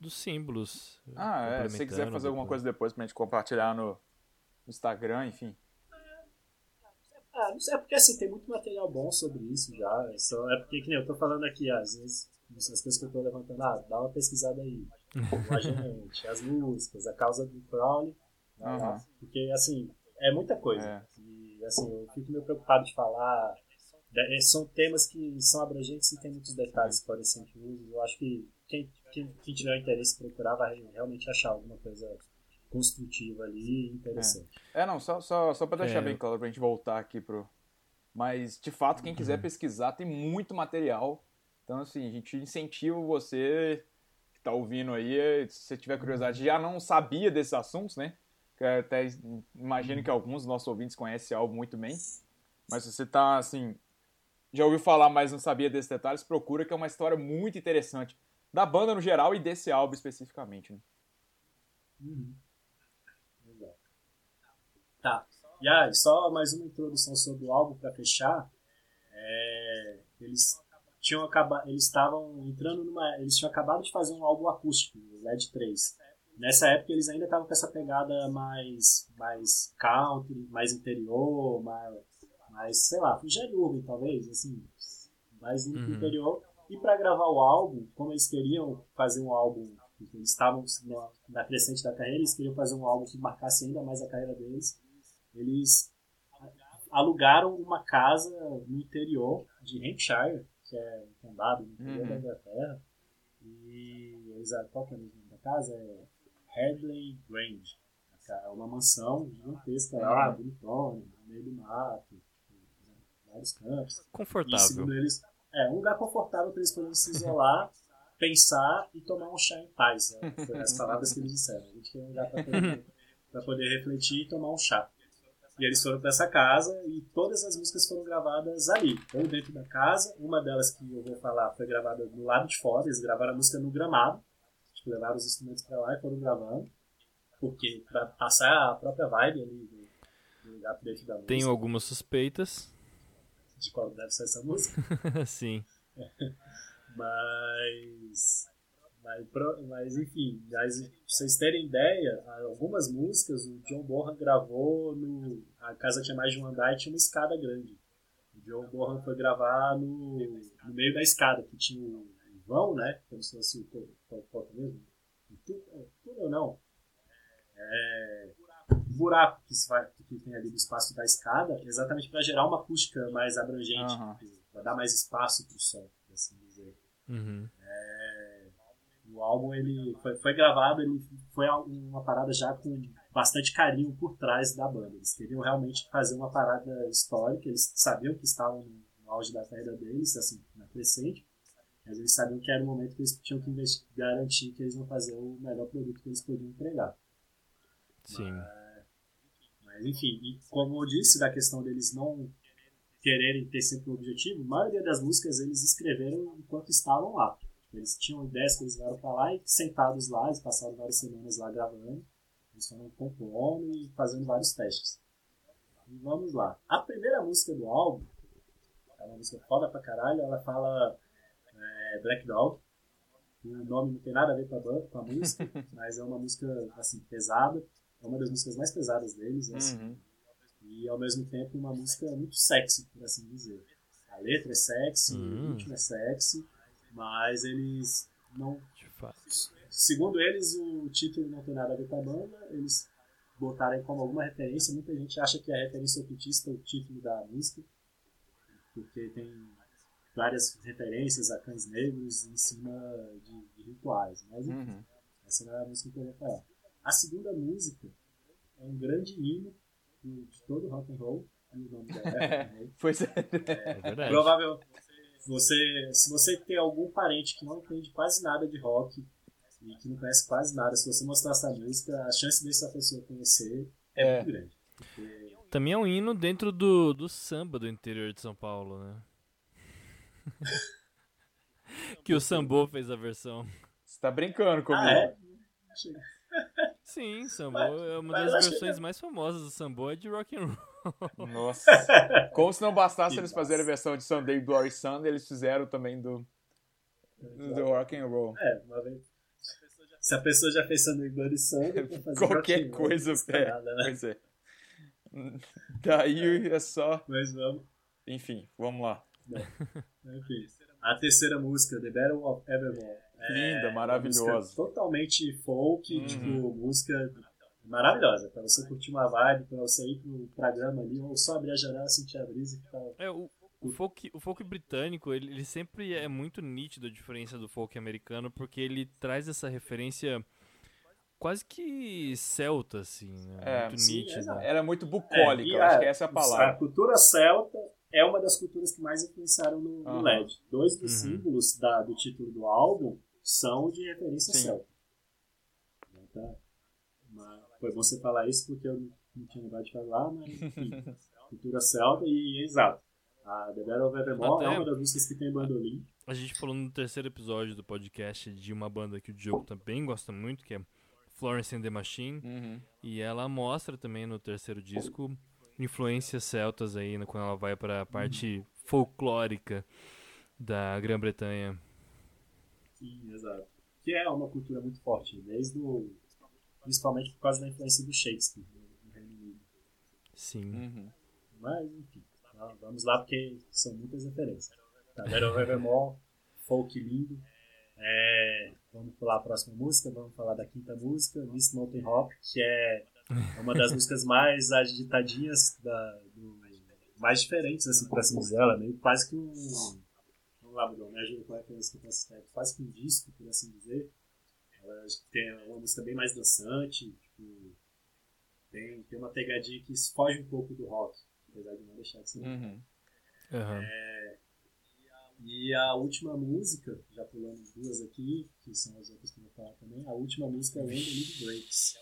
Dos símbolos. Ah, é. Se você quiser fazer alguma coisa depois pra gente compartilhar no Instagram, enfim. Ah, não sei, é porque assim, tem muito material bom sobre isso já. É, só, é porque, que nem eu tô falando aqui, às vezes, as coisas que eu tô levantando, ah, dá uma pesquisada aí. O agente, as músicas, a causa do Crowley. Aham. Porque, assim, é muita coisa. É. E, assim, eu fico meio preocupado de falar. É, São temas que são abrangentes e tem muitos detalhes que podem ser incluídos. Eu acho que quem, quem, quem tiver interesse em procurar vai realmente achar alguma coisa construtiva ali e interessante. É, não, só, só, só pra deixar É. bem claro pra gente voltar aqui pro. Mas, de fato, quem quiser pesquisar, tem muito material. Então, assim, a gente incentiva você que tá ouvindo aí, se você tiver curiosidade, já não sabia desses assuntos, né? Eu até imagino que alguns dos nossos ouvintes conhecem algo muito bem. Mas se você tá, assim, já ouviu falar, mas não sabia desses detalhes, procura que é uma história muito interessante. Da banda no geral e desse álbum especificamente, né? Uhum. Tá. E aí, só mais uma introdução sobre o álbum para fechar. É, eles tinham acabado, eles estavam entrando numa, eles tinham acabado de fazer um álbum acústico, o LED 3. Nessa época eles ainda estavam com essa pegada mais, mais country, mais interior, mais, mais sei lá, Jerry Urban talvez, assim, mais Uhum. interior. E para gravar o álbum, como eles queriam fazer um álbum, eles estavam na, na crescente da carreira, eles queriam fazer um álbum que marcasse ainda mais a carreira deles, eles alugaram uma casa no interior de Hampshire, que é um condado no interior Uhum. da Inglaterra. E eles, qual que é o nome da casa? É Headley Grange. É uma mansão gigantesca lá, bonitona, no meio do mato, vários campos. E Confortável. segundo eles, é um lugar confortável para eles poderem se isolar, pensar e tomar um chá em paz. Né? Foi as palavras que eles disseram. A gente quer um lugar para poder, poder refletir e tomar um chá. E eles foram para essa casa e todas as músicas foram gravadas ali, ou dentro da casa. Uma delas que eu vou falar foi gravada do lado de fora, eles gravaram a música no gramado. Levaram os instrumentos para lá e foram gravando. Porque para passar a própria vibe ali do, do lugar dentro da música, Tenho algumas suspeitas. de qual deve ser essa música. Sim. Mas. Mas, mas enfim, mas, pra vocês terem ideia, algumas músicas o John Bonham gravou no. A casa tinha mais de um andar e tinha uma escada grande. O John Bonham foi gravar no, no meio da escada, que tinha o vão, né? Como se fosse o. Qual, é mesmo? Tu- é, Túnel não. É, o buraco que, se vai, que tem ali do espaço da escada, exatamente para gerar uma acústica mais abrangente, Aham. para dar mais espaço para o som, por assim dizer. Uhum. O álbum ele foi, foi gravado, ele foi uma parada já com bastante carinho por trás da banda. Eles queriam realmente fazer uma parada histórica, eles sabiam que estavam no auge da carreira deles, assim, na crescente, mas eles sabiam que era o momento que eles tinham que investi- garantir que eles iam fazer o melhor produto que eles podiam entregar. Sim. Mas enfim, e como eu disse, da questão deles não quererem ter sempre um objetivo, a maioria das músicas eles escreveram enquanto estavam lá. Eles tinham ideias que eles levaram pra lá e sentados lá, eles passaram várias semanas lá gravando, eles foram compondo e fazendo vários testes. E vamos lá. A primeira música do álbum, é uma música foda pra caralho, ela fala é, Black Dog. O nome não tem nada a ver com a, ban- com a música, mas é uma música assim, pesada. É uma das músicas mais pesadas deles, assim, Uhum. e ao mesmo tempo uma música muito sexy, por assim dizer. A letra é sexy, Hum. o ritmo é sexy, mas eles não. De fato. Segundo eles, o título não tem nada a ver com a banda, eles botaram aí como alguma referência. Muita gente acha que a referência ocultista é o título da música, porque tem várias referências a cães negros em cima de, de rituais. Mas enfim, Uhum. essa não é a música que eu ia falar. A segunda música é um grande hino do- de todo rock and roll. E o nome dela é rock and roll. Pois é. É verdade. Provável. Você, se você tem algum parente que não entende quase nada de rock e que não conhece quase nada, se você mostrar essa música, a chance dessa pessoa conhecer é, É. muito grande. Porque Também é um hino dentro do, do samba do interior de São Paulo, né? que o Sambô fez a versão. Você tá brincando comigo. Ah, é? Sim, Sambô Mas- é uma das que versões mais famosas do Sambô é de rock and roll. Nossa. Como se não bastasse eles fazerem a versão de Sunday Bloody Sunday, eles fizeram também do, do rock and roll. É, uma vez. Se a pessoa já fez Sunday Bloody Sunday, Qualquer coisa, é. nada, né? Pois é. Daí é só. Mas vamos. Enfim, vamos lá. Enfim. A terceira música, The Battle of Evermore. É Linda, maravilhosa. Totalmente folk, Uhum. tipo, música maravilhosa. Pra você curtir uma vibe, pra você ir pro programa ali, ou só abrir a janela, sentir a brisa e ficar. É, o, o, folk, o folk britânico, ele, ele sempre é muito nítido a diferença do folk americano, porque ele traz essa referência quase que celta, assim, né? É, muito sim, nítida. Era muito bucólica, e eu acho que essa é a A palavra. cultura celta é uma das culturas que mais influenciaram no, no Aham. LED. Dois dos Uhum. símbolos da- do título do álbum são de referência celta. Tá? Mas foi bom você falar isso porque eu não tinha lembrado de falar, mas enfim, cultura celta e exato. A The Battle of Evermore Até- é uma das músicas que tem bandolim. A gente falou no terceiro episódio do podcast de uma banda que o Diogo também gosta muito, que é Florence and the Machine. Uhum. E ela mostra também no terceiro disco influências celtas aí né, quando ela vai para a parte folclórica da Grã-Bretanha. Sim, exato. Que é uma cultura muito forte, desde o principalmente por causa da influência do Shakespeare no, no Reino Unido. Sim. Uhum. Mas, enfim, va- vamos lá porque são muitas referências. Tá, Little Evermore, folk lindo. É, vamos pular a próxima música, vamos falar da quinta música, Miss Mountain Hop, que é uma das músicas mais agitadinhas, da, do- mais diferentes, assim, por assim dizer. Ela é meio quase que um. Vamos lá, Bruno, me ajuda com a referência que eu citar. Quase que um disco, por assim dizer. Ela tem uma música bem mais dançante, tipo, tem, tem uma pegadinha que foge um pouco do rock, apesar de não deixar de ser. Uhum. Aham. E a última música, já pulando duas aqui, que são as outras que eu vou falar também, a última música é the Leaf Breaks,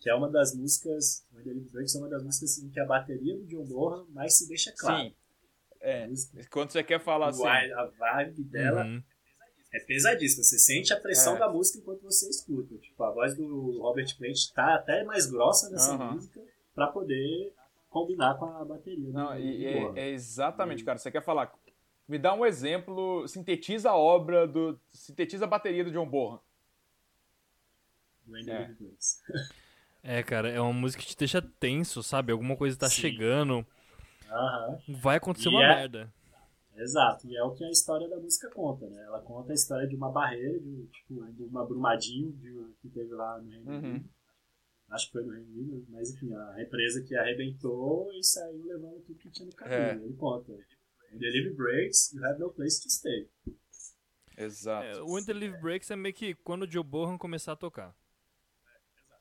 que é uma das músicas, Leaf Breaks é uma das músicas em que a bateria do John Bonham mais se deixa claro. Sim. É. Quando você quer falar assim. a vibe dela Uhum. é pesadíssima, você sente a pressão É. da música enquanto você escuta. Tipo, a voz do Robert Plant tá até mais grossa nessa Aham. música pra poder combinar com a bateria. Não, e, é, é exatamente, cara. Você quer falar. Me dá um exemplo, sintetiza a obra do. Sintetiza a bateria do John Bonham. É. É, cara, é uma música que te deixa tenso, sabe? Alguma coisa tá Sim. chegando, Aham. vai acontecer E uma é- merda. Exato, e é o que a história da música conta, né? Ela conta a história de uma barreira, de, tipo, de uma Brumadinho de- que teve lá no Reino Uhum. Unido. Acho que foi no Reino Unido, mas enfim, a represa que arrebentou e saiu levando tudo que tinha no caminho. É. Ele conta. When the live breaks, you have no place to stay. Exato. É, o When the Leaf Breaks é meio que quando o Joe Bohan começar a tocar.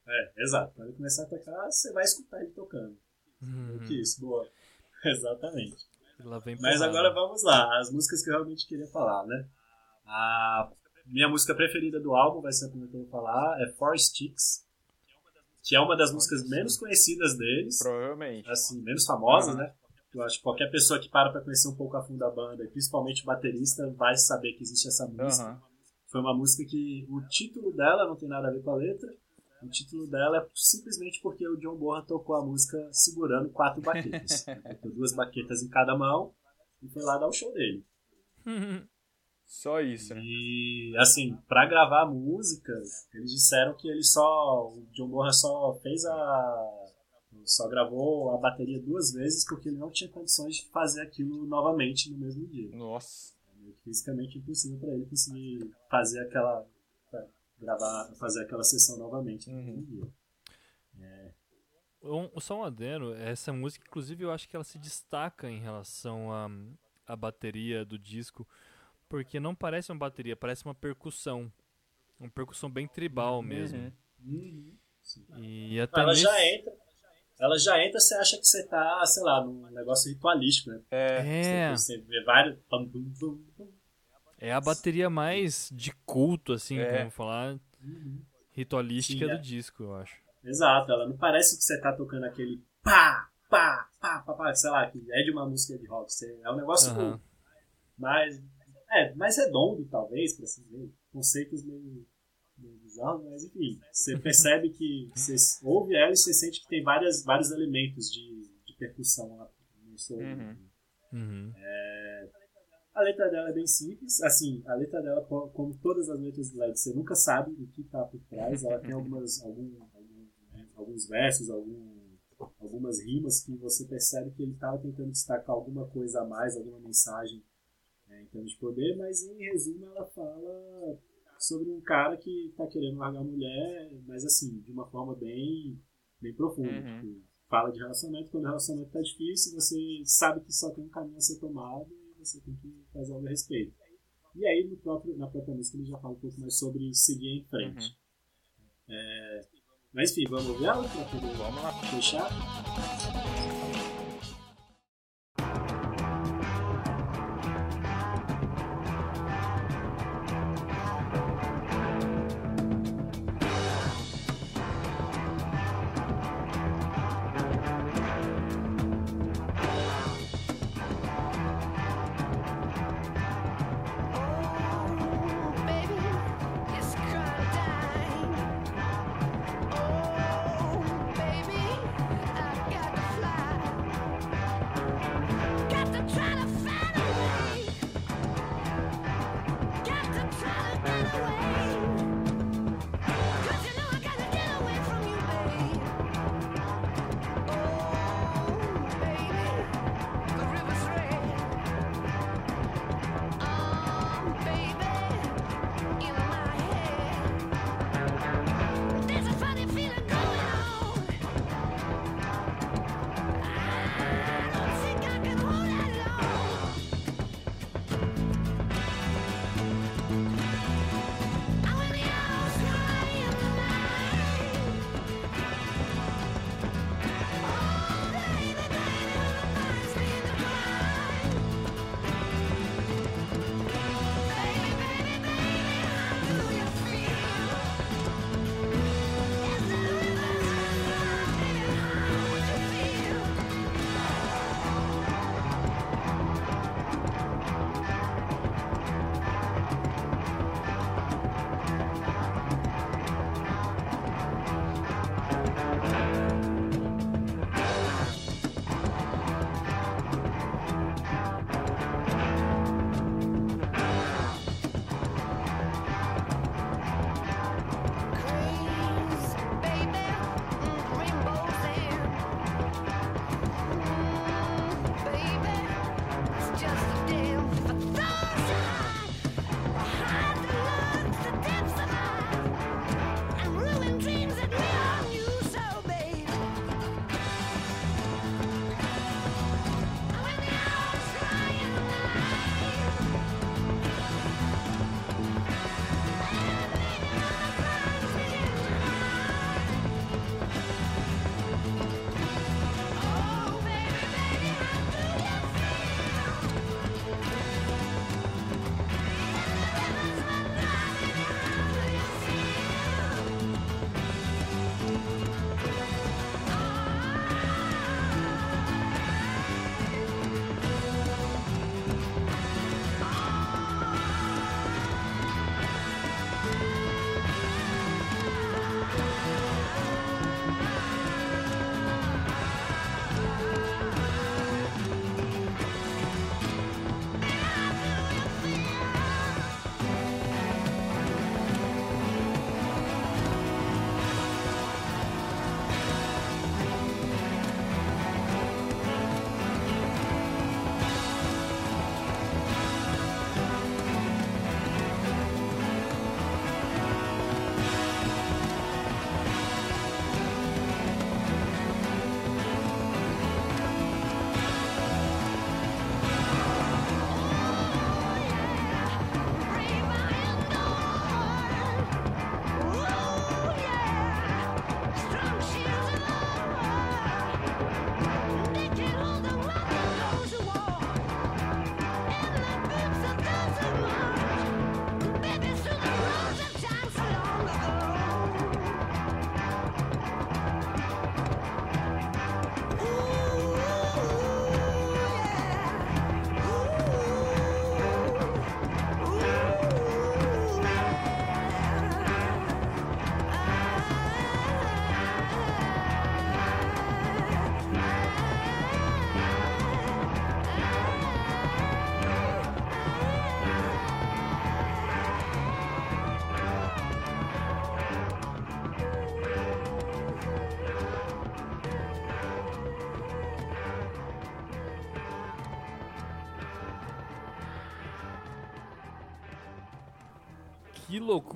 É, exato. Quando ele começar a tocar, você vai escutar ele tocando. Uhum. Que isso, boa. Exatamente. Mas agora vamos lá, as músicas que eu realmente queria falar, né? A minha música preferida do álbum, vai ser a primeira que eu vou falar, é Four Sticks, que é uma das músicas menos conhecidas deles, Provavelmente. assim, menos famosas, Aham. né? Eu acho que qualquer pessoa que para pra conhecer um pouco a fundo a banda, e principalmente o baterista, vai saber que existe essa música. Aham. Foi uma música que o título dela não tem nada a ver com a letra. O título dela é simplesmente porque o John Bonham tocou a música segurando quatro baquetas. Botou duas baquetas em cada mão e foi lá dar o show dele. Só isso, né? E assim, pra gravar a música, eles disseram que ele só. O John Bonham só fez a. Só gravou a bateria duas vezes porque ele não tinha condições de fazer aquilo novamente no mesmo dia. Nossa. É fisicamente impossível para ele conseguir fazer aquela gravar, fazer aquela sessão novamente no Uhum. dia. Um, só um adendo, essa música, inclusive, eu acho que ela se destaca em relação à à bateria do disco, porque não parece uma bateria, parece uma percussão. Uma percussão bem tribal mesmo. Uhum. Sim. E até Ela nesse... já entra. Ela já entra, você acha que você tá, sei lá, num negócio ritualístico, né? É. É, Você, você vê vários. É a bateria mais de culto, assim, É. vamos falar, ritualística Sim, é. do disco, eu acho. Exato, ela não parece que você tá tocando aquele pá, pá, pá, pá, pá, sei lá, que é de uma música de rock. Você, é um negócio Aham. mais. É, mais redondo, talvez, pra assim dizer. Conceitos meio, meio bizarros, mas enfim. Você percebe que você ouve ela e você sente que tem várias, vários elementos de, de percussão lá no som. Uhum. Uhum. A letra dela é bem simples, assim, a letra dela, co- como todas as letras do Led, você nunca sabe o que tá por trás. Ela tem algumas, algum, algum- alguns versos, algum, algumas rimas que você percebe que ele estava tentando destacar alguma coisa a mais, alguma mensagem né, em termos de poder, mas em resumo ela fala sobre um cara que tá querendo largar a mulher, mas assim, de uma forma bem, bem profunda. Uhum. Tipo, Fala de relacionamento, quando o relacionamento tá difícil, você sabe que só tem um caminho a ser tomado você tem que fazer algo a respeito. E aí, no próprio, na própria música, ele já fala um pouco mais sobre seguir em frente. É, mas enfim, vamos ouvir ela pra poder Vamos lá. fechar?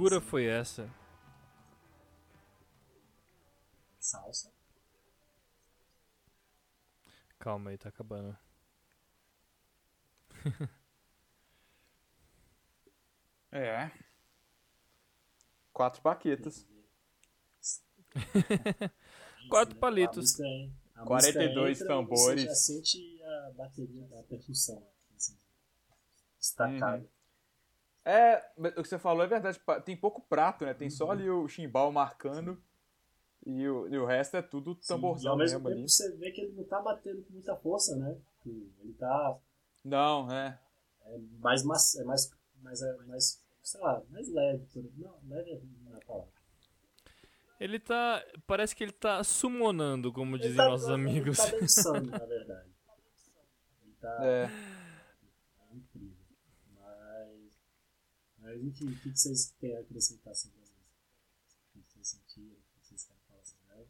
Que loucura foi essa? Salsa. Calma aí, tá acabando. É. Quatro baquetas. Quatro palitos. A música, hein? A 42 música entra, tambores. Você já sente a bateria, a percussão. Assim, destacada. É, mas o que você falou é verdade. Tem pouco prato, né? Tem só ali o chimbal marcando. E o, e o resto é tudo Sim, E ao tamborzão mesmo mesmo tempo ali. você vê que ele não tá batendo com muita força, né? Ele tá Não, é. é mais, macio, é mais, mais, é mais, sei lá, mais leve. Não, leve é na palavra. Ele tá. Parece que ele tá summonando, como Ele dizem tá- nossos ele amigos. tá dançando, na verdade. Ele tá é incrível. Mas, mas enfim, o que que vocês têm a acrescentar sobre as músicas? O que vocês sentiram? O que vocês querem falar sobre ela?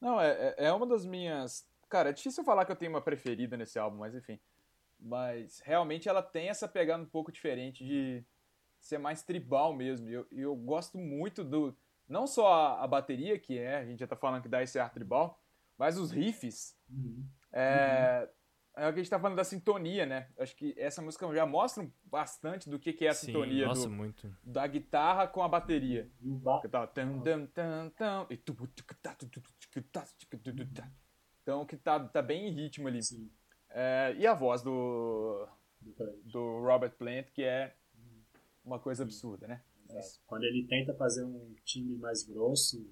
Não, é, é- é uma das minhas. Cara, é difícil falar que eu tenho uma preferida nesse álbum, mas enfim. Mas realmente ela tem essa pegada um pouco diferente de ser mais tribal mesmo. E eu, eu gosto muito do. Não só a, a bateria, que é, a gente já tá falando que dá esse ar tribal, mas os riffs. Uhum. É, é o que a gente tá falando da sintonia, né? Acho que essa música já mostra bastante do que, que é a Sim, sintonia nossa, do- muito. da guitarra com a bateria. E. Que tá e tá, tá, tá. Então que tá, tá bem em ritmo ali. Sim, É, e a voz do, do Robert Plant, que é uma coisa absurda, né? Quando ele tenta fazer um timbre mais grosso,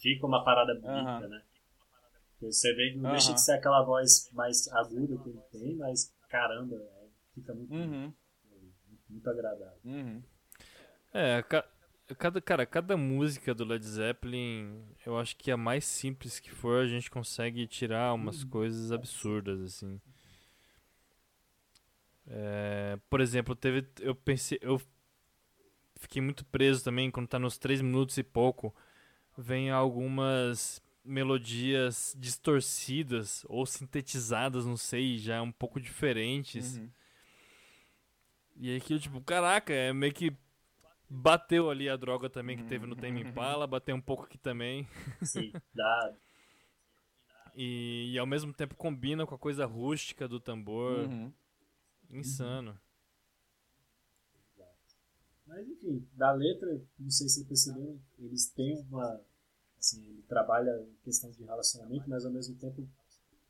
fica uma parada bonita, Aham. né? Você vê que não deixa de ser aquela voz mais aguda que ele tem, mas caramba, é, fica muito, Uhum, muito, muito agradável. uhum. É, ca- cada, cara, cada música do Led Zeppelin, eu acho que a mais simples que for, a gente consegue tirar umas coisas absurdas, assim. É, por exemplo, teve. Eu pensei. Eu fiquei muito preso também quando tá nos 3 minutos e pouco. Vem algumas melodias distorcidas ou sintetizadas, não sei, já um pouco diferentes. Uhum. E aí aquilo, tipo, caraca, é meio que bateu ali a droga também que teve no Tame Impala, bateu um pouco aqui também. Sim, dá, E, e ao mesmo tempo combina com a coisa rústica do tambor. Uhum. Insano. Mas enfim, da letra, não sei se vocês perceberam, eles têm uma. Assim, ele trabalha em questão de relacionamento, mas ao mesmo tempo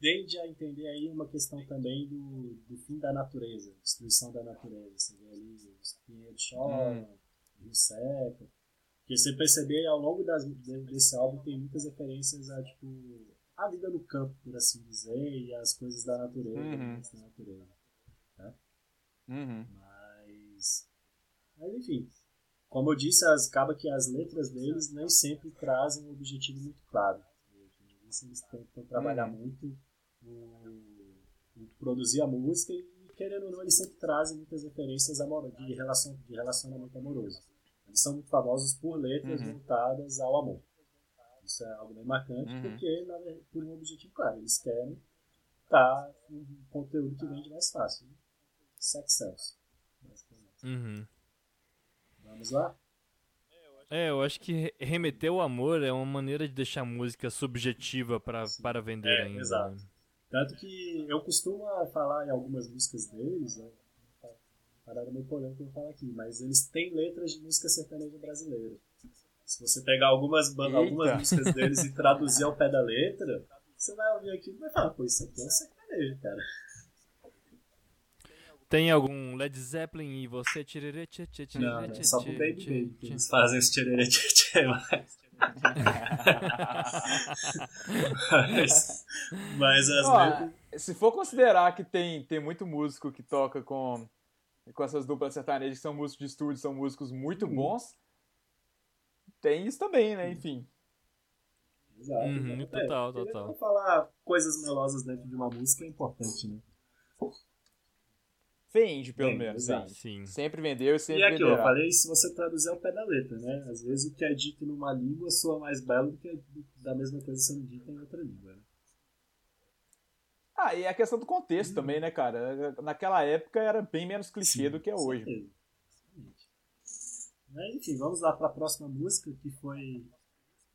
tende a entender aí uma questão também do, do fim da natureza, destruição da natureza. Você vê ali os pinheiros choram, o rio seca. Porque você perceber ao longo das, de- desse álbum tem muitas referências a tipo a vida no campo, por assim dizer, e as coisas da natureza, Uhum. da natureza. Uhum. Mas, mas enfim, como eu disse, as, acaba que as letras deles nem sempre trazem um objetivo muito claro. Eles tentam trabalhar Uhum. muito o produzir a música e, querendo ou não, eles sempre trazem muitas referências de, relacion, de relacionamento amoroso. Eles são muito famosos por letras Uhum. voltadas ao amor. Isso é algo bem marcante, Uhum. porque na por um objetivo claro. Eles querem estar um conteúdo que vende mais fácil. Sex sells. Uhum. Vamos lá? É, eu acho que re- remeter ao amor é uma maneira de deixar a música subjetiva pra, para vender É, ainda. exato. né? Tanto que eu costumo falar em algumas músicas deles, né? Parada meio polêmica que eu vou falar aqui, mas eles têm letras de música sertaneja brasileira. Se você pegar algumas, ban- Eita. algumas músicas deles e traduzir ao pé da letra, você vai ouvir aqui e vai falar, pô, isso aqui é um sertanejo, cara. Tem algum Led Zeppelin e você tirerê, tchê, tchê, tchê, Não, tchê, só pro Baby que eles fazem esse tchererê tchê tchê, mas... mas, mas as Ó, se for considerar que tem, tem muito músico que toca com, com essas duplas sertanejas, que são músicos de estúdio, são músicos muito Uhum. bons, tem isso também, né? Enfim. Exato, Uhum, total, É, total. falar coisas melosas dentro de uma música é importante, né? Vende, pelo Vende, menos. vende. Sim. Sempre vendeu e E sempre aquilo, eu venderá. falei se você traduzir ao pé da letra, né? Às vezes o que é dito numa língua soa mais belo do que da mesma coisa sendo dita em outra língua, né? Ah, e a questão do contexto também, né, cara? Naquela época era bem menos clichê Sim, do que é hoje. certeza. Exatamente. Mas enfim, vamos lá para a próxima música, que foi.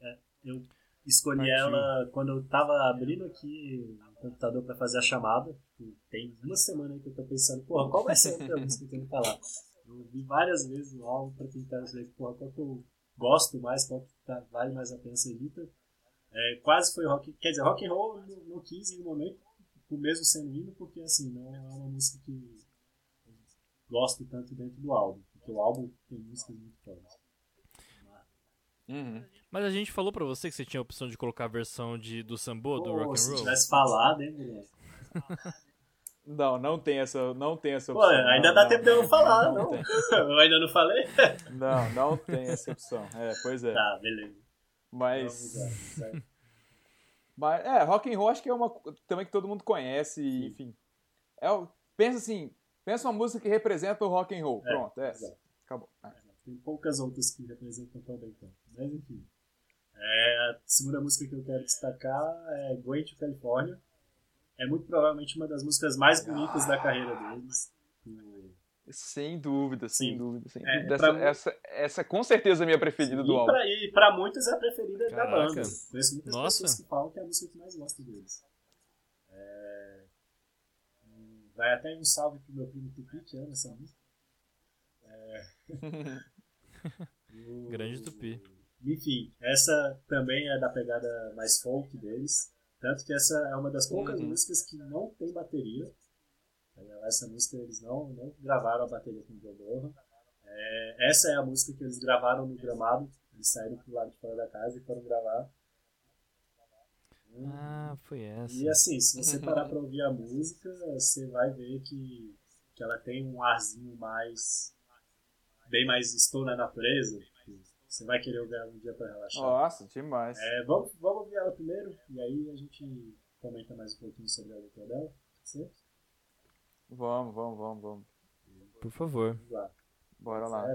é, eu escolhi Partiu. ela quando eu tava abrindo aqui o computador para fazer a chamada. Tem uma semana aí que eu tô pensando, porra, qual vai ser a outra música que eu tenho que falar? Eu vi várias vezes o álbum para tentar ver porra, qual que eu gosto mais, qual que tá- vale mais a pena ser dita. É, quase foi rock, quer dizer, rock and roll não, não quis em um momento, o mesmo sendo hino, porque assim, não é uma música que eu gosto tanto dentro do álbum, porque o álbum tem músicas muito fodas. Uhum. Mas a gente falou pra você que você tinha a opção de colocar a versão de, do Sambo, do Pô, rock and se roll. tivesse falado, hein? Não, não tem essa, não tem essa Pô, opção. ainda não, dá não, tempo de eu falar, não. tem. Eu ainda não falei? Não, não tem essa opção. É, pois é. Tá, beleza. Mas, mas é, rock and roll acho que é uma também que todo mundo conhece, e, enfim. É, o- pensa assim, pensa uma música que representa o rock and roll. É, Pronto, é. exato. Acabou. É. Tem poucas outras que representam também tanto. Mas enfim. É, a segunda música que eu quero destacar é Going to California. É muito provavelmente uma das músicas mais bonitas da carreira deles. E- Sem dúvida, sem Sim. dúvida, sem É, dúvida. Essa, mim- essa, essa com certeza é a minha preferida do E álbum. pra, e pra muitos é a preferida da Caraca. banda. Conheço muitas Nossa. pessoas que falam que é a música que mais gosto deles. É, hum, Vai até um salve pro meu primo Tupi, que ama essa música. É, Grande Tupi. Enfim, essa também é da pegada mais folk deles. Tanto que essa é uma das poucas Uhum. músicas que não tem bateria. Essa música eles não, não gravaram a bateria com o Bonham. É, essa é a música que eles gravaram no gramado. Eles saíram pro lado de fora da casa e foram gravar. Ah, foi essa. E assim, se você parar pra ouvir a música, você vai ver que, que ela tem um arzinho mais. Bem mais estou na natureza. Você vai querer ouvir um dia pra relaxar. Nossa, demais. É, vamos, vamos ouvir ela primeiro e aí a gente comenta mais um pouquinho sobre a letra dela. Certo? Vamos, vamos, vamos, vamos. Por favor. Vamos lá. Bora lá.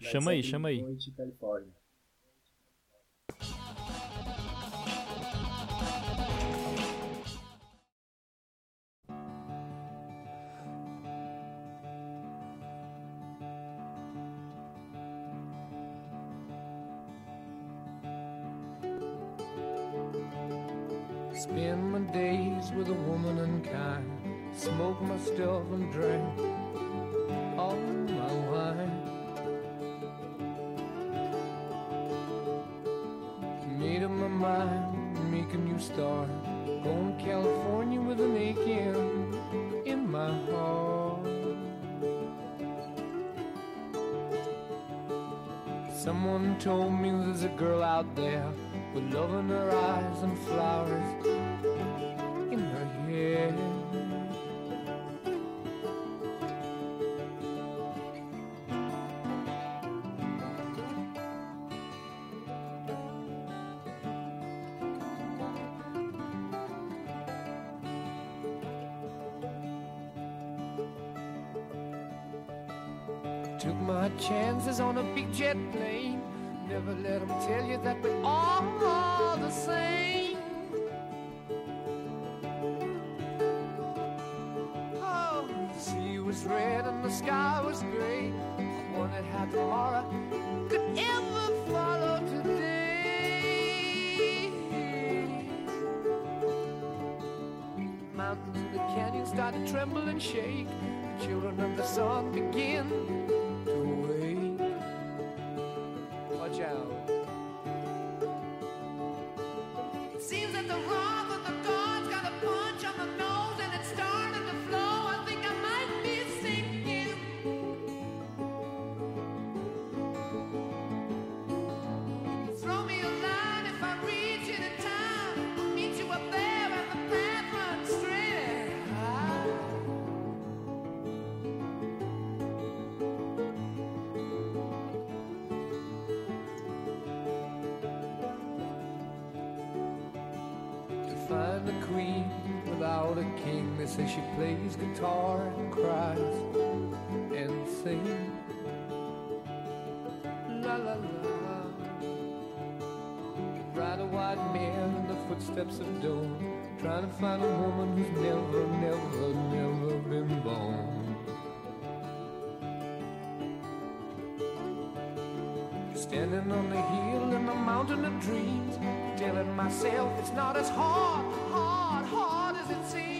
Chama aí, chama aí. Going to a. Going to California with an aching in my heart. Someone told me there's a girl out there with love in her eyes and flowers jet plane. Never let 'em tell you that we're all the same. Oh, the sea was red and the sky was gray. I wondered how tomorrow could ever follow today. Mountains and the canyons start to tremble and shake. The children of the sun begin a queen without a king. They say she plays guitar and cries and sings. La la la. Ride a white mare in the footsteps of doom. Trying to find a woman who's never, never, never been born. Standing on the hill in the mountain of dreams, telling myself it's not as hard, hard, hard as it seems.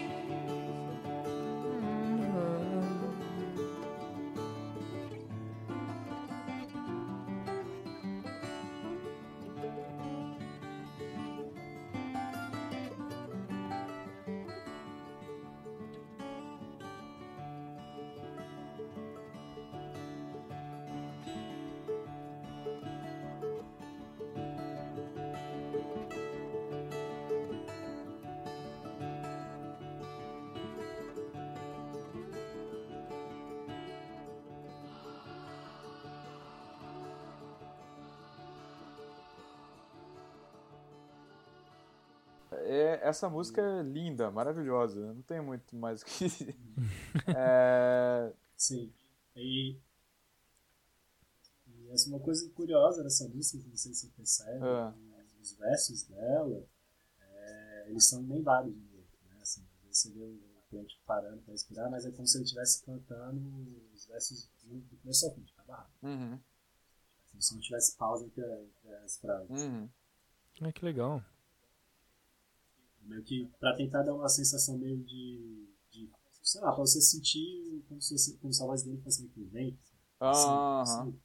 É, essa música é linda, maravilhosa. Não tem muito mais o que. É, Sim. E, e essa é uma coisa curiosa dessa música, que não sei se você percebe, Ah. os, os versos dela, é, eles são emendados no outro, né? Assim, às vezes você vê o cliente parando para respirar, mas é como se ele estivesse cantando os versos do do começo ao fim, de cada uhum, Como se não tivesse pausa entre as frases. uhum. Ah, que legal. Meio que pra tentar dar uma sensação meio de, de sei lá, pra você sentir como se, você- como se a voz dele fosse meio que um vento. assim, assim.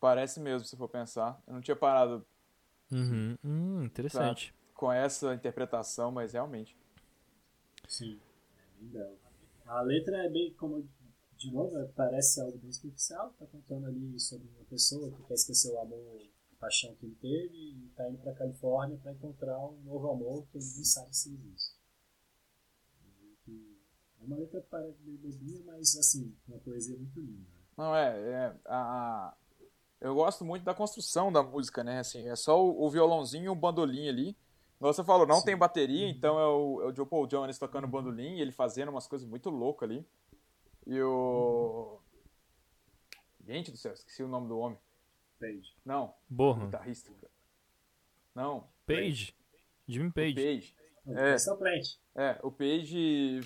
Parece mesmo, se for pensar. Eu não tinha parado Uhum. Hum, interessante. com essa interpretação, mas realmente. Sim, é bem belo. A letra é bem, como de novo, parece algo bem superficial, tá contando ali sobre uma pessoa que quer esquecer o amor, paixão que ele teve e tá indo pra Califórnia pra encontrar um novo amor que ele nem sabe se existe. É uma letra meio bobinha, mas assim, uma poesia muito linda. né? Não, é. é a, a- Eu gosto muito da construção da música, né? Assim, é só o, o violãozinho e o bandolim ali. Você falou, não Sim. tem bateria, então é o, é o Joe Paul Jones tocando bandolim e ele fazendo umas coisas muito loucas ali. E o. Gente do céu, esqueci o nome do homem. Page. Não, Borra. guitarrista. cara. Não, Page. Jimmy Page. Page. É. É o Plant. É, o Page.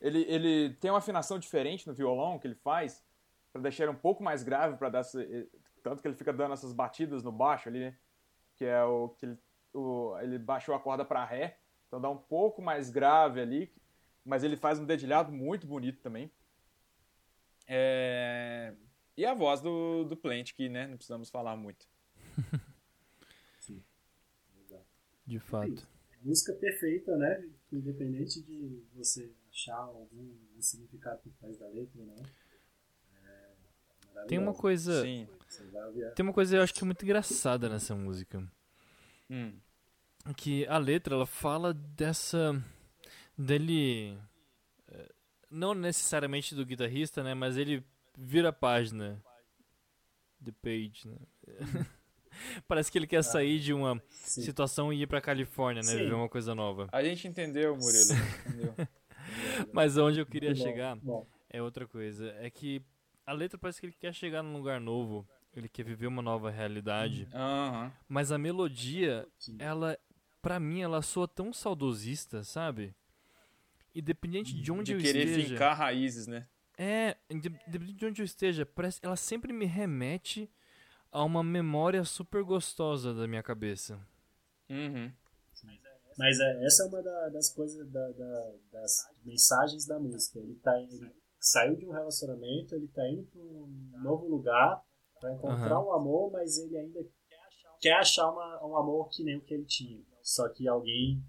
Ele, ele tem uma afinação diferente no violão que ele faz, pra deixar ele um pouco mais grave, para dar. essa- eh, Tanto que ele fica dando essas batidas no baixo ali, né? Que é o. Que ele, o, ele baixou a corda pra Ré, então dá um pouco mais grave ali, mas ele faz um dedilhado muito bonito também. É, E a voz do, do Plant, que né, não precisamos falar muito. De fato. Música perfeita, né? Independente de você achar algum significado por trás da letra, né? É Tem uma coisa. Sim. Tem uma coisa eu acho que é muito engraçada nessa música. Hum. Que a letra, ela fala dessa. dele. eh, Não necessariamente do guitarrista, né? Mas ele vira a página. The page, né? Parece que ele quer sair de uma Sim. situação e ir pra Califórnia, né? Sim. Viver uma coisa nova. A gente entendeu, Murilo. Entendeu? Mas onde eu queria bom, chegar bom. é outra coisa. É que a letra parece que ele quer chegar num lugar novo. Ele quer viver uma nova realidade. Aham. Mas a melodia, ela, pra mim, ela soa tão saudosista, sabe? Independente de onde De eu querer esteja. fincar raízes, né? É, inde- independente de onde eu esteja, parece, ela sempre me remete a uma memória super gostosa da minha cabeça. Uhum. Mas é, essa é uma da- das coisas, da- da- das mensagens da música. Ele, tá, ele saiu de um relacionamento, ele tá indo para um novo lugar para encontrar Aham. um amor, mas ele ainda quer achar uma- um amor que nem o que ele tinha. Só que alguém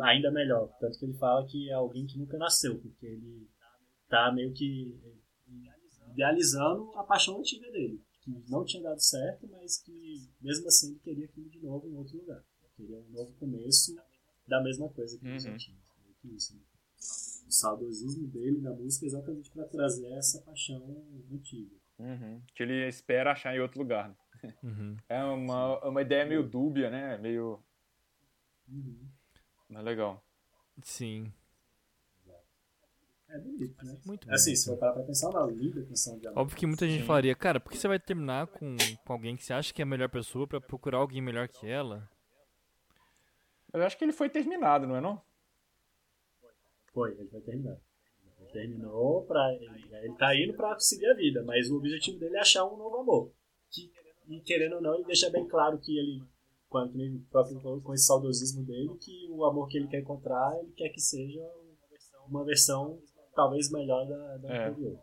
ainda melhor. Tanto que ele fala que é alguém que nunca nasceu, porque ele tá meio que idealizando a paixão antiga dele. Que não tinha dado certo, mas que mesmo assim ele queria aquilo de novo em outro lugar. Queria um novo começo da mesma coisa que ele já Uhum. tinha. Meio que isso, né? O saudosismo dele na música é exatamente para trazer essa paixão antiga. Uhum. Que ele espera achar em outro lugar. né? Uhum. É uma, uma ideia meio dúbia, né? Meio. Uhum. Mas legal. Sim, É bonito, né? muito Assim, bonito. se for parar pra pensar, é uma linda canção de amor. Óbvio que muita gente Sim. falaria, cara, por que você vai terminar com, com alguém que você acha que é a melhor pessoa pra procurar alguém melhor que ela? Eu acho que ele foi terminado, não é não? Foi, ele vai terminar. Ele terminou pra. Ele, ele tá indo pra seguir a vida, mas o objetivo dele é achar um novo amor. Que, e querendo ou não, ele deixa bem claro que ele, quando próprio falou, com esse saudosismo dele, que o amor que ele quer encontrar, ele quer que seja uma versão talvez melhor da, da É. anterior.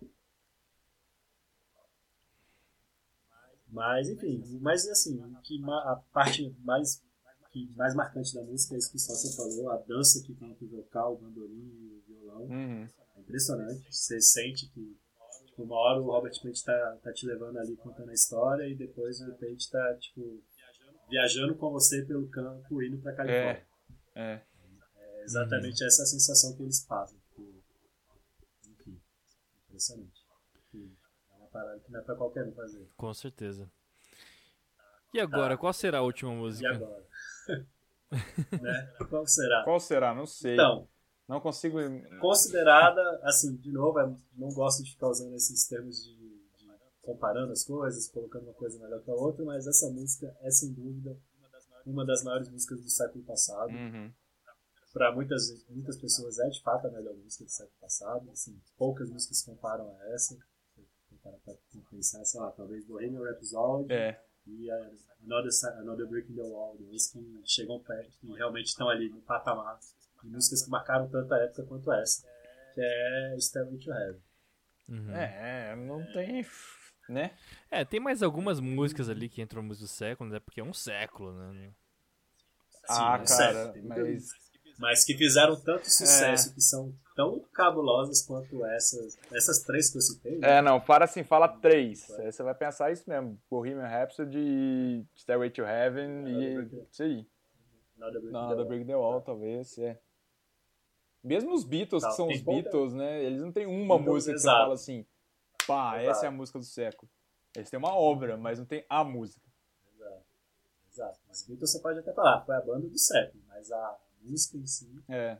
Mas, enfim, mas assim, que a parte mais, que mais marcante da música é isso que só você falou, a dança que tem entre o vocal, o bandolim e o violão. Uhum. É impressionante. Você sente que tipo, uma hora o Robert Plant tá, tá te levando ali contando a história e depois o Plant tá tipo, viajando com você pelo campo indo pra Califórnia. É. É exatamente essa sensação que eles passam. Impressionante. É uma parada que não é pra qualquer um fazer. Com certeza. E agora, qual será a última E música? agora? né? Qual será? Qual será? Não sei. Então, Não consigo. considerada, assim, de novo, eu não gosto de ficar usando esses termos de, de comparando as coisas, colocando uma coisa melhor que a outra, mas essa música é sem dúvida uma das maiores músicas do século passado. Uhum. Para muitas, muitas pessoas é de fato a melhor música do século passado. Assim, poucas músicas se comparam a essa. Se comparar pra pensar, sei lá, talvez Bohemian Rhapsody É. e a Another, Another Brick in the Wall, dois que chegam perto, que realmente estão ali no patamar de músicas que marcaram tanto a época quanto essa, que é Stairway to Heaven. Uhum. É, não tem. Né? É, tem mais algumas músicas ali que entram no música do século, né? Porque é um século, né? ah, cara, certo, tem muita mas. Mas que fizeram tanto sucesso, que são tão cabulosas quanto essas, essas três que eu citei. né? É, não, para assim, fala três. Aí você vai pensar isso mesmo. Bohemian Rhapsody, Stairway to Heaven e. Isso aí. Another in Não, the. Break the Wall, talvez, é. Mesmo os Beatles, Tá, que são tem os Beatles, né? Eles não tem uma Beatles, música que você exato. fala assim, pá, Exato. essa é a música do século. Eles têm uma obra, mas não tem a música. Exato. Exato. Os Beatles você pode até falar, foi a banda do século, mas a música em si É.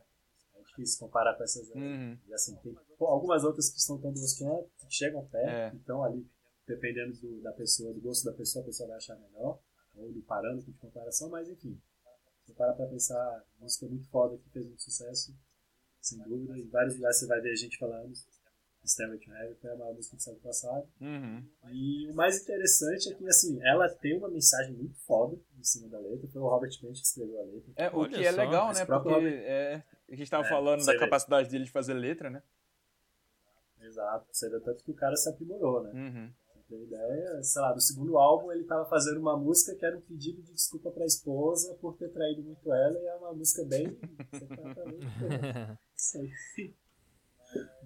é difícil comparar com essas. Uhum. E assim, tem algumas outras que estão tão boas quanto, que chegam perto, É. que estão ali, dependendo do, da pessoa, do gosto da pessoa, a pessoa vai achar melhor, ou do parâmetro de comparação, mas enfim. Se você parar pra pensar, música é muito foda que fez muito sucesso, sem dúvida. Em vários lugares você vai ver a gente falando. Stairway to Heaven foi a maior música do século passado. Uhum. E o mais interessante é que, assim, ela tem uma mensagem muito foda em cima da letra. Foi o Robert Plant que escreveu a letra. É, o que é só, legal, né? Porque Robert- é, a gente tava É, falando da vê. capacidade dele de fazer letra, né? Exato. Você vê tanto que o cara se aprimorou, né? Uhum. Ter ideia, sei lá, do segundo álbum ele tava fazendo uma música que era um pedido de desculpa pra esposa por ter traído muito ela, e é uma música bem.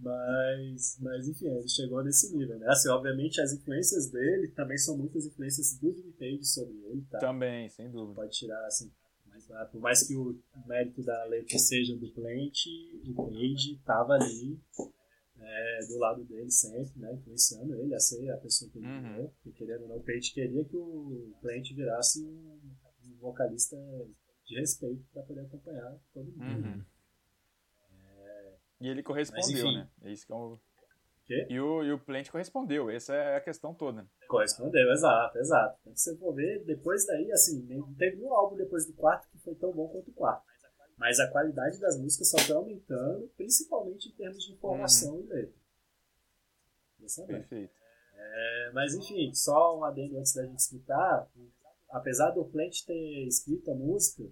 Mas, mas enfim, ele chegou nesse nível, né? Assim, obviamente as influências dele também são muitas influências do Jimmy Page sobre ele, tá? Também, sem dúvida. Pode tirar, assim, mas, ah, por mais que o mérito da letra seja do Plant, o Page tava ali é, do lado dele sempre, né? Influenciando ele a ser a pessoa que ele Uhum. virou. Porque querendo ou não, o Page queria que o Plant virasse um, um vocalista de respeito para poder acompanhar todo mundo. Uhum. E ele correspondeu, enfim. né? É isso que é o... Quê? E o, e o Plant correspondeu, essa é a questão toda. Correspondeu, exato, exato. Então, se você for ver, depois daí, assim, não teve um álbum depois do quarto que foi tão bom quanto o quarto. Mas a qualidade das músicas só foi aumentando, principalmente em termos de informação e letra. Perfeito. É, mas enfim, só um adendo antes da gente explicar. Apesar do Plant ter escrito a música,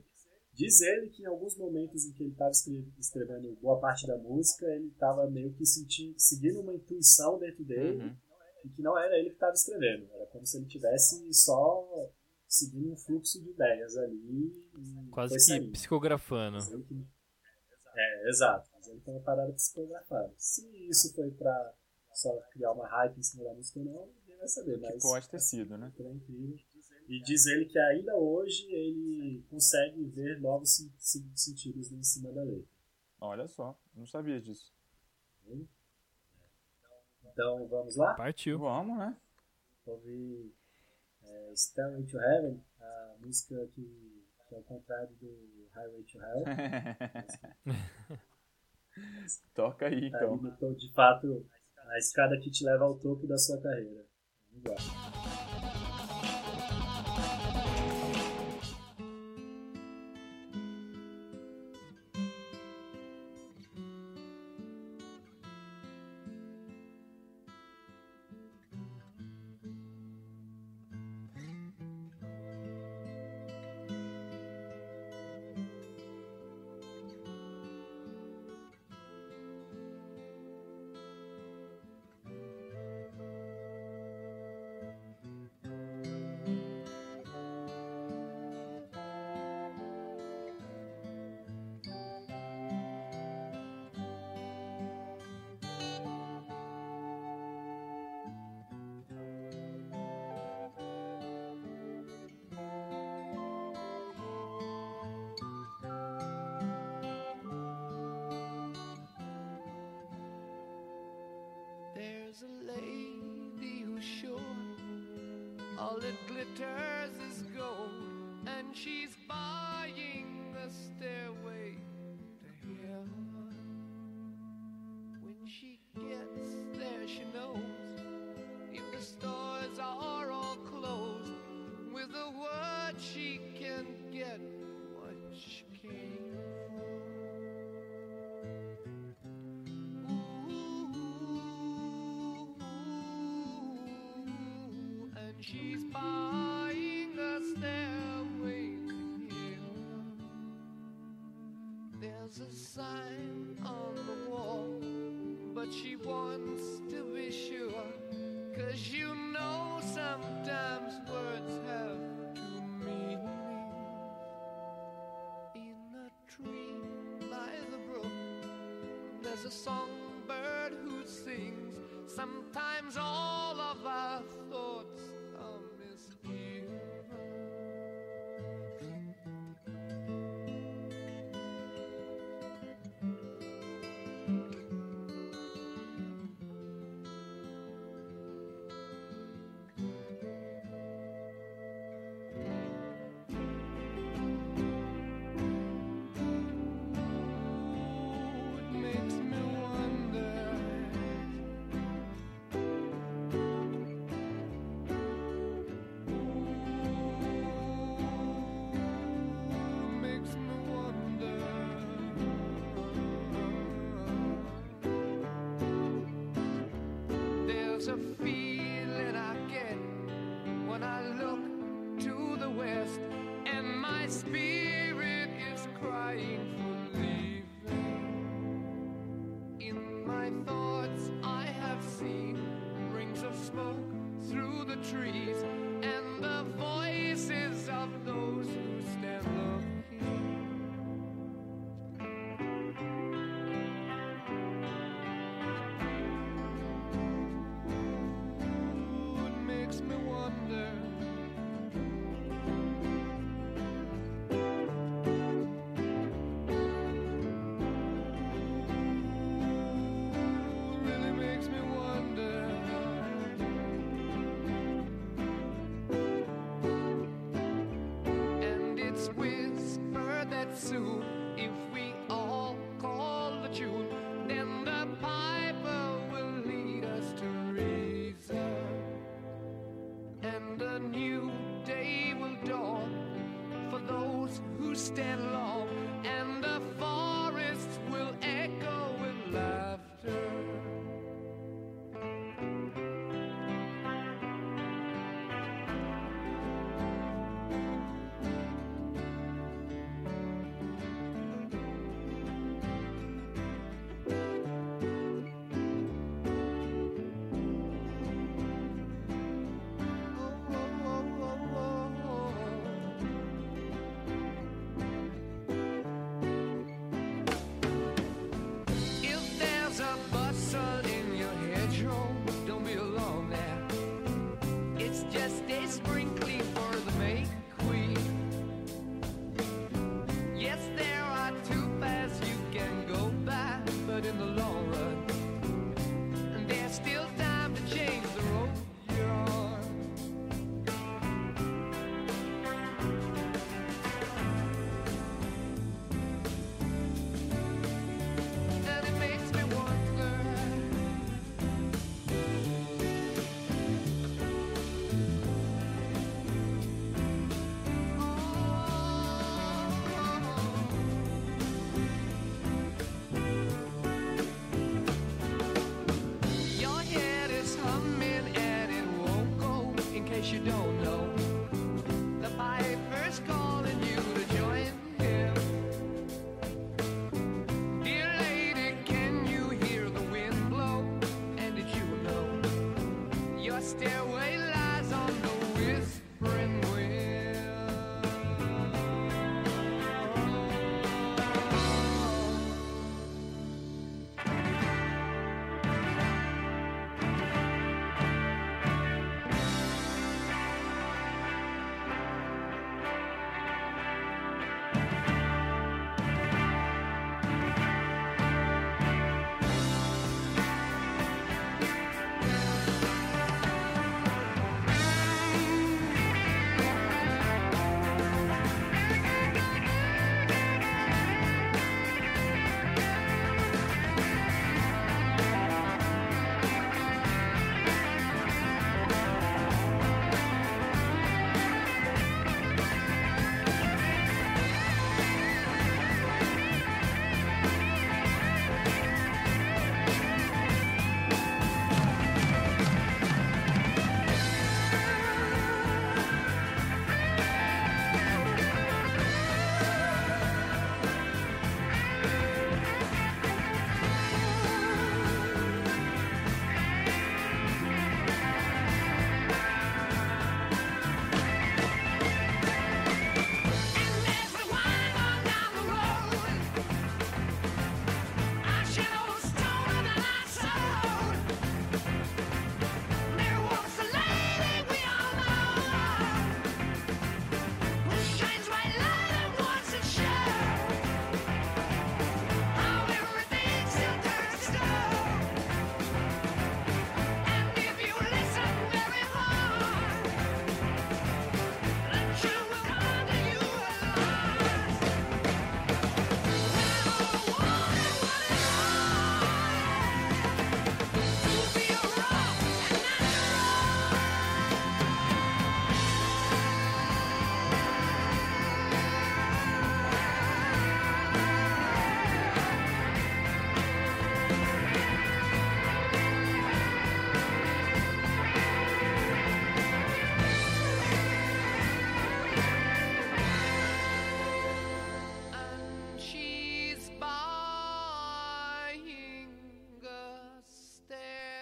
diz ele que em alguns momentos em que ele estava escrevendo boa parte da música, ele estava meio que sentindo, seguindo uma intuição dentro dele Uhum. e que não era ele que estava escrevendo. Era como se ele tivesse só seguindo um fluxo de ideias ali. Quase que saindo. psicografando. Que- É, exato. Mas ele tem uma parada psicografada. Se isso foi pra só criar uma hype em cima da música ou não, ninguém vai saber. Que Mas pode ter sido, né? incrível. E diz ele que ainda hoje ele consegue ver novos sen- sen- sentidos em cima da letra. Olha só, não sabia disso. Então vamos lá? Partiu. Vamos, né? ouvir é, Stairway to Heaven, a música que, que é o contrário do Highway to Hell. Toca aí, Tá aí então. no to- de fato a escada que te leva ao topo da sua carreira. Vamos lá.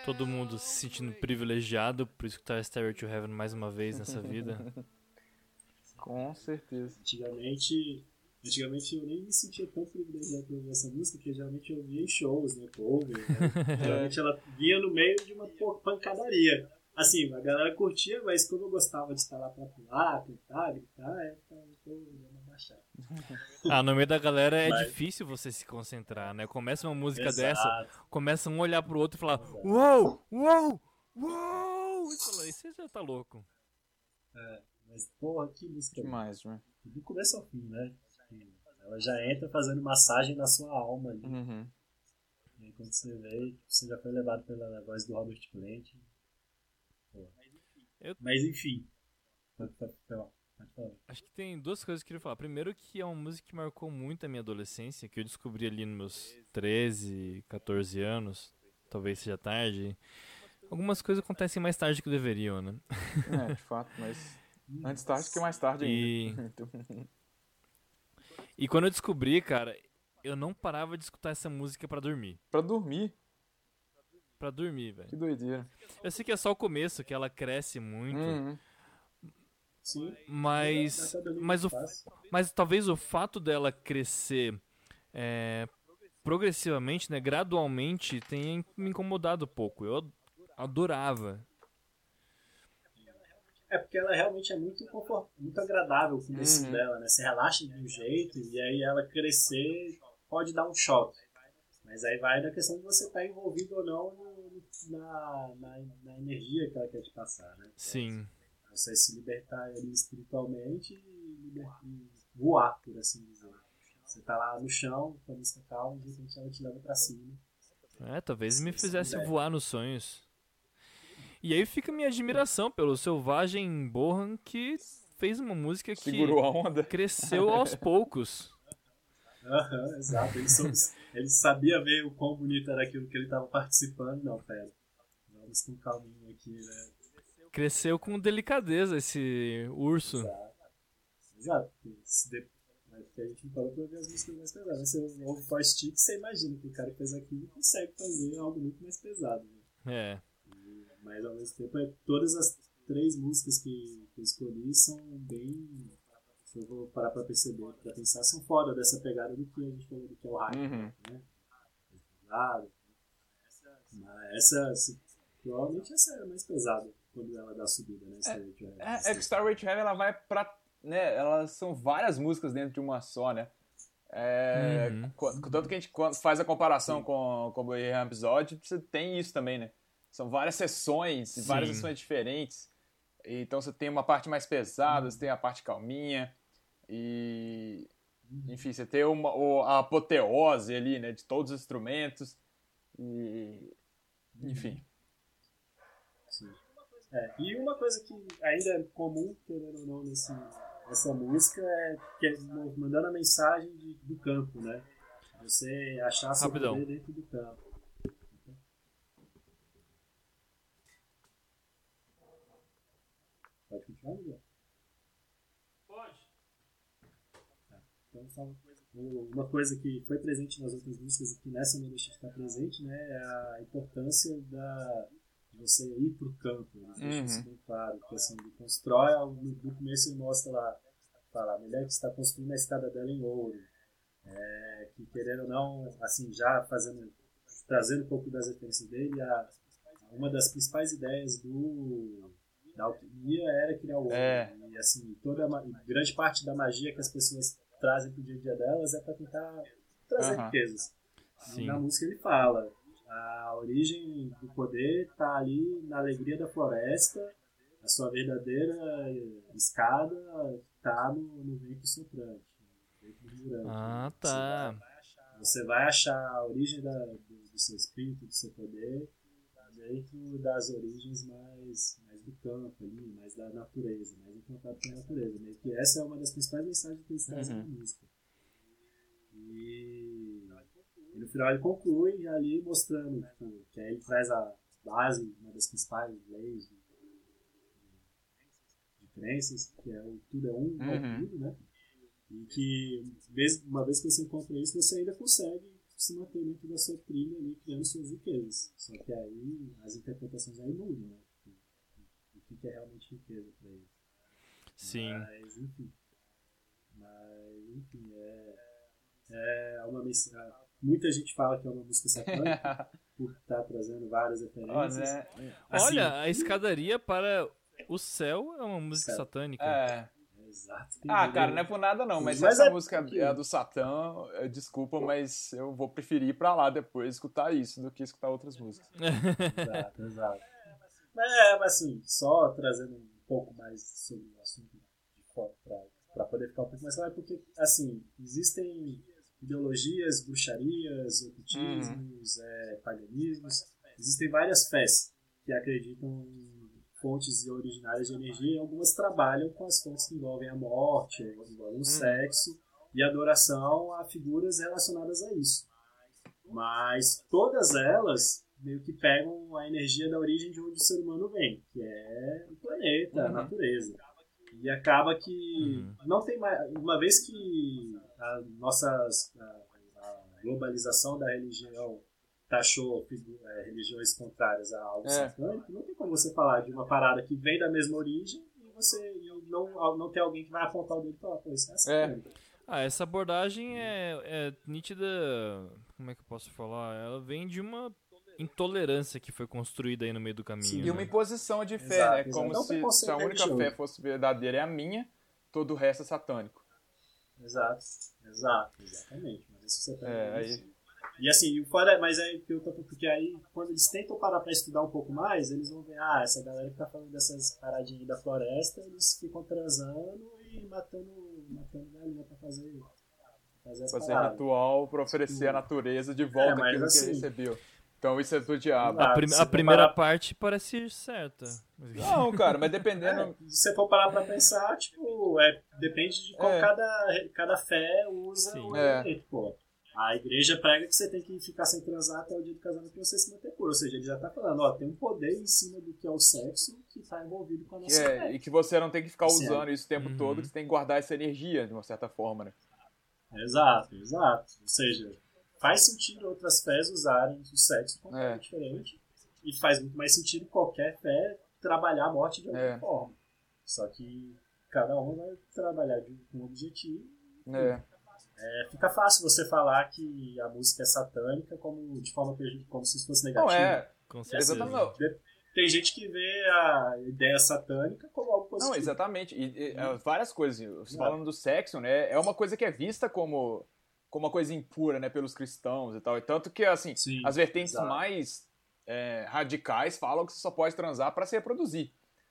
Todo mundo se sentindo privilegiado por escutar Stairway to Heaven mais uma vez nessa vida. Com certeza. Antigamente, antigamente eu nem me sentia tão privilegiado por ouvir essa música, porque geralmente eu via em shows, né, cover, né? Geralmente ela vinha no meio de uma pancadaria. Assim, a galera curtia, mas como eu gostava de estar lá pra pular, cantar, gritar, é, então eu uma baixada. Ah, no meio da galera é Mas- difícil você se concentrar, né? Começa uma música Exato. dessa, começa um olhar pro outro e falar: Uou! Uou! Uou! E fala, "Ih, você já tá louco. Mas, porra, que música Demais, né? do começo ao fim, né? Ela já entra fazendo massagem na sua alma ali. Uhum. E aí quando você vê, você já foi levado pela voz do Robert Plant. Pô. Eu- Mas enfim. Pode, pode falar. Acho que tem duas coisas que eu queria falar. Primeiro, que é uma música que marcou muito a minha adolescência, que eu descobri ali nos meus 13, 14 anos. Talvez seja tarde. Algumas coisas acontecem mais tarde que deveriam, né? É, de fato, mas antes tarde que mais tarde E- ainda. Então, E quando eu descobri, cara, eu não parava de escutar essa música pra dormir. pra dormir, Pra dormir, velho. que doideira. Eu sei que é só o começo, que ela cresce muito, Uhum. Sim. mas, mas, o, fácil. mas talvez o fato dela crescer é, progressivamente, né, gradualmente, tenha me incomodado um pouco. Eu adorava. É porque ela realmente é muito muito agradável o começo Uhum. dela, né? Você relaxa de um jeito e aí ela crescer pode dar um choque. Mas aí vai da questão de você estar envolvido ou não no- na, na, na energia que ela quer te passar, né? Sim. Você se libertar ali espiritualmente e, liber- e voar, por assim dizer. Você tá lá no chão, com a música calma, e de repente ela te leva pra cima. É, talvez me Se fizesse voar nos sonhos. E aí fica minha admiração pelo selvagem Bohan que fez uma música que Segurou a onda. cresceu aos poucos. Aham, exato. Ele, soube- ele sabia ver o quão bonito era aquilo que ele tava participando. Não, pera. Vamos com calminho aqui, né? Cresceu com delicadeza esse urso. Exato. é porque a gente não parou pra ver as músicas mais pesadas. Você ouve Force Stick, você imagina que o cara que fez aquilo consegue fazer algo muito mais pesado. Né? É. Mas ao mesmo tempo, é, todas as três músicas que, que eu escolhi são bem. Se eu vou parar pra perceber, pra pensar, são fora dessa pegada do que a gente falou do que é o hype. Uhum. Né? Pesado. Mas essa, se- provavelmente essa é a mais pesada quando ela dá a subida, né? Heaven. É, é que Starway to Heaven ela vai pra. Né, elas são várias músicas dentro de uma só, né? É, Uhum. qu- Tanto que a gente quando faz a comparação com, com o Bohemian Episódio, você tem isso também, né? São várias sessões, Sim. várias sessões diferentes. Então você tem uma parte mais pesada, você tem a parte calminha. E. Enfim, você tem uma, a apoteose ali, né? De todos os instrumentos. E. Enfim. É, e uma coisa que ainda é comum, querendo ou não, nesse, nessa música é que é mandando a mensagem de- do campo, né? Você achar seu Rapidão. poder dentro do campo. Pode continuar, Miguel? Pode. Então, só o- uma coisa que foi presente nas outras músicas e que nessa não deixa de estar presente, né, é a importância da, você ir pro campo. Eles deixam isso Uhum. bem claro, que assim, ele constrói, no, começo ele mostra lá, fala, a mulher que está construindo a escada dela em ouro. É, que querendo ou não, assim, já fazendo, trazendo um pouco das referências dele, a, uma das principais ideias do da alquimia era criar o ouro. É. E assim, toda a grande parte da magia que as pessoas trazem pro dia a dia delas é para tentar trazer Aham. riquezas. Sim. na música ele fala, a origem do poder tá ali na alegria da floresta, a sua verdadeira escada tá no, no vento soprante. Ah, Você tá. vai- Você vai achar a origem da- do, do seu espírito, do seu poder, dentro das origens mais, mais do campo ali, mais da natureza, mais em contato com a natureza. Meio que essa é uma das principais mensagens que eles trazem na música. E no final ele conclui ali mostrando tipo, que aí ele traz a base, uma das principais leis de, de crenças, que é o tudo é um, é Uhum. tudo, né? E que uma vez que você encontra isso, você ainda consegue se mantém dentro da sua trilha ali, criando suas riquezas. Só que aí as interpretações aí mudam, né? O que é realmente riqueza para eles. Sim. Mas, enfim. Mas, enfim, é, é uma mensagem. Muita gente fala que é uma música satânica por estar trazendo várias referências. né? Assim, Olha, a escadaria para o céu é uma música Céu. satânica. É. Exato. Ah, cara, não é por nada não, mas, Mas essa é música é a do Satã, é, desculpa, mas eu vou preferir ir pra lá depois escutar isso do que escutar outras músicas. Exato, exato. Mas, é, mas assim, só trazendo um pouco mais sobre o assunto para poder ficar um pouco mais claro, porque, assim, existem ideologias, bruxarias, ocultismos, é, paganismos, existem várias fés que acreditam em fontes originárias de energia e algumas trabalham com as fontes que envolvem a morte, envolvem o sexo e adoração a figuras relacionadas a isso. Mas todas elas meio que pegam a energia da origem de onde o ser humano vem, que é o planeta, a Uhum. natureza. E acaba que Uhum. não tem mais. Uma vez que a nossa a, a globalização da religião taxou é, religiões contrárias a algo É. satânico, não tem como você falar de uma parada que vem da mesma origem e você e não, não ter alguém que vai apontar o dedo e falar, pô, isso é satânico. Ah, essa abordagem é, é nítida. Como é que eu posso falar? Ela vem de uma intolerância que foi construída aí no meio do caminho. Sim, E uma né? imposição de fé, Exato, né? exato. Como É se, se a única fé fosse verdadeira é a minha, todo o resto é satânico. Exato, exato, exatamente. Mas isso você tá É, isso. aí- E assim, fora, mas aí que eu tô porque aí quando eles tentam parar pra estudar um pouco mais, eles vão ver, ah, essa galera que tá falando dessas paradinhas aí da floresta, eles ficam transando e matando, matando galinha pra fazer fazer Fazer ritual pra oferecer à natureza de volta É, aquilo que assim- ele recebeu. Então isso é do diabo. Ah, A, prim- a primeira parar- parte parece certa. Não, cara, mas É, dependendo. se você for parar pra pensar, tipo, é, depende de como É. cada, cada fé usa Sim. o É. pô. A igreja prega que você tem que ficar sem transar até o dia do casamento pra você se manter puro. Ou seja, ele já tá falando, ó, tem um poder em cima do que é o sexo que tá envolvido com a nossa É, fé. e que você não tem que ficar Sim. usando isso o tempo Uhum. todo, que você tem que guardar essa energia de uma certa forma, né? Exato, exato. Ou seja, faz sentido outras fés usarem o sexo como É. é. diferente e faz muito mais sentido qualquer fé trabalhar a morte de alguma É. forma. Só que cada um vai trabalhar de, com um objetivo. É. É, fica fácil você falar que a música é satânica como de forma pejo- como se fosse Não, negativa. é. Com certeza. Exatamente. Tem gente que vê a ideia satânica como algo positivo. Não, exatamente. E, e, é, várias coisas. Você É. falando do sexo, né? É uma coisa que é vista como, como uma coisa impura, né? Pelos cristãos e tal. E tanto que, assim, Sim, as vertentes exato. mais é, radicais falam que você só pode transar para se reproduzir.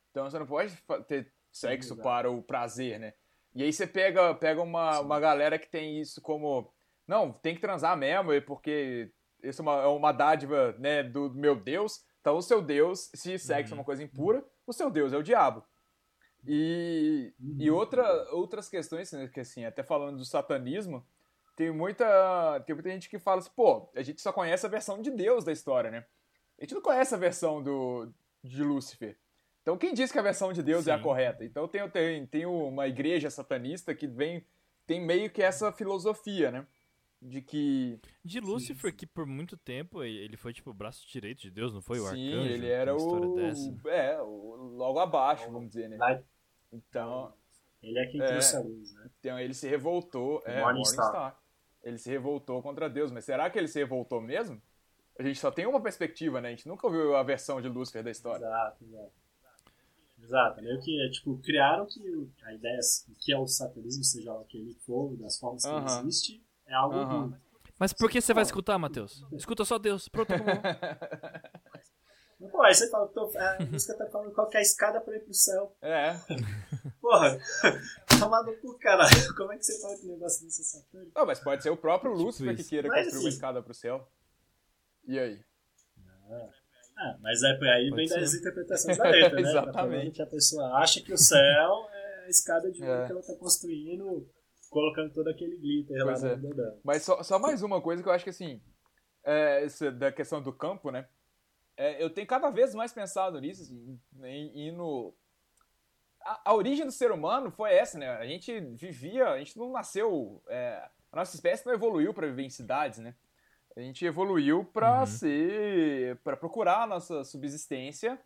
Então você não pode ter sexo exato. para o prazer, né? E aí você pega, pega uma, uma galera que tem isso como. Não, tem que transar mesmo, porque isso é uma, é uma dádiva né, do meu Deus. Então o seu Deus, se sexo é uma coisa impura, o seu Deus é o diabo. E, e outra, outras questões, né, que assim, até falando do satanismo, tem muita, tem muita gente que fala assim, pô, a gente só conhece a versão de Deus da história, né? A gente não conhece a versão do, de Lúcifer. Então quem diz que a versão de Deus é a Sim. correta? Então tem, tem, tem uma igreja satanista que vem, tem meio que essa filosofia, né? De que De Lúcifer, que por muito tempo ele foi tipo o braço direito de Deus, não foi o sim, arcanjo? ele era o, dessa. é, o logo abaixo, vamos dizer, né? Então, Ele é quem É. trouxe a luz, né? Então ele se revoltou. É, Morningstar. Morningstar. Ele se revoltou contra Deus. Mas será que ele se revoltou mesmo? A gente só tem uma perspectiva, né? A gente nunca ouviu a versão de Lúcifer da história. Exato, exato. Exato, meio que é tipo, criaram que a ideia que é o satanismo, seja lá o que ele for, das formas que ele Aham. existe, é algo Aham. ruim. Mas por que você vai escutar, Matheus? Escuta só Deus. Pronto, acabou. Pô, aí você fala, tô, a música tá falando qual que é a escada pra ir pro céu. É. Porra, tá no cu, caralho. Como é que você fala que o negócio desse é satânico? Não, mas pode ser o próprio Lúcifer que queira Mas, construir uma assim- escada pro céu. E aí? Ah, mas é, aí Pode vem das ser. interpretações da letra, né? Tá Exatamente. a pessoa acha que o céu é a escada de ouro É. que ela tá construindo, colocando todo aquele glitter Pois lá é. no dela. Mas só, só mais uma coisa que eu acho que assim. É, essa da questão do campo, né? É, eu tenho cada vez mais pensado nisso, assim, em, em no. A, a origem do ser humano foi essa, né? A gente vivia, a gente não nasceu. é, a nossa espécie não evoluiu para viver em cidades, né? A gente evoluiu para Uhum. ser. para procurar a nossa subsistência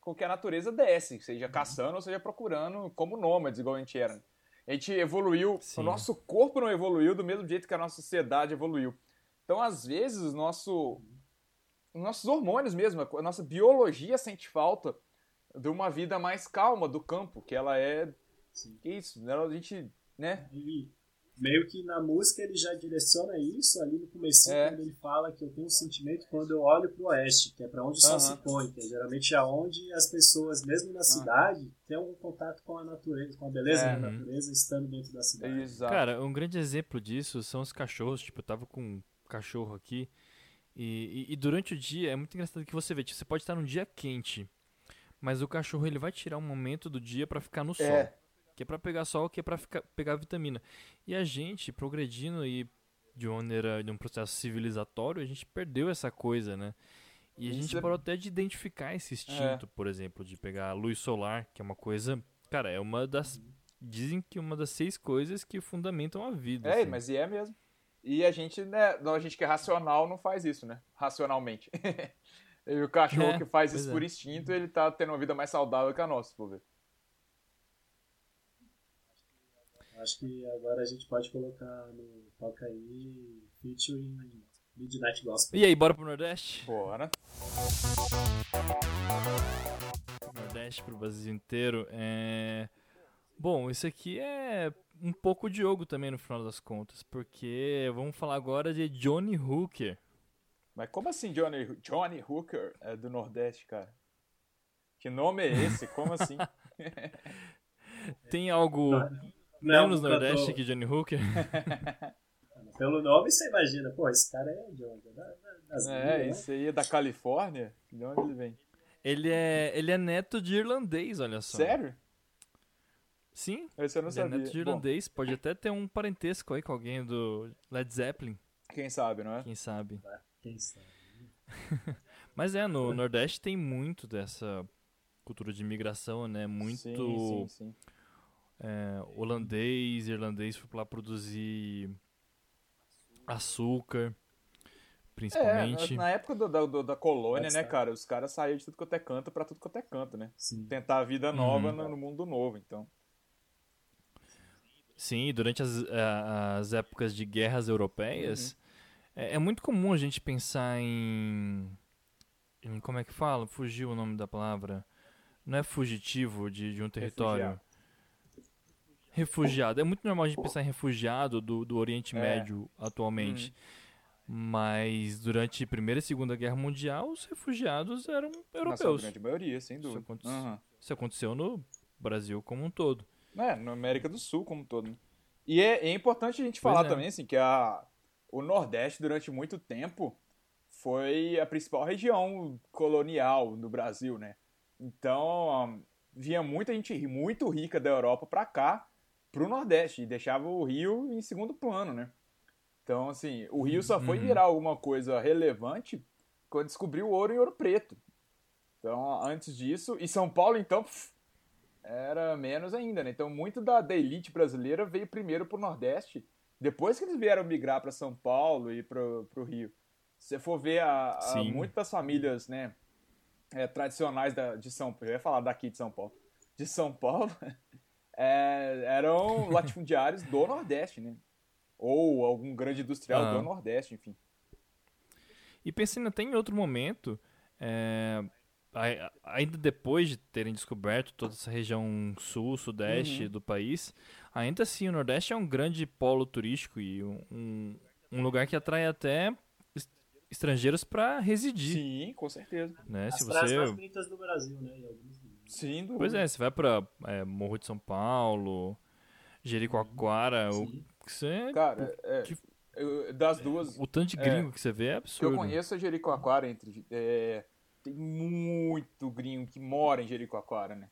com que a natureza desse, seja caçando ou seja procurando como nômades, igual a gente era. A gente evoluiu, Sim. o nosso corpo não evoluiu do mesmo jeito que a nossa sociedade evoluiu. Então, às vezes, nosso, os nossos hormônios mesmo, a nossa biologia sente falta de uma vida mais calma do campo, que ela é. Sim. Que isso? né? A gente. né? Ele, meio que na música ele já direciona isso ali no começo, É. quando ele fala que eu tenho um sentimento quando eu olho pro oeste, que é para onde o sol se põe, que é geralmente aonde as pessoas, mesmo na cidade, têm algum contato com a natureza, com a beleza É. da natureza estando dentro da cidade. Exato. Cara, um grande exemplo disso são os cachorros. Tipo, eu tava com um cachorro aqui. E, e- e durante o dia é muito engraçado que você vê. Tipo, você pode estar num dia quente. Mas o cachorro ele vai tirar um momento do dia pra ficar no sol. É. Que é pra pegar sol, que é ficar, pegar vitamina. E a gente, progredindo e de uma maneira, de um processo civilizatório, a gente perdeu essa coisa, né? E a Isso gente é- parou até de identificar esse instinto, por exemplo, de pegar a luz solar, que é uma coisa. Cara, é uma das. Dizem que uma das seis coisas que fundamentam a vida. É, assim. mas e é mesmo. E a gente, né, a gente que é racional não faz isso, né? Racionalmente. e o cachorro É, que faz isso é. por instinto, ele tá tendo uma vida mais saudável que a nossa, por ver. Acho que agora a gente pode colocar no Toca aí featuring Midnight Gospel. E aí, bora pro Nordeste? Bora. Nordeste pro Brasil inteiro. É... Bom, isso aqui é um pouco Diogo também no final das contas, porque vamos falar agora de Johnny Hooker. Mas como assim Johnny, Johnny Hooker é do Nordeste, cara? Que nome é esse? Como assim? Tem algo Não, menos Nordeste cantor- que Johnny Hooker? Pelo nome você imagina, pô, esse cara é de onde? Da- da- Das é, né? isso aí é da Califórnia? De onde ele vem? Ele é, ele é neto de irlandês, olha só. Sério? Sim, Esse eu não ele é sabia. neto de Bom, irlandês. Pode até ter um parentesco aí com alguém do Led Zeppelin, quem sabe, não é? quem sabe. Quem sabe? Mas é, no Nordeste tem muito dessa cultura de imigração, né? Muito Sim, sim, sim. é, holandês, irlandês foi lá produzir açúcar, É, principalmente. na, na época do- da- do- da colônia, Pode né, ser. cara? Os caras saíam de tudo quanto é canto pra tudo quanto é canto, né? Tentar a vida nova Uhum. no, mundo novo, então. Sim, durante as, a- as épocas de guerras europeias, é, é muito comum a gente pensar em, em. Como é que fala? Fugiu o nome da palavra. Não é fugitivo de, de um território. Refugiado. Refugiado. É muito normal a gente pensar em refugiado do, do Oriente É. Médio atualmente. Mas durante a Primeira e Segunda Guerra Mundial, os refugiados eram Na europeus. grande maioria, sem dúvida. acontece- Aham. Isso aconteceu no Brasil como um todo. É, na América do Sul como um todo. né? E é, é importante a gente Pois falar é. também, assim, que a, o Nordeste, durante muito tempo, foi a principal região colonial do Brasil, né? Então, vinha muita gente muito rica da Europa pra cá, pro Nordeste, e deixava o Rio em segundo plano, né? Então, assim, o Rio só foi Uhum. virar alguma coisa relevante quando descobriu o ouro em ouro preto. Então, antes disso, e São Paulo, então, pff, era menos ainda, né? Então, muito da, da elite brasileira veio primeiro pro Nordeste, depois que eles vieram migrar para São Paulo e pro, pro Rio. Se você for ver a, a, muitas famílias, né, é, tradicionais da, de São Paulo, eu ia falar daqui de São Paulo, de São Paulo, é, eram latifundiários do Nordeste, né? Ou algum grande industrial Ah. do Nordeste, enfim. E pensando até em outro momento, é, ai- ainda depois de terem descoberto toda essa região sul, sudeste Uhum. do país, ainda assim o Nordeste é um grande polo turístico e um, um, lugar que atrai até es- estrangeiros para residir, Sim, com certeza. né? As Se você mais bonitas do Brasil, né? Alguns Sim, do... Pois é, você vai pra é, Morro de São Paulo, Jericoacoara, o, Sim. que você, Cara, é, que- eu- das duas, o tanto de É. gringo que você vê é que eu absurdo. conheço é Jericoacoara, entre, é, tem muito gringo que mora em Jericoacoara, né?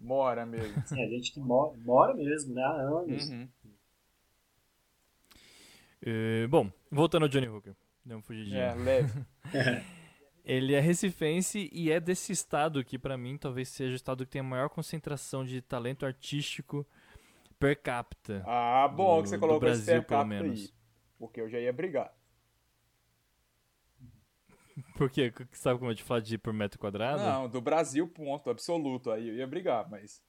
Mora mesmo. Sim, a gente que mora, mora mesmo, né? Há anos. Uhum. É, bom, voltando ao Johnny Hooker, deu uma fugidinha. É, leve. Ele é recifense e é desse estado que, pra mim, talvez seja o estado que tem a maior concentração de talento artístico per capita. Ah, bom Do- que você colocou esse Brasil, per pelo capita menos. aí. Porque eu já ia brigar. Por quê? Sabe como eu te falar de por metro quadrado? Não, do Brasil, ponto, absoluto. Aí eu ia brigar, mas.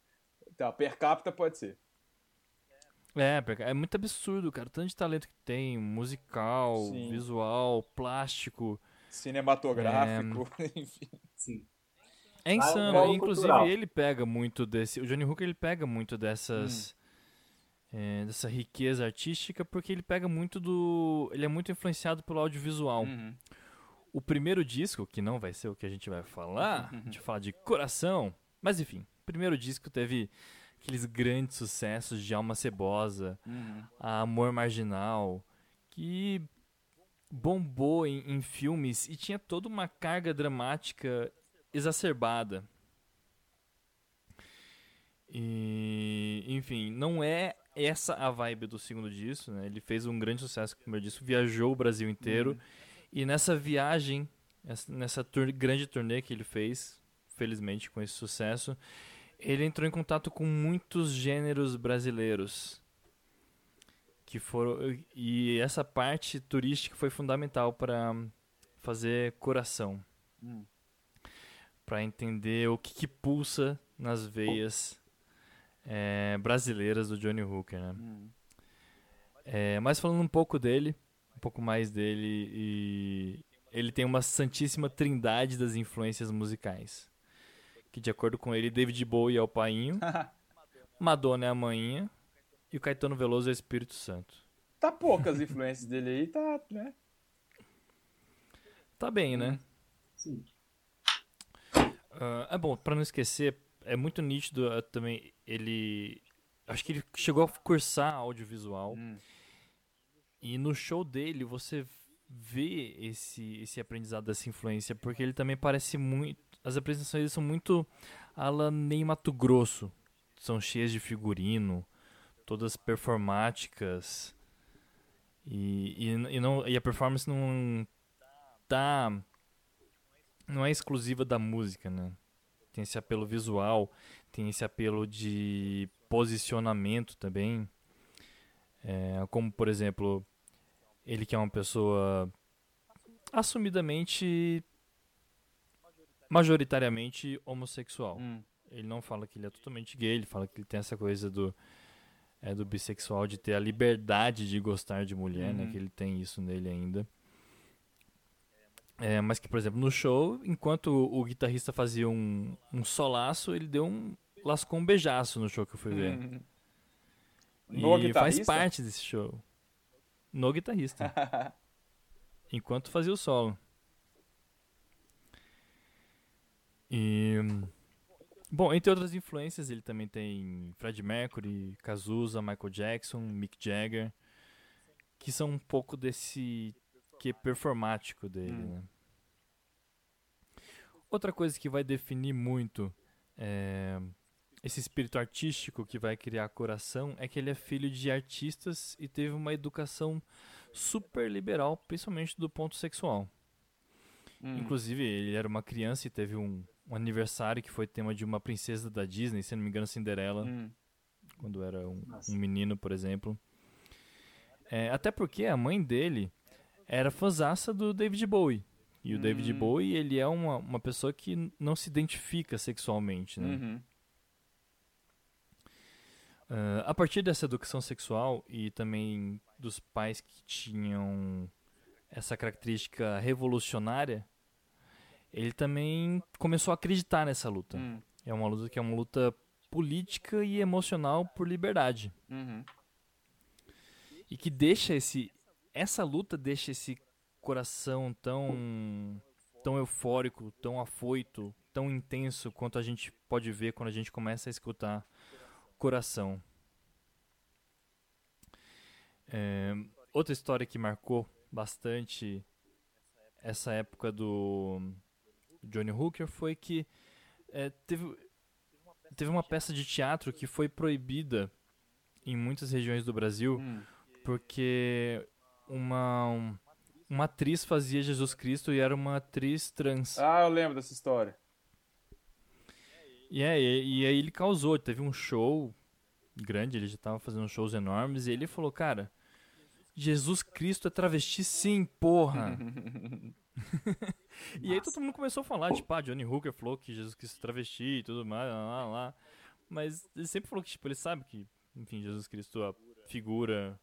Tá, per capita pode ser. É, porque é muito absurdo, cara. Tanto de talento que tem, musical, Sim. visual, plástico. Cinematográfico, enfim. Sim. É Ah, insano. polo Inclusive, cultural. ele pega muito desse. O Johnny Hooker ele pega muito dessas. é, dessa riqueza artística, porque ele pega muito do. Ele é muito influenciado pelo audiovisual. Uhum. O primeiro disco, que não vai ser o que a gente vai falar, a gente vai falar de coração. Mas enfim, o primeiro disco teve aqueles grandes sucessos de Alma Cebosa, Uhum. a Amor Marginal, que bombou em, em filmes e tinha toda uma carga dramática exacerbada. E, enfim, não é essa a vibe do segundo disco, né? Ele fez um grande sucesso com o primeiro disco, viajou o Brasil inteiro. E nessa viagem, essa- nessa tur- grande turnê que ele fez, felizmente com esse sucesso, ele entrou em contato com muitos gêneros brasileiros que foram e essa parte turística foi fundamental para fazer coração Hum. para entender o que, que pulsa nas veias é, brasileiras do Johnny Hooker né? Hum. É, mas falando um pouco dele pouco mais dele e ele tem uma santíssima trindade das influências musicais que de acordo com ele David Bowie é o painho Madonna é a manhinha e o Caetano Veloso é o Espírito Santo Tá poucas influências dele aí, tá, né? tá bem né Sim. Ah, é bom, pra não esquecer, é muito nítido ah, também ele. Acho que ele chegou a cursar audiovisual. Hum. E no show dele você vê esse, esse aprendizado dessa influência, porque ele também parece muito. As apresentações dele são muito ala Ney Mato Grosso. São cheias de figurino, todas performáticas. E, e, e não, e a performance não tá. Não é exclusiva da música, né? Tem esse apelo visual, tem esse apelo de posicionamento também. É, como, por exemplo, ele que é uma pessoa assumidamente, majoritariamente homossexual. Hum. Ele não fala que ele é totalmente gay, ele fala que ele tem essa coisa do, é, do bissexual, de ter a liberdade de gostar de mulher, né? Uhum. Que ele tem isso nele ainda. É, mas que, por exemplo, no show, enquanto o, guitarrista fazia um, um solaço, ele deu um. lascou um beijaço no show que eu fui ver. Hum. E faz parte desse show. No guitarrista. enquanto fazia o solo. E. Bom, entre outras influências, ele também tem Fred Mercury, Cazuza, Michael Jackson, Mick Jagger, que são um pouco desse que performático dele, Hum. né? Outra coisa que vai definir muito é, esse espírito artístico que vai criar coração é que ele é filho de artistas e teve uma educação super liberal, principalmente do ponto sexual. Hum. Inclusive, ele era uma criança e teve um, um aniversário que foi tema de uma princesa da Disney, se não me engano, Cinderela, Hum. quando era um, um menino, por exemplo. É, até porque a mãe dele era fãzaça do David Bowie. E o David Hum. Bowie, ele é uma, uma pessoa que não se identifica sexualmente, né? Uhum. Ah, a partir dessa educação sexual e também dos pais que tinham essa característica revolucionária, ele também começou a acreditar nessa luta. Hum. É uma luta que é uma luta política e emocional por liberdade. Uhum. E que deixa esse. Essa luta deixa esse coração tão. tão eufórico, tão afoito, tão intenso quanto a gente pode ver quando a gente começa a escutar Coração. É, outra história que marcou bastante essa época do Johnny Hooker foi que é, teve, teve uma peça de teatro que foi proibida em muitas regiões do Brasil Hum. porque uma, um- uma atriz fazia Jesus Cristo e era uma atriz trans. Ah, eu lembro dessa história. E, é, e, e aí ele causou, teve um show grande, ele já estava fazendo shows enormes, e ele falou, cara, Jesus Cristo é travesti sim, porra. e aí todo mundo começou a falar, tipo, ah, Johnny Hooker falou que Jesus Cristo é travesti e tudo mais, lá, lá, lá. Mas ele sempre falou que, tipo, ele sabe que, enfim, Jesus Cristo, a figura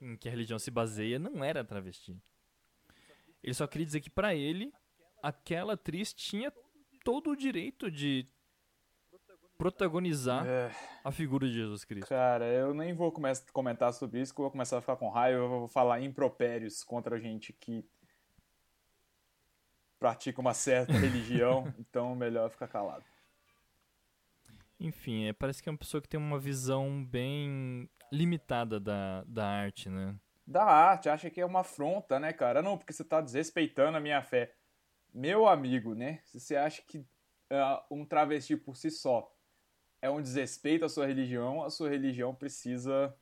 em que a religião se baseia, não era travesti. Ele só queria dizer que pra ele, aquela atriz tinha todo o direito de protagonizar É, a figura de Jesus Cristo. cara, eu nem vou come- comentar sobre isso, que eu vou começar a ficar com raiva. Eu vou falar impropérios contra gente que pratica uma certa religião, então melhor ficar calado. Enfim, é, parece que é uma pessoa que tem uma visão bem limitada da, da arte, né? Da arte, acha que é uma afronta, né, cara? Não, porque você tá desrespeitando a minha fé. Meu amigo, né? Se você acha que ah, um travesti por si só é um desrespeito à sua religião, a sua religião precisa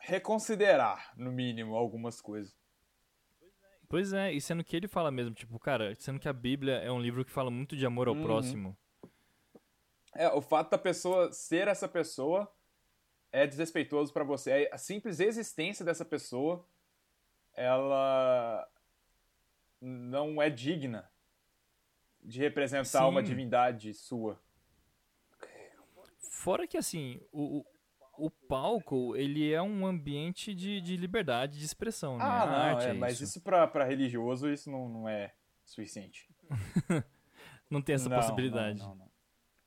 reconsiderar, no mínimo, algumas coisas. Pois é, e sendo que ele fala mesmo, tipo, cara, sendo que a Bíblia é um livro que fala muito de amor ao Uhum. próximo. É, o fato da pessoa ser essa pessoa é desrespeitoso pra você. A simples existência dessa pessoa, ela não é digna de representar Sim. uma divindade sua. Fora que, assim, o, o, palco, ele é um ambiente de, de liberdade de expressão, né? Ah, não, é, é mas isso. isso pra, pra religioso, isso não, não é suficiente. Não tem essa Não, possibilidade. não, não, não.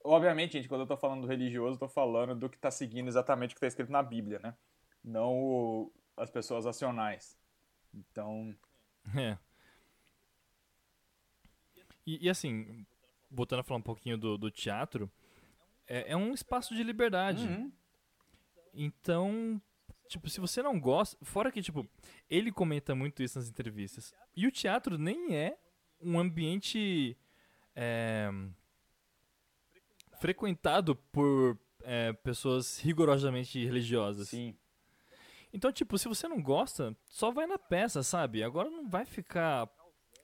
Obviamente, gente, quando eu tô falando do religioso, eu tô falando do que tá seguindo exatamente o que tá escrito na Bíblia, né? Não o- as pessoas racionais. Então, É. E, e, assim, voltando a falar um pouquinho do, do teatro, é, é um espaço de liberdade. Uhum. Então, tipo, se você não gosta. Fora que, tipo, ele comenta muito isso nas entrevistas. E o teatro nem é um ambiente. é, frequentado por é, pessoas rigorosamente religiosas. sim. Então, tipo, se você não gosta, só vai na peça, sabe? Agora não vai ficar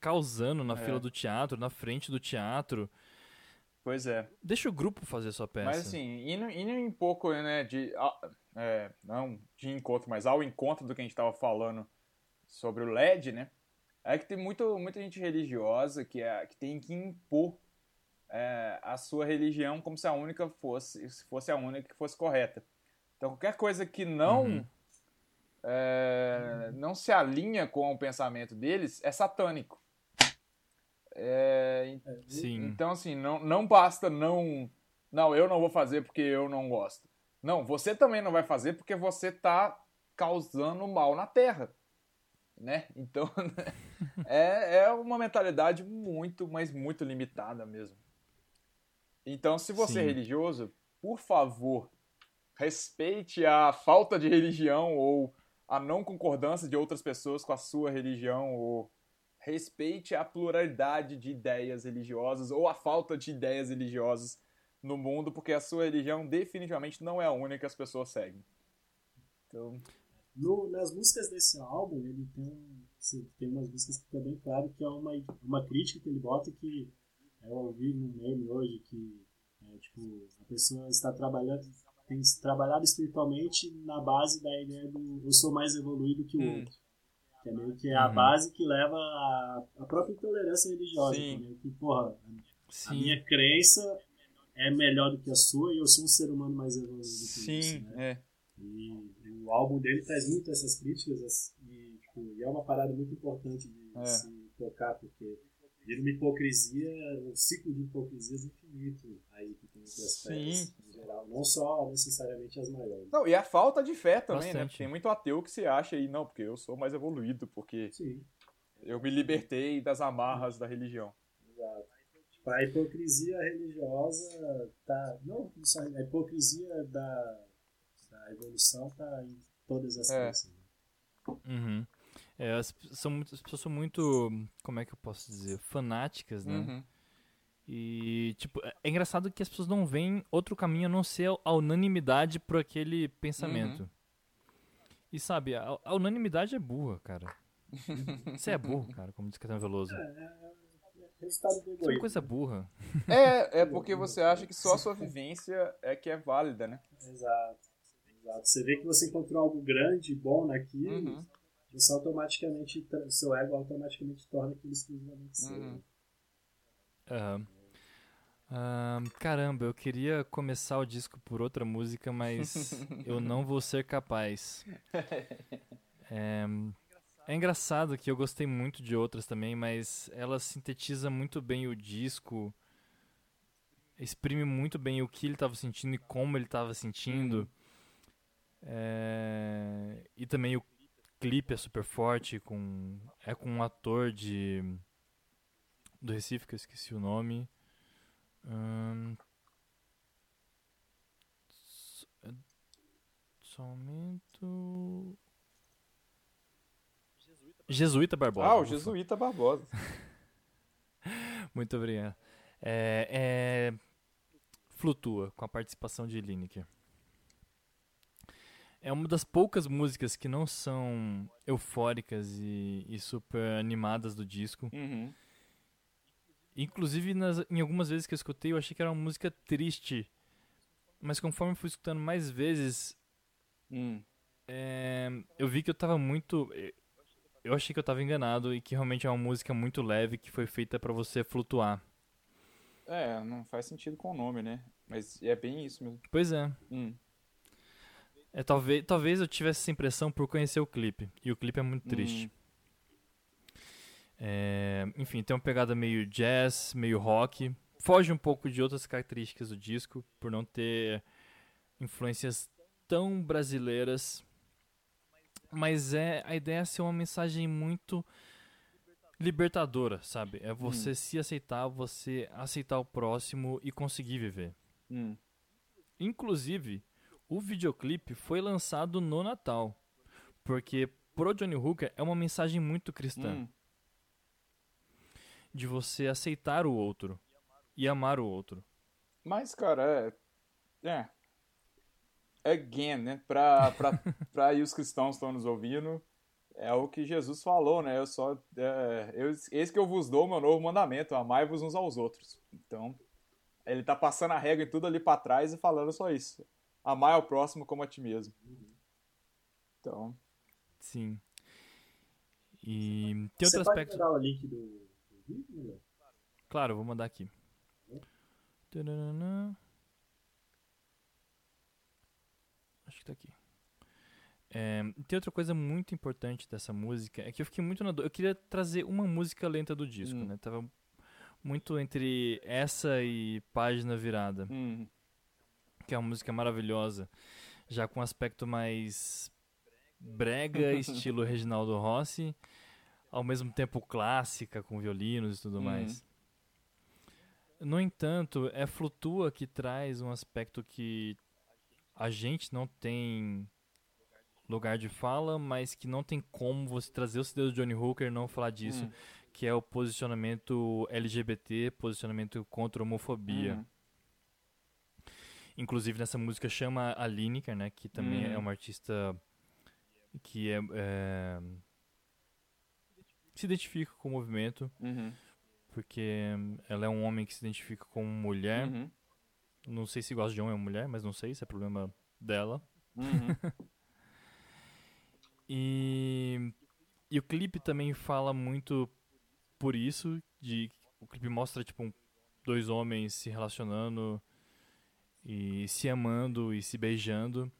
causando na É. fila do teatro, na frente do teatro. Pois é. Deixa o grupo fazer sua peça. Mas assim, indo, indo um pouco, né, de. é, não de encontro, mas ao encontro do que a gente tava falando sobre o LED, né? É que tem muito, muita gente religiosa que, é, que tem que impor é, a sua religião como se a única fosse, se fosse a única que fosse correta. Então qualquer coisa que não Uhum. é, não se alinha com o pensamento deles é satânico. É, Sim. então, assim, não, não basta não. Não, eu não vou fazer porque eu não gosto. Não, você também não vai fazer porque você tá causando mal na Terra. Né? Então, é, é uma mentalidade muito, mas muito limitada mesmo. Então, se você é Sim. religioso, por favor, respeite a falta de religião ou a não concordância de outras pessoas com a sua religião ou respeite a pluralidade de ideias religiosas ou a falta de ideias religiosas no mundo, porque a sua religião definitivamente não é a única que as pessoas seguem. Então, No- nas músicas desse álbum, ele tem, assim, tem umas músicas que fica bem claro que é uma, uma crítica que ele bota que eu ouvi num meme hoje que é, tipo, a pessoa está trabalhando, tem trabalhado espiritualmente na base da ideia do eu sou mais evoluído que o Hum. outro. Que é meio que a Uhum. base que leva à à própria intolerância religiosa. Sim. Que, porra, a Sim. minha crença é melhor do que a sua e eu sou um ser humano mais evoluído que isso, né? é. E o álbum dele traz muito essas críticas as- e, tipo, e é uma parada muito importante de É. se tocar, porque vira uma hipocrisia, um ciclo de hipocrisias infinito aí que tem entre as Sim. Geral, não só necessariamente as maiores. Não, e a falta de fé também, né? Bastante. Porque Tem muito ateu que se acha aí, não, porque eu sou mais evoluído, porque Sim, eu me libertei das amarras da religião. exato. Tipo, a hipocrisia religiosa tá. Não só a hipocrisia da, da evolução tá em todas as É. crenças. né? Uhum. É, as, são muito, as pessoas são muito, como é que eu posso dizer, fanáticas, né? Uhum. E, tipo, é é engraçado que as pessoas não veem outro caminho a não ser a unanimidade por aquele pensamento. E sabe, a, a unanimidade é burra, cara. Você é burro, cara, como diz Caetano Veloso. Resultado do Isso é uma coisa burra. É, é porque você acha que só a sua vivência é que é válida, né? Exato. Exato. Você vê que você encontrou algo grande, bom naquilo, Uhum. você automaticamente, seu ego automaticamente torna aquilo exclusivamente seu. Uhum. Aham. Ahn, caramba, eu queria começar o disco por outra música, mas eu não vou ser capaz. É, é engraçado que eu gostei muito de outras também, mas ela sintetiza muito bem o disco, exprime muito bem o que ele estava sentindo e como ele estava sentindo. É, e também o clipe é super forte, com, é com um ator de do Recife, que eu esqueci o nome. S- é- Só um momento. Jesuíta Barbosa. Ah, o. Jesuíta Barbosa. Muito obrigado. É, é, Flutua, com a participação de Lineker. É uma das poucas músicas que não são eufóricas e, e super animadas do disco. Uhum. Inclusive, nas- em algumas vezes que eu escutei, eu achei que era uma música triste. Mas conforme eu fui escutando mais vezes, Hum. é, eu vi que eu tava muito. Eu achei que eu tava enganado e que realmente é uma música muito leve que foi feita pra você flutuar. É, não faz sentido com o nome, né? Mas é bem isso mesmo. Pois é. Hum. É, talvez, talvez eu tivesse essa impressão por conhecer o clipe. E o clipe é muito triste. Hum. É, enfim, tem uma pegada meio jazz, meio rock. Foge um pouco de outras características do disco, por não ter influências tão brasileiras. Mas é a ideia é ser uma mensagem muito libertadora, sabe? É você se aceitar, você aceitar o próximo e conseguir viver. Hum. Inclusive, o videoclipe foi lançado no Natal. Porque pro Johnny Hooker é uma mensagem muito cristã. Hum. De você aceitar o outro e amar o outro. Mas, cara, é. É. Again, né? Pra, pra, pra aí os cristãos estão nos ouvindo, é o que Jesus falou, né? Eu só. É, eu, eis que eu vos dou o meu novo mandamento: amai-vos uns aos outros. Então, ele tá passando a regra em tudo ali pra trás e falando só isso: amai ao próximo como a ti mesmo. Então, Sim. E tem outro aspecto. o link do? Claro, vou mandar aqui. Acho que tá aqui. É, tem outra coisa muito importante dessa música, é que eu fiquei muito na dúvida. Eu queria trazer uma música lenta do disco, Hum. né? Tava muito entre essa e Página Virada, hum, que é uma música maravilhosa, já com um aspecto mais brega, estilo Reginaldo Rossi, ao mesmo tempo clássica, com violinos e tudo Uhum. mais. No entanto, é Flutua que traz um aspecto que a gente não tem lugar de fala, mas que não tem como você trazer o CD do Johnny Hooker e não falar disso, Hum. que é o posicionamento LGBT, posicionamento contra a homofobia. hum, Inclusive nessa música chama a Lineker, né, que também Uhum. é uma artista que é, é, se identifica com o movimento, uhum, porque ela é um homem que se identifica como mulher. uhum, Não sei se gosta de homem ou mulher, mas não sei se é problema dela. uhum, E, e o clipe também fala muito por isso, de o clipe mostra tipo um- dois homens se relacionando e se amando e se beijando.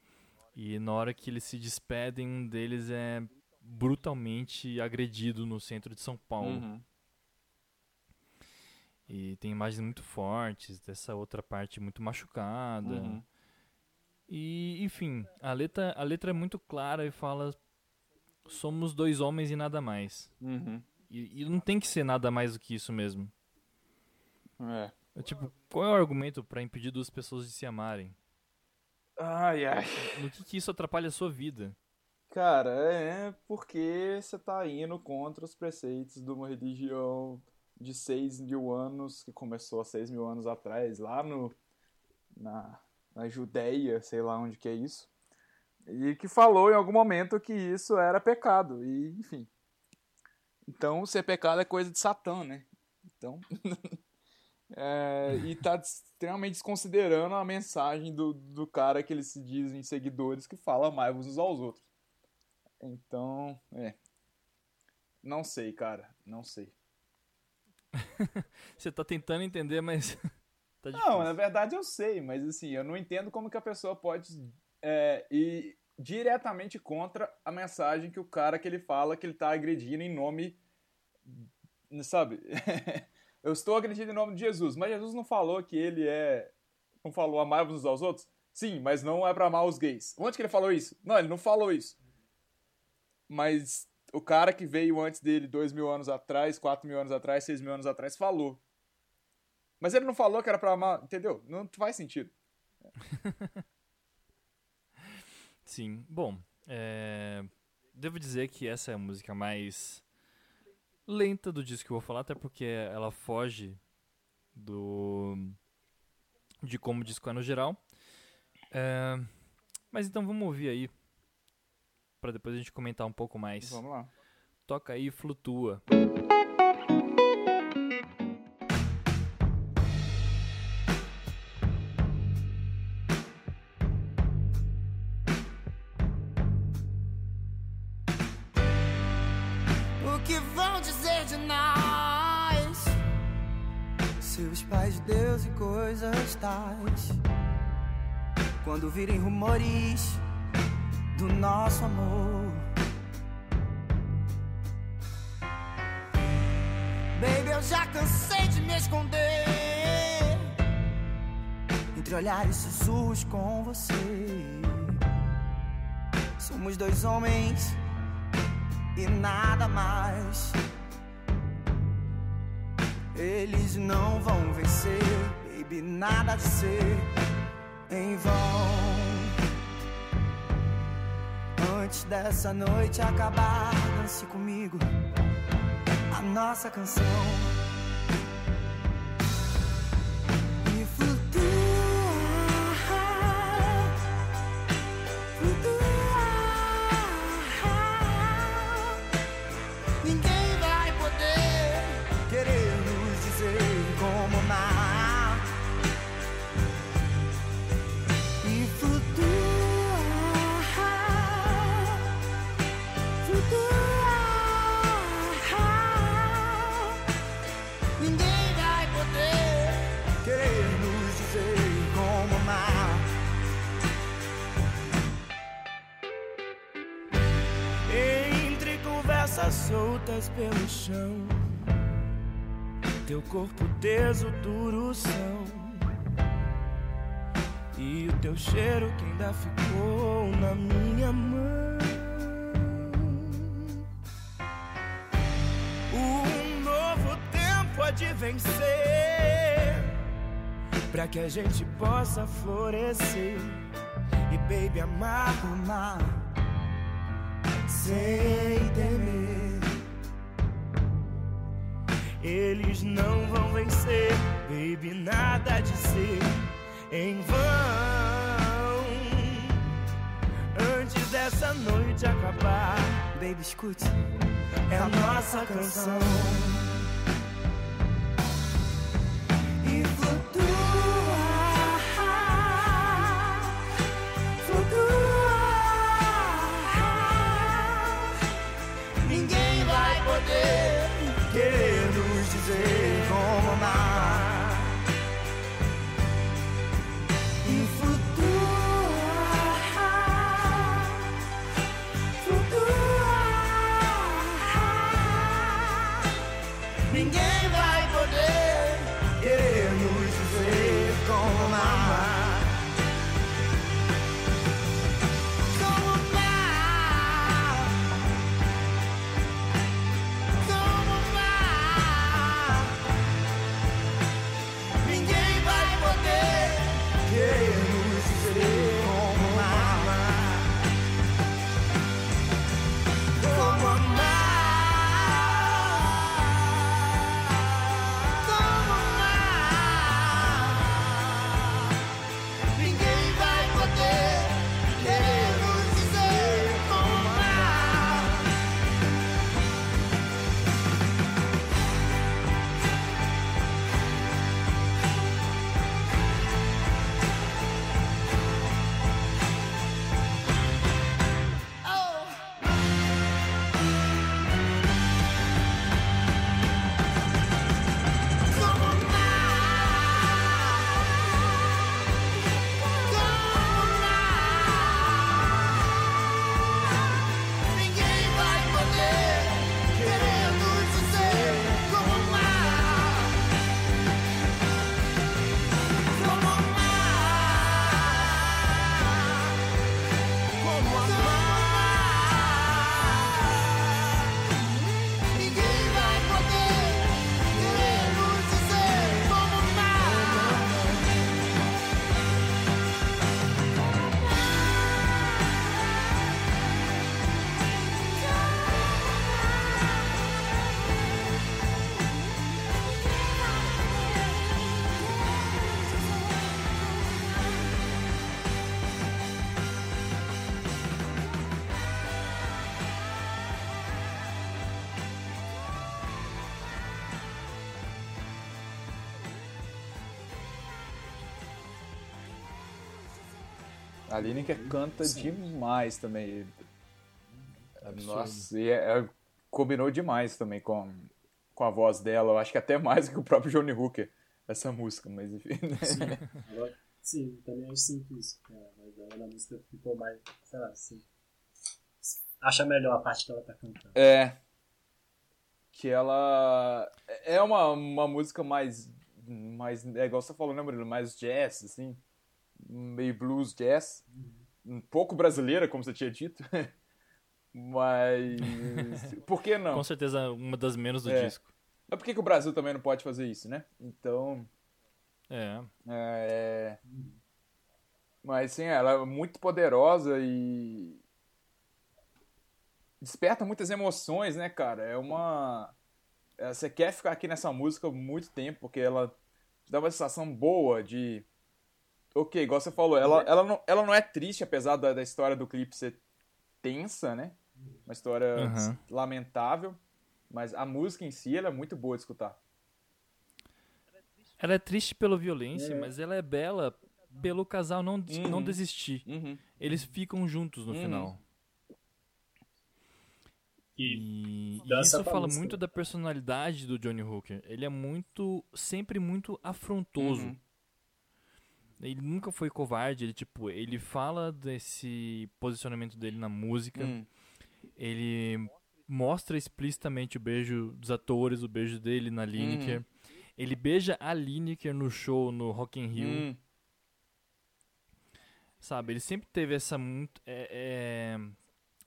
E na hora que eles se despedem, um deles é brutalmente agredido no centro de São Paulo. uhum. E tem imagens muito fortes dessa outra parte muito machucada. Uhum. E, enfim, a letra, a letra é muito clara e fala: somos dois homens e nada mais. Uhum. E, e não tem que ser nada mais do que isso mesmo. É. É tipo, qual é o argumento pra impedir duas pessoas de se amarem? Ai, ai. No que, que isso atrapalha a sua vida? Cara, é porque você tá indo contra os preceitos de uma religião de 6 mil anos, que começou há 6 mil anos atrás, lá no, na, na Judéia, sei lá onde que é isso, e que falou em algum momento que isso era pecado, e enfim. Então, ser pecado é coisa de Satã, né? Então, É, e tá extremamente desconsiderando a mensagem do, do cara que eles se dizem seguidores que fala amai-vos uns aos outros. Então, é. Não sei, cara. Não sei. Você tá tentando entender, mas. tá. Não, na verdade eu sei, mas assim, eu não entendo como que a pessoa pode é, ir diretamente contra a mensagem que o cara que ele fala que ele tá agredindo em nome. Sabe? eu estou agredindo em nome de Jesus, mas Jesus não falou que ele é. Não falou amar-vos uns aos outros? Sim, mas não é pra amar os gays. Onde que ele falou isso? Não, ele não falou isso. Mas o cara que veio antes dele, dois mil anos atrás, quatro mil anos atrás, seis mil anos atrás, falou. Mas ele não falou que era pra amar, entendeu? Não faz sentido. Sim. Bom, é, devo dizer que essa é a música mais lenta do disco que eu vou falar, até porque ela foge do de como o disco é no geral. É, Mas então vamos ouvir aí Pra depois a gente comentar um pouco mais. Vamos lá. Toca aí, flutua. O que vão dizer de nós? Seus pais, Deus e coisas tais. Quando virem rumores do nosso amor. Baby, eu já cansei de me esconder entre olhares sussurros com você. Somos dois homens e nada mais. Eles não vão vencer, baby, nada de ser em vão. Antes dessa noite acabar, dance comigo a nossa canção. Soltas pelo chão, teu corpo teso, duro são. E o teu cheiro que ainda ficou na minha mão. Um novo tempo há de vencer. Pra que a gente possa florescer. E baby, amar, amar. Sem temer. Eles não vão vencer, baby, nada de ser em vão. Antes dessa noite acabar, baby, escute, é a nossa canção. A Lineker canta Sim. demais também. Absurdo. Nossa, e é- é- combinou demais também com, com a voz dela. Eu acho que até mais que o próprio Johnny Hooker, essa música, mas enfim. né? Agora, sim, também eu sinto isso. É, mas ela na música ficou mais, sei lá, assim. Acha melhor a parte que ela tá cantando. É. Que ela. É uma, uma música mais. mais é igual você falou, né, Murilo? Mais jazz, assim. Meio blues jazz. Um pouco brasileira, como você tinha dito. Mas. Por que não? Com certeza uma das menos do É. disco. Mas por que, que o Brasil também não pode fazer isso, né? Então. É. É... Mas sim, ela é muito poderosa e desperta muitas emoções, né, cara? É uma. é, Você quer ficar aqui nessa música muito tempo, porque ela dá uma sensação boa de. Ok, igual você falou, ela, ela, não, ela não é triste, apesar da, da história do clipe ser tensa, né? Uma história Uhum. lamentável. Mas a música em si ela é muito boa de escutar. Ela é triste pela violência, É. mas ela é bela pelo casal não, des- não Uhum. desistir. Uhum. Eles ficam juntos no Uhum. final. E E, isso fala muito da personalidade do Johnny Hooker. Ele é muito, sempre muito afrontoso. Ele nunca foi covarde, ele tipo, ele fala desse posicionamento dele na música. Hum. Ele mostra explicitamente o beijo dos atores, o beijo dele na Lineker. Ele beija a Lineker no show no Rock in Rio. Hum. Sabe, ele sempre teve essa muito é- é,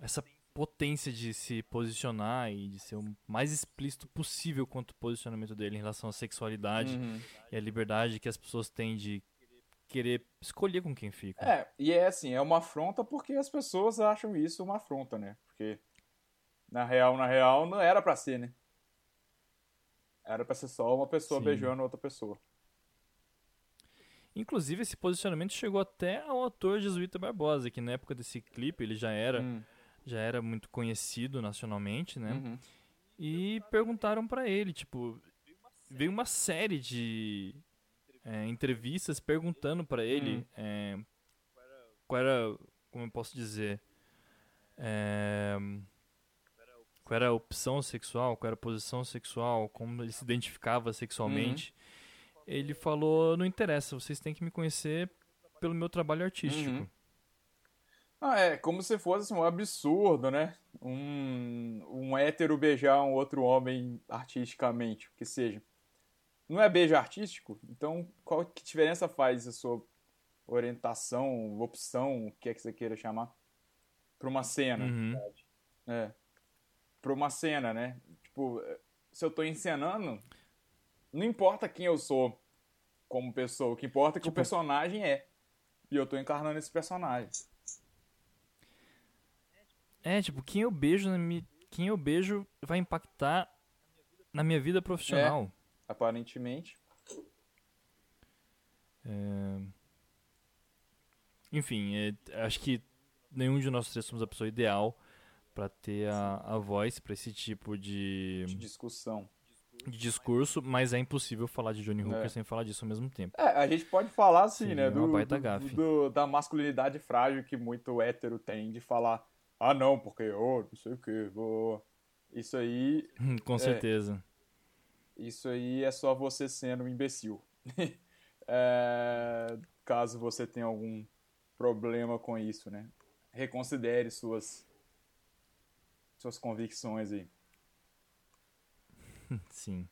essa potência de se posicionar e de ser o mais explícito possível quanto o posicionamento dele em relação à sexualidade Uhum. e à liberdade que as pessoas têm de querer escolher com quem fica. É, e é assim, é uma afronta porque as pessoas acham isso uma afronta, né? Porque na real, na real, não era pra ser, né? Era pra ser só uma pessoa Sim. beijando outra pessoa. Inclusive, esse posicionamento chegou até ao ator Jesuíta Barbosa, que na época desse clipe ele já era, Hum, já era muito conhecido nacionalmente, né? uhum. E perguntaram pra ele, tipo, veio uma série de é, entrevistas perguntando pra ele Hum. é, qual era, como eu posso dizer, é, qual era a opção sexual, qual era a posição sexual, como ele se identificava sexualmente. Ele falou, não interessa, vocês têm que me conhecer pelo meu trabalho artístico. Uhum. Ah, é como se fosse assim, um absurdo, né? Um, um hétero beijar um outro homem artisticamente, o que seja. Não é beijo artístico? Então, qual que diferença faz a sua orientação, opção, o que é que você queira chamar, pra uma cena? Uhum. É. Pra uma cena, né? Tipo, se eu tô encenando, não importa quem eu sou como pessoa, o que importa é que o personagem é. E eu tô encarnando esse personagem. É, tipo, quem eu beijo quem eu beijo vai impactar na minha vida profissional. Aparentemente. É. Enfim, é, acho que nenhum de nós três somos a pessoa ideal pra ter a, a voz pra esse tipo de, De discussão. de discurso, mas é impossível falar de Johnny Hooker É. sem falar disso ao mesmo tempo. É, a gente pode falar assim, Sim, né? é Do, do- do- da masculinidade frágil que muito hétero tem de falar, ah não, porque eu não sei o que, vou. Isso aí. Com certeza. Isso aí é só você sendo um imbecil. É, caso você tenha algum problema com isso, né? Reconsidere suas suas convicções aí. Sim.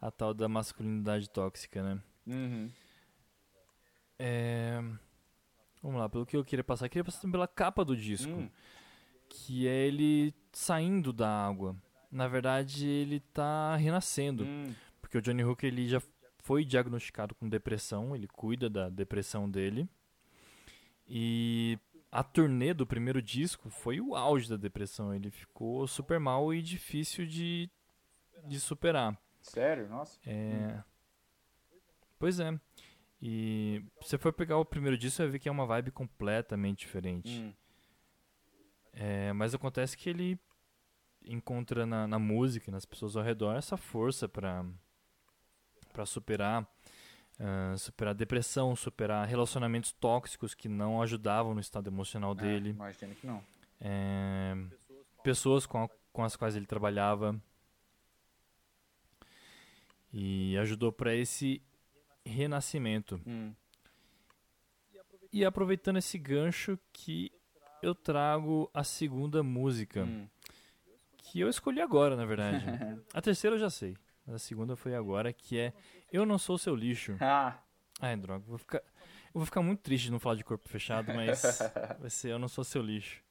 A tal da masculinidade tóxica, né? Uhum. É... Vamos lá, pelo que eu queria passar, eu queria passar pela capa do disco, Hum. que é ele saindo da água. Na verdade, ele tá renascendo, Hum. porque o Johnny Hooker ele já foi diagnosticado com depressão, ele cuida da depressão dele. E a turnê do primeiro disco foi o auge da depressão, ele ficou super mal e difícil de, de superar. Sério? Nossa. É. Pois é. E se você for pegar o primeiro disco, você vai ver que é uma vibe completamente diferente. Hum. É, mas acontece que ele encontra na, na música nas pessoas ao redor essa força pra, pra superar ah, superar depressão, superar relacionamentos tóxicos que não ajudavam no estado emocional É, dele, imagino que não. é, pessoas com, a- com as quais ele trabalhava e ajudou para esse renascimento. Hum. E aproveitando esse gancho que eu trago a segunda música, Hum. Que eu escolhi agora, na verdade. a terceira eu já sei, mas a segunda foi agora, que é Eu Não Sou Seu Lixo. Ah, Ai, droga, vou ficar, eu vou ficar muito triste de não falar de corpo fechado, mas vai ser Eu Não Sou Seu Lixo.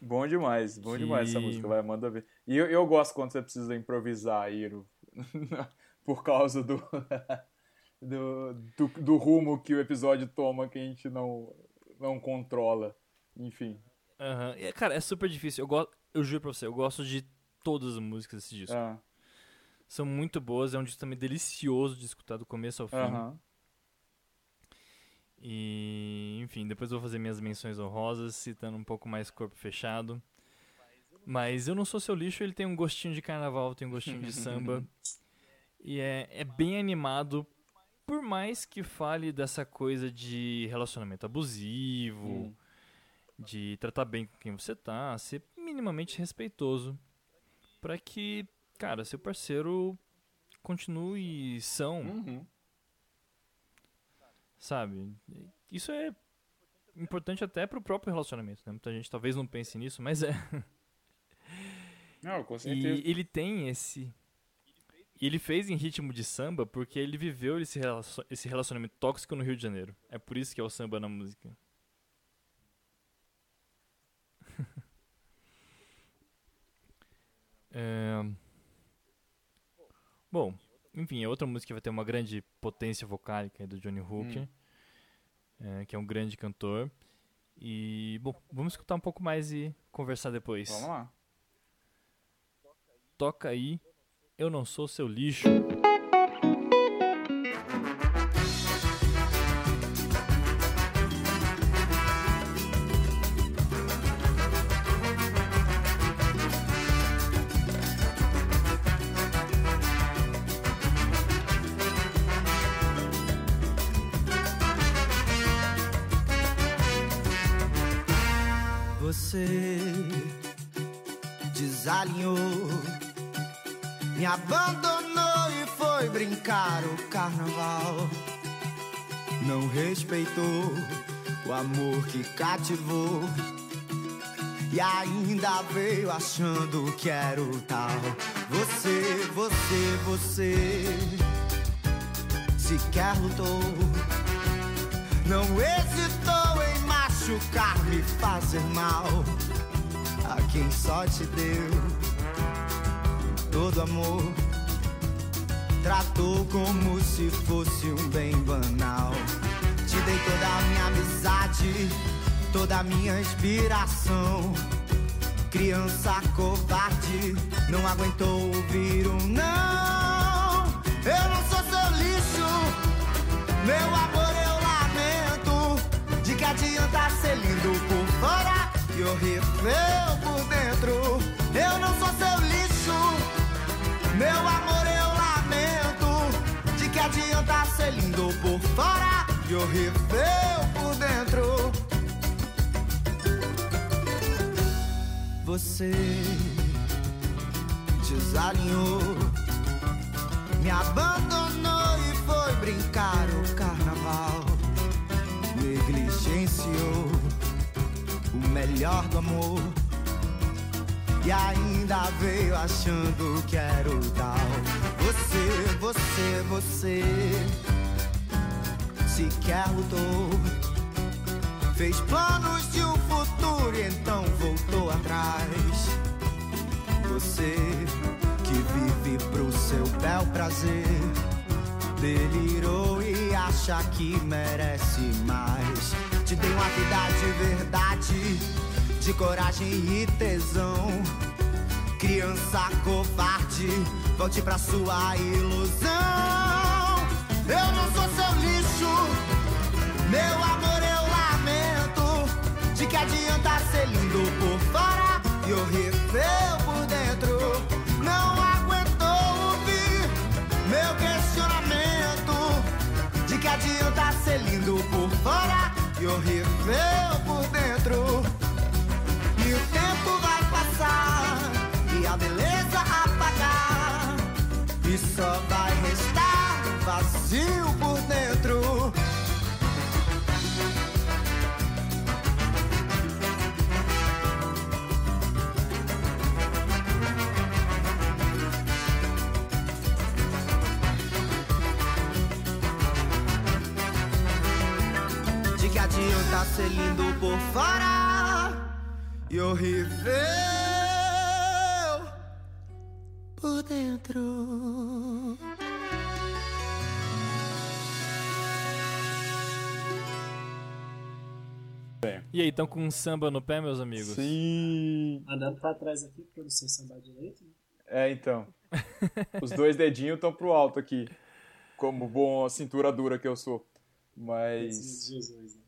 bom demais, bom Que- demais essa música, vai, manda ver. E eu, eu gosto quando você precisa improvisar, Iro. Por causa do, do, do, do rumo que o episódio toma que a gente não, não controla. Enfim. E, Cara, é super difícil. Eu, go... eu juro pra você, eu gosto de todas as músicas desse disco. Ah, São muito boas, é um disco também delicioso de escutar do começo ao fim. aham. E, enfim, depois eu vou fazer minhas menções honrosas, citando um pouco mais corpo fechado. Mas eu não sou seu lixo, ele tem um gostinho de carnaval, tem um gostinho de samba. E é, é bem animado, por mais que fale dessa coisa de relacionamento abusivo, Hum. De tratar bem com quem você tá, ser minimamente respeitoso. Pra que, cara, seu parceiro continue são, Uhum. sabe? Isso é importante até pro próprio relacionamento, né? Muita gente talvez não pense nisso, mas é. Não, com certeza. E ele tem esse. E ele fez em ritmo de samba porque ele viveu esse, relacion- esse relacionamento tóxico no Rio de Janeiro. É por isso que é o samba na música. É, Bom, enfim, é outra música que vai ter uma grande potência vocálica do Johnny Hooker, é, que é um grande cantor. E, bom, vamos escutar um pouco mais e conversar depois. Vamos lá. Toca aí, eu não sou seu lixo. Desalinhou, me abandonou e foi brincar o carnaval. Não respeitou o amor que cativou. E ainda veio achando que era o tal. Você, você, você sequer lutou. Não hesitou em machucar, me fazer mal a quem só te deu todo amor. Tratou como se fosse um bem banal. Te dei toda a minha amizade, toda a minha inspiração. Criança covarde, não aguentou ouvir um não. Eu não sou seu lixo, meu amor, eu lamento. De que adianta ser lindo por fora e por dentro? Eu não sou seu lixo, meu amor, eu lamento. De que adianta ser lindo por fora e horrível por dentro? Você desalinhou, me abandonou e foi brincar o carnaval. Melhor do amor. E ainda veio achando que era o tal. Você, você, você sequer lutou. Fez planos de um futuro e então voltou atrás. Você que vive pro seu bel prazer. Delirou e acha que merece mais. Te dei uma vida de verdade, de coragem e tesão. Criança covarde, volte pra sua ilusão. Eu não sou seu lixo, meu amor, eu lamento. De que adianta ser lindo por fora e horrível por dentro. E aí, estão com um samba no pé, meus amigos? Sim. Andando pra trás aqui, porque eu não sei sambar direito. Né? É, então. Os dois dedinhos estão pro alto aqui. Como bom cintura dura que eu sou. Mas. Esses Jesus, né?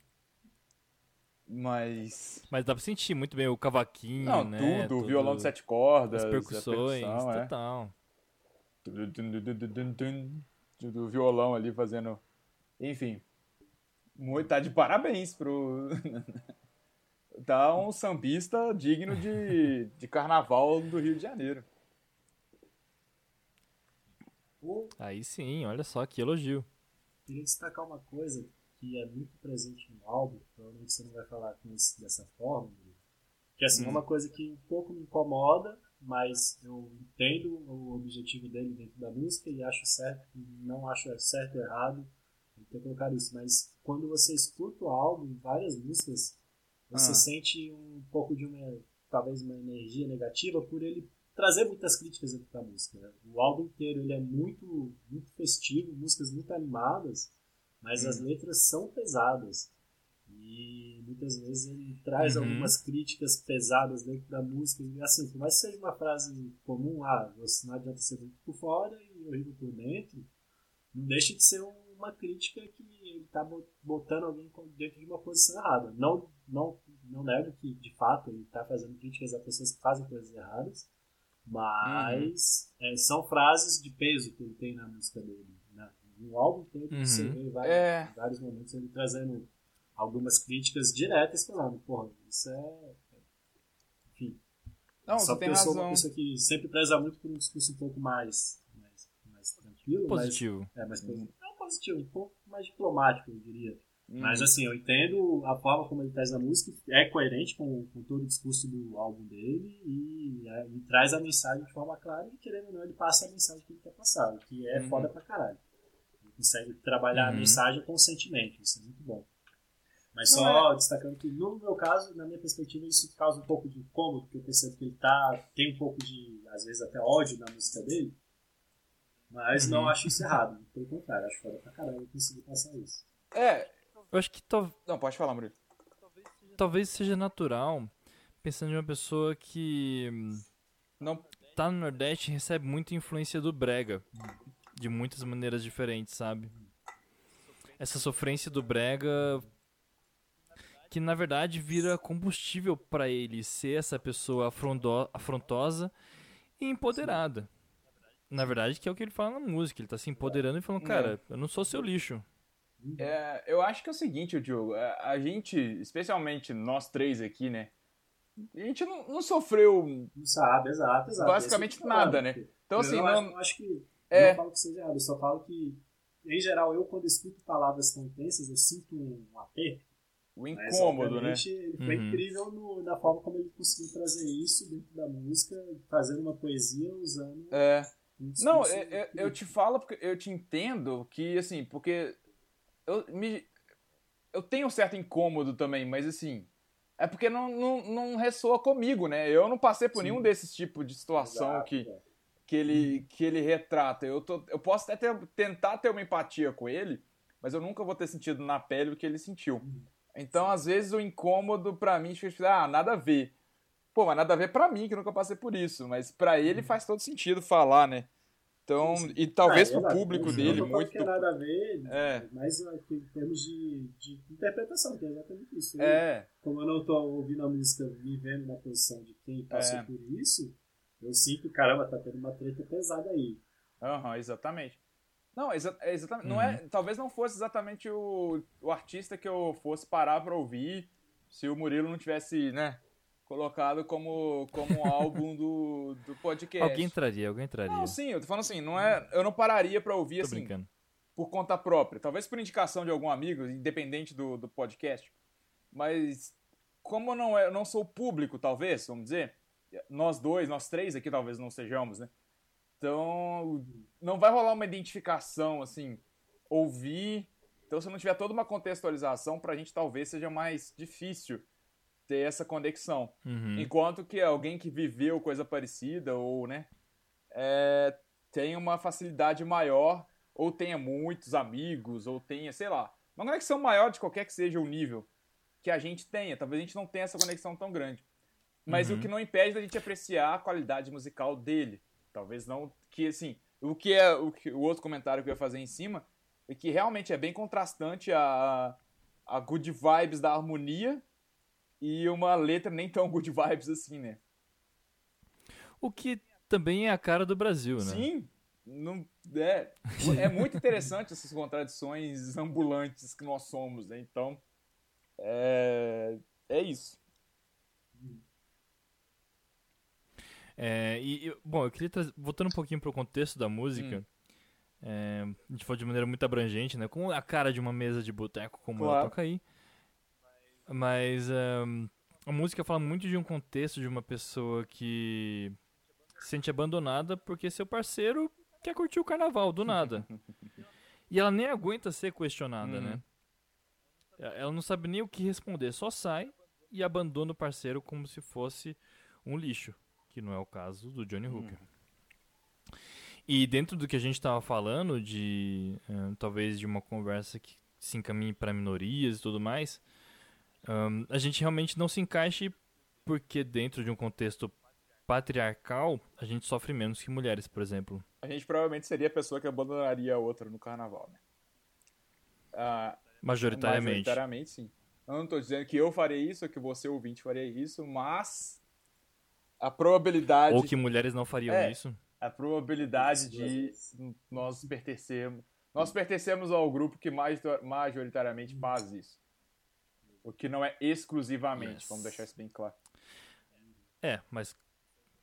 Mas. Mas dá pra sentir muito bem o cavaquinho, Não, né? tudo. Violão de sete cordas. As percussões, percussão, é. total. Dun, Do violão ali fazendo. Enfim. Muito, tá de parabéns pro. tá um sambista digno de, de carnaval do Rio de Janeiro. Aí sim, olha só que elogio. queria destacar uma coisa que é muito presente no álbum, provavelmente você não vai falar com esse, dessa forma, que assim, é uma coisa que um pouco me incomoda, mas eu entendo o objetivo dele dentro da música e acho certo, não acho certo ou errado ter colocado isso, mas quando você escuta o álbum, várias músicas, você Ah. sente um pouco de uma, talvez uma energia negativa por ele trazer muitas críticas dentro da música. né? O álbum inteiro ele é muito, muito festivo, músicas muito animadas, mas as letras são pesadas. E muitas vezes ele traz Uhum. algumas críticas pesadas dentro da música. Assim, por mais que seja uma frase comum, ah, você não adianta ser muito por fora e horrível por dentro, não deixa de ser um- uma crítica que ele está botando alguém dentro de uma posição errada. Não, não, não nego que, de fato, ele está fazendo críticas a pessoas que fazem coisas erradas, mas é, são frases de peso que ele tem na música dele. Né? No álbum inteiro Uhum. você vê vários, É. vários momentos ele trazendo algumas críticas diretas, falando, porra, isso é... Enfim, Não, só você tem porque eu sou uma razão. pessoa que sempre preza muito por um discurso um pouco mais, mais, mais tranquilo, mais, Positivo. é, mais não positivo, um pouco mais diplomático, eu diria. Uhum. Mas assim, eu entendo a forma como ele traz a música, é coerente com, com todo o discurso do álbum dele e, é, e traz a mensagem de forma clara e querendo ou não, ele passa a mensagem que ele quer passar, o que é Uhum. foda pra caralho. Consegue trabalhar a Uhum. mensagem com sentimento, isso é muito bom. Mas Não, só destacando que no meu caso, na minha perspectiva, isso causa um pouco de incômodo, porque eu percebo que ele tá, tem um pouco de, às vezes até ódio na música dele, mas Uhum. não acho isso errado, pelo contrário, acho foda pra eu conseguir passar isso. É. Eu acho que tal- Não, pode falar, Murilo. talvez seja natural, pensando em uma pessoa que Não. tá no Nordeste e recebe muita influência do Brega. De muitas maneiras diferentes, sabe? Essa sofrência do Brega. Que na verdade vira combustível pra ele ser essa pessoa afrondo- afrontosa e empoderada. Na verdade, que é o que ele fala na música. Ele tá se empoderando e falando, cara, eu não sou seu lixo. É, eu acho que é o seguinte, Diogo. A, a gente, especialmente nós três aqui, né? A gente não, não sofreu. Não sabe, exato, exato. Basicamente é nada, né? Então, eu assim, não, acho, não. não acho que. É. Não falo que seja errado, eu só falo que, em geral, eu quando escuto palavras tão intensas, eu sinto um aperto. O Mas, incômodo, né? obviamente, Ele foi Uhum. incrível no- na forma como ele conseguiu trazer isso dentro da música, fazendo uma poesia usando. É. um Não, é- é- eu incrível. te falo porque eu te entendo que, assim, porque eu, me, eu tenho um certo incômodo também, mas assim, é porque não, não, não ressoa comigo, né? Eu não passei por Sim. nenhum desses tipos de situação Exato, que, é. Que, ele, que ele retrata. Eu, tô, eu posso até ter- tentar ter uma empatia com ele, mas eu nunca vou ter sentido na pele o que ele sentiu. Então, às vezes, o incômodo pra mim fica, ah, nada a ver. Pô, mas nada a ver pra mim, que eu nunca passei por isso. Mas pra ele faz todo sentido falar, né? Então, Sim, sim. e talvez Ah, pro exato. público não dele, falando muito. que é nada a ver, É. mas é, em termos de, de interpretação, que é exatamente isso. Eu, É, como eu não tô ouvindo a música me vendo na posição de quem passou É. por isso, eu sinto, caramba, tá tendo uma treta pesada aí. aham, exatamente. Não, exa é exatamente. Não é, talvez não fosse exatamente o, o artista que eu fosse parar pra ouvir se o Murilo não tivesse, né, colocado como, como um álbum do, do podcast. Alguém traria, alguém traria. Não, sim, eu tô falando assim, não é, eu não pararia pra ouvir Tô assim. brincando. por conta própria. Talvez por indicação de algum amigo, independente do, do podcast. Mas como eu não, é, eu não sou público, talvez, vamos dizer, nós dois, nós três aqui talvez não sejamos, né? Então, não vai rolar uma identificação, assim, ouvir. Então, se não tiver toda uma contextualização, pra gente talvez seja mais difícil ter essa conexão. Uhum. Enquanto que alguém que viveu coisa parecida, ou, né, é, tem uma facilidade maior, ou tenha muitos amigos, ou tenha, sei lá, uma conexão maior de qualquer que seja o nível que a gente tenha. Talvez a gente não tenha essa conexão tão grande. Mas Uhum. o que não impede da gente apreciar a qualidade musical dele. Talvez não. Que assim. O que é o, que, o outro comentário que eu ia fazer em cima é que realmente é bem contrastante a, a good vibes da harmonia e uma letra nem tão good vibes assim, né? O que também é a cara do Brasil, né? Sim, não, é, é muito interessante essas contradições ambulantes que nós somos, né? Então, é, é isso. É, e, e, bom, eu queria trazer, voltando um pouquinho pro contexto da música, é, a gente falou de maneira muito abrangente, né? Com a cara de uma mesa de boteco como ela Claro. toca aí. Mas ahn, a música fala muito de um contexto de uma pessoa que se sente abandonada porque seu parceiro quer curtir o carnaval, do nada. e ela nem aguenta ser questionada, Uhum. né? Ela não sabe nem o que responder, só sai e abandona o parceiro como se fosse um lixo, que não é o caso do Johnny Hooker. E dentro do que a gente estava falando, de eh, talvez de uma conversa que se encaminhe para minorias e tudo mais, ahn, a gente realmente não se encaixe porque dentro de um contexto patriarcal a gente sofre menos que mulheres, por exemplo. A gente provavelmente seria a pessoa que abandonaria a outra no carnaval, né? Ah, Majoritariamente. Majoritariamente, sim. Eu não tô dizendo que eu faria isso ou que você, ouvinte, faria isso, mas a probabilidade, Ou que mulheres não fariam É. isso. a probabilidade de nós pertencermos, nós pertencemos ao grupo que mais, majoritariamente faz isso. O que não é exclusivamente, Yes. vamos deixar isso bem claro. É, mas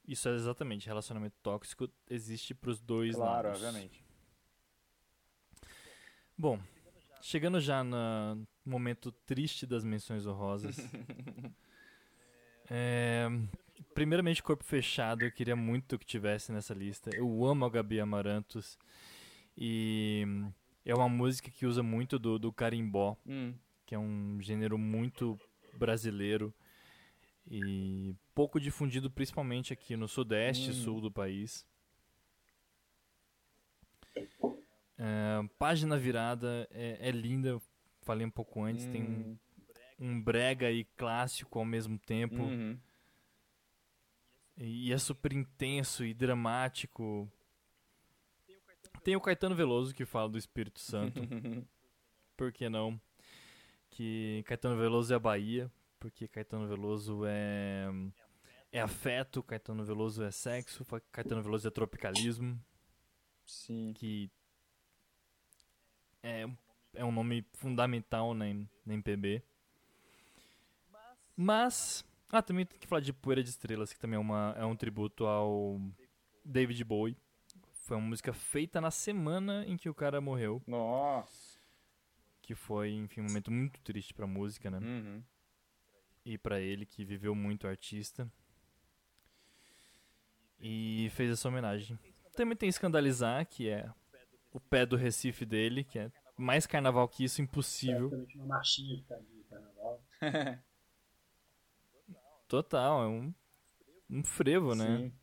isso é exatamente relacionamento tóxico existe pros dois Claro, lados. obviamente. Bom, chegando já no momento triste das menções honrosas. é, primeiramente, Corpo Fechado, eu queria muito que tivesse nessa lista. Eu amo a Gabi Amarantos. E é uma música que usa muito do, do carimbó, Hum, que é um gênero muito brasileiro e pouco difundido, principalmente aqui no sudeste e Hum. sul do país. É, página virada é, é linda, falei um pouco antes, tem um, hum, um brega e clássico ao mesmo tempo. uhum. E é super intenso e dramático. Tem o Caetano Veloso que fala do Espírito Santo. Por que não? Que Caetano Veloso é a Bahia. Porque Caetano Veloso é. É afeto, Caetano Veloso é sexo, Caetano Veloso é tropicalismo. Sim. Que é, é um nome fundamental na, na MPB. Mas. Ah, também tem que falar de Poeira de Estrelas, que também é, uma, é um tributo ao David Bowie. Foi uma música feita na semana em que o cara morreu, Nossa. que foi, enfim, um momento muito triste pra música, né? Uhum. E pra ele, que viveu muito artista. E fez essa homenagem. Também tem Escandalizar, que é o pé do Recife dele, que é mais carnaval que isso, impossível. Praticamente uma marchinha de carnaval. Total, é um, um frevo, né? Sim.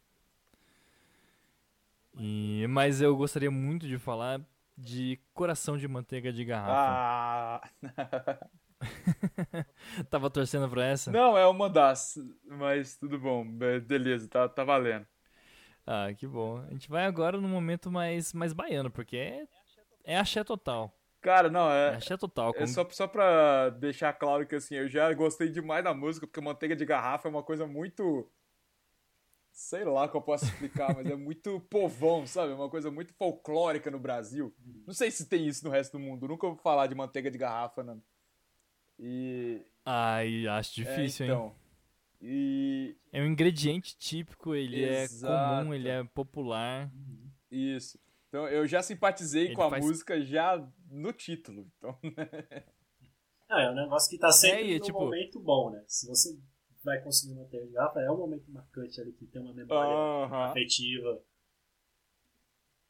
E, mas eu gostaria muito de falar de Coração de Manteiga de Garrafa. Ah. Tava torcendo pra essa? Não, é uma das, mas tudo bom. Be- Beleza, tá, tá valendo. Ah, que bom. A gente vai agora no momento mais, mais baiano, porque é, é axé total. Cara, não, É é, axé total. é como- só, só pra deixar claro que assim, eu já gostei demais da música, porque manteiga de garrafa é uma coisa muito. Sei lá como eu posso explicar, mas é muito povão, sabe? É uma coisa muito folclórica no Brasil. Não sei se tem isso no resto do mundo. Nunca ouvi falar de manteiga de garrafa, não. E. Ai, acho é, difícil, hein? então. E. É um ingrediente típico, ele é Exato. comum, ele é popular. Isso. Então eu já simpatizei Ele com a faz- música já no título. Então, Não, é um negócio que tá sempre É, e, num tipo- momento bom, né? Se você vai consumir material é um momento marcante ali que tem uma memória Aham. afetiva.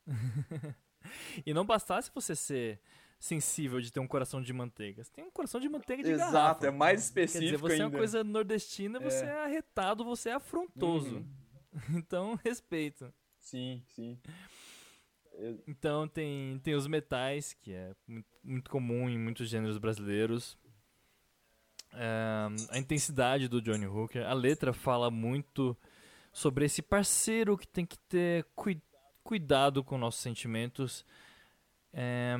E não bastasse você ser sensível de ter um coração de manteiga. Você tem um coração de manteiga de Exato, garrafa. é mais Quer dizer, específico você é uma ainda. coisa nordestina, você é arretado, você é afrontoso. Uhum. Então, respeito. Sim, sim. Então tem, tem os metais, que é muito, comum em muitos gêneros brasileiros. É, a intensidade do Johnny Hooker. A letra fala muito sobre esse parceiro que tem que ter cui- cuidado com nossos sentimentos. É,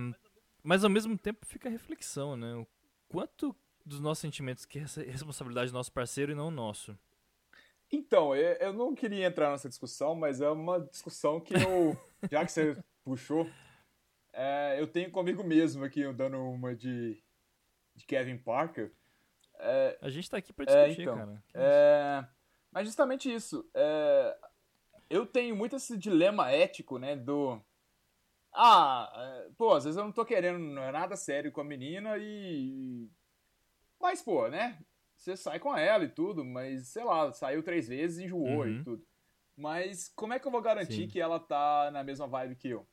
mas ao mesmo tempo fica a reflexão, né? O quanto dos nossos sentimentos que é essa responsabilidade do nosso parceiro e não nosso. Então, eu, eu não queria entrar nessa discussão, mas é uma discussão que eu, já que você puxou, é, eu tenho comigo mesmo aqui, eu dando uma de, de Kevin Parker. É, A gente tá aqui pra É, discutir, então. cara. É, mas justamente isso. é, eu tenho muito esse dilema ético, né? Do. Ah, é, pô, às vezes eu não tô querendo nada sério com a menina e. Mas, pô, né? Você sai com ela e tudo, mas sei lá, saiu três vezes e enjoou Uhum. e tudo. Mas como é que eu vou garantir Sim. que ela tá na mesma vibe que eu?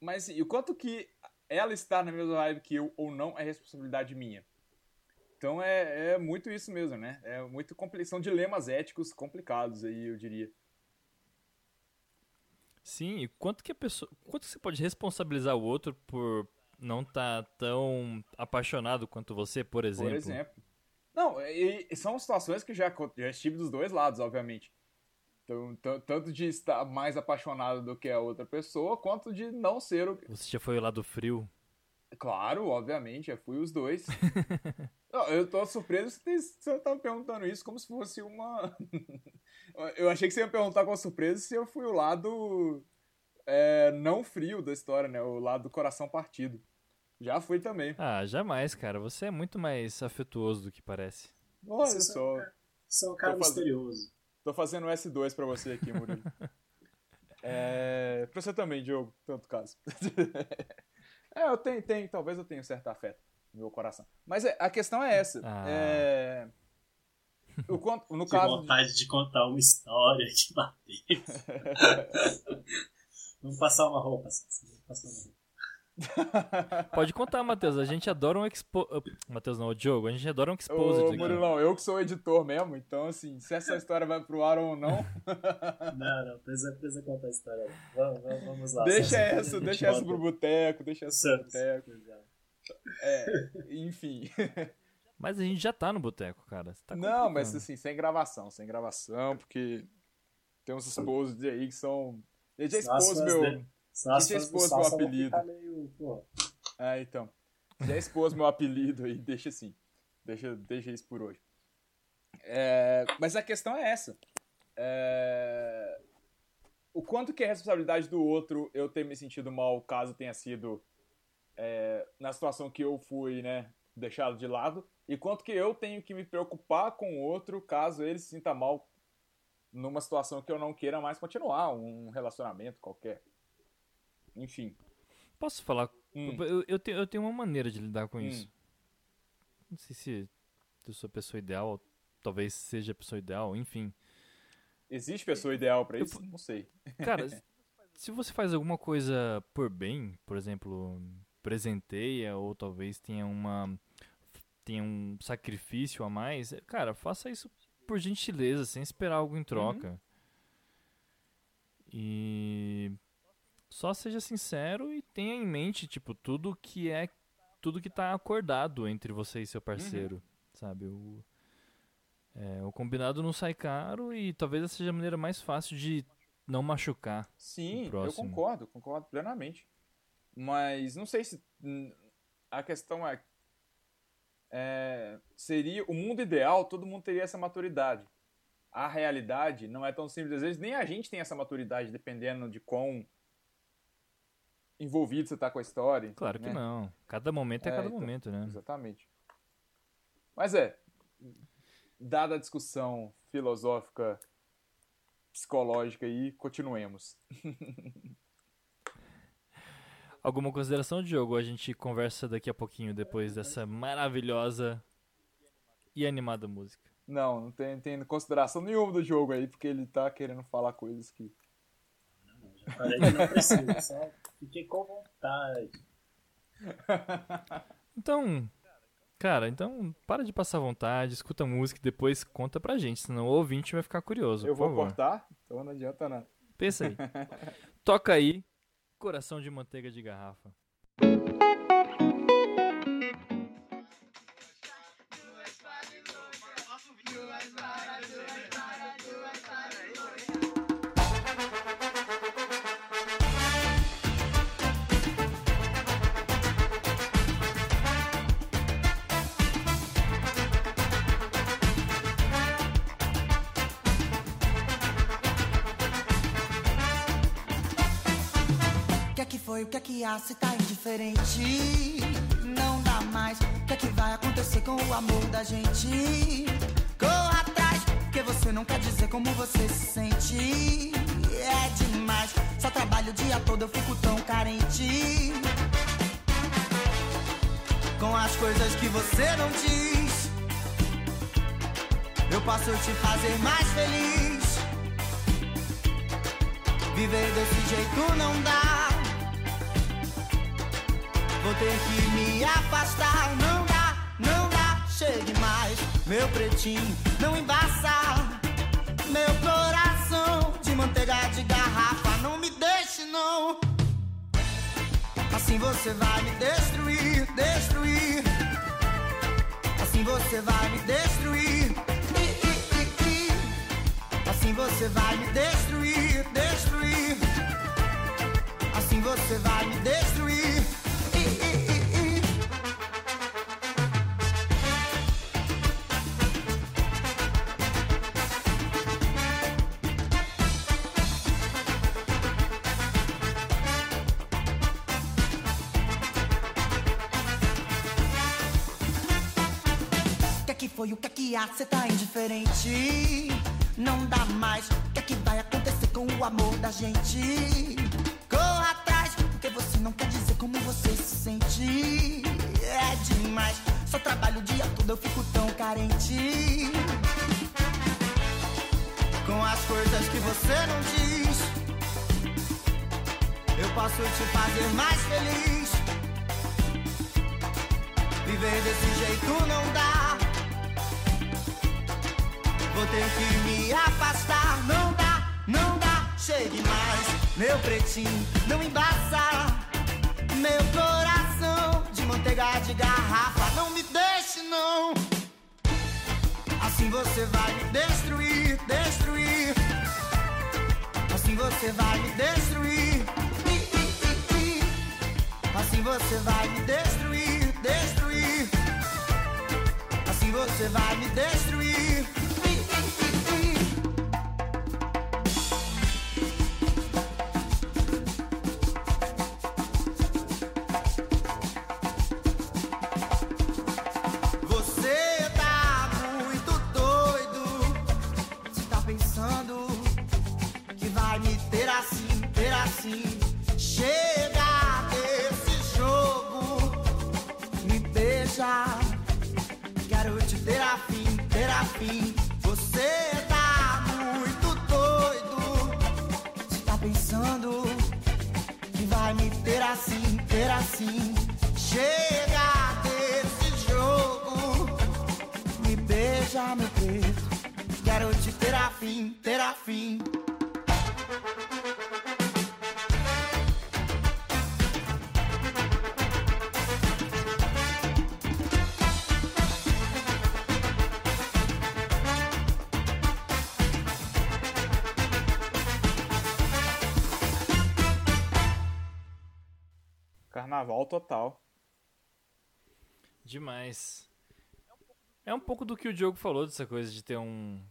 Mas e o quanto que ela estar na mesma vibe que eu ou não é responsabilidade minha? Então é, é muito isso mesmo, né? É muito são dilemas éticos complicados aí, eu diria. Sim, e quanto que a pessoa. Quanto você pode responsabilizar o outro por não estar tão apaixonado quanto você, por exemplo? Por exemplo. Não, e, e são situações que já, já estive dos dois lados, obviamente. Então, tanto de estar mais apaixonado do que a outra pessoa, quanto de não ser o. Você já foi lá do frio? Claro, obviamente, já fui os dois. Não, eu tô surpreso que você tá me perguntando isso como se fosse uma. eu achei que você ia me perguntar com surpresa se eu fui o lado é, não frio da história, né? O lado do coração partido. Já fui também. Ah, jamais, cara. Você é muito mais afetuoso do que parece. Olha só. Você é um cara Tô fazendo- misterioso. Tô fazendo um S2 pra você aqui, Murilo. é, pra você também, Diogo, tanto caso. é, eu tenho, tenho, talvez eu tenha um certo afeto no meu coração. Mas é, a questão é essa. Ah. É, o, quanto- no Que caso. de- vontade de contar uma história de bater. Vamos passar uma roupa, Sassi. Vamos passar uma roupa. Pode contar, Matheus. A gente adora um expo... uh, Matheus não, o Diogo. A gente adora um exposed Ô, aqui. Murilão, eu que sou editor mesmo, então assim, se essa história vai pro ar ou não, Não, não, precisa, precisa contar a história. Vamos, vamos, vamos lá. deixa essa, gente deixa essa pro boteco, deixa essa pro Santos. boteco. É, enfim. Mas a gente já tá no boteco, cara. Tá não, mas assim, sem gravação, sem gravação, porque tem uns exposed aí que são. Eu já expôs meu. dele. Fãs do expôs meu apelido? meio, É, então. Já expôs meu apelido aí, deixa assim. Deixa, deixa isso por hoje. É, mas a questão é essa. É, o quanto que é responsabilidade do outro eu ter me sentido mal caso tenha sido é, na situação que eu fui, né, deixado de lado, e quanto que eu tenho que me preocupar com o outro caso ele se sinta mal numa situação que eu não queira mais continuar, um relacionamento qualquer. Enfim. Posso falar? Hum. Eu, eu, tenho, eu tenho uma maneira de lidar com Hum. isso. Não sei se eu sou a pessoa ideal, ou talvez seja a pessoa ideal, enfim. Existe pessoa ideal pra Eu isso? Não sei. Cara, se- você faz alguma coisa por bem, por exemplo, presenteia ou talvez tenha uma tenha um sacrifício a mais, cara, faça isso por gentileza, sem esperar algo em troca. E só seja sincero e tenha em mente, tipo, tudo que é tudo que tá acordado entre você e seu parceiro, sabe? O é, o combinado não sai caro e talvez essa seja a maneira mais fácil de não machucar. Sim, eu concordo, concordo plenamente. Mas não sei se a questão é, é, seria o mundo ideal, todo mundo teria essa maturidade. A realidade não é tão simples, às vezes nem a gente tem essa maturidade, dependendo de quão envolvido você está com a história. Claro que né? não. Cada momento é, É, cada então, momento, né? Exatamente. Mas é, dada a discussão filosófica, psicológica aí, continuemos. Alguma consideração, Diogo? A gente conversa daqui a pouquinho depois dessa maravilhosa e animada música. Não, não tem, tem consideração nenhuma do jogo aí, porque ele tá querendo falar coisas que. Já falei que não precisa, só fiquei com vontade. Então, cara, então para de passar vontade, escuta a música e depois conta pra gente, senão o ouvinte vai ficar curioso. Eu por vou favor. cortar, então não adianta nada. Pensa aí. Toca aí, coração de manteiga de garrafa. Foi, o que é que há, se tá indiferente? Não dá mais, o que é que vai acontecer com o amor da gente? Corra atrás, porque você não quer dizer como você se sente. É demais, só trabalho o dia todo, eu fico tão carente. Com as coisas que você não diz Eu posso te fazer mais feliz. Viver desse jeito não dá Vou ter que me afastar, não dá, não dá. Chegue mais, meu pretinho, não embaça. Meu coração de manteiga de garrafa, não me deixe não. Assim você vai me destruir, destruir. Assim você vai me destruir. Assim você vai me destruir, destruir. Assim você vai me destruir. Há, cê tá indiferente. Não dá mais, o que é que vai acontecer com o amor da gente? Corra atrás, porque você não quer dizer como você se sente. É demais, só trabalho o dia todo, eu fico tão carente. Com as coisas que você não diz Eu posso te fazer mais feliz. Viver desse jeito não dá. Vou ter que me afastar. Não dá, não dá. Chegue mais, meu pretinho, não embaça. Meu coração de manteiga de garrafa. Não me deixe, não. Assim você vai me destruir, destruir. Assim você vai me destruir. Assim você vai me destruir, destruir. Assim você vai me destruir. Total. Demais. É um pouco do que o Diogo falou dessa coisa de ter um,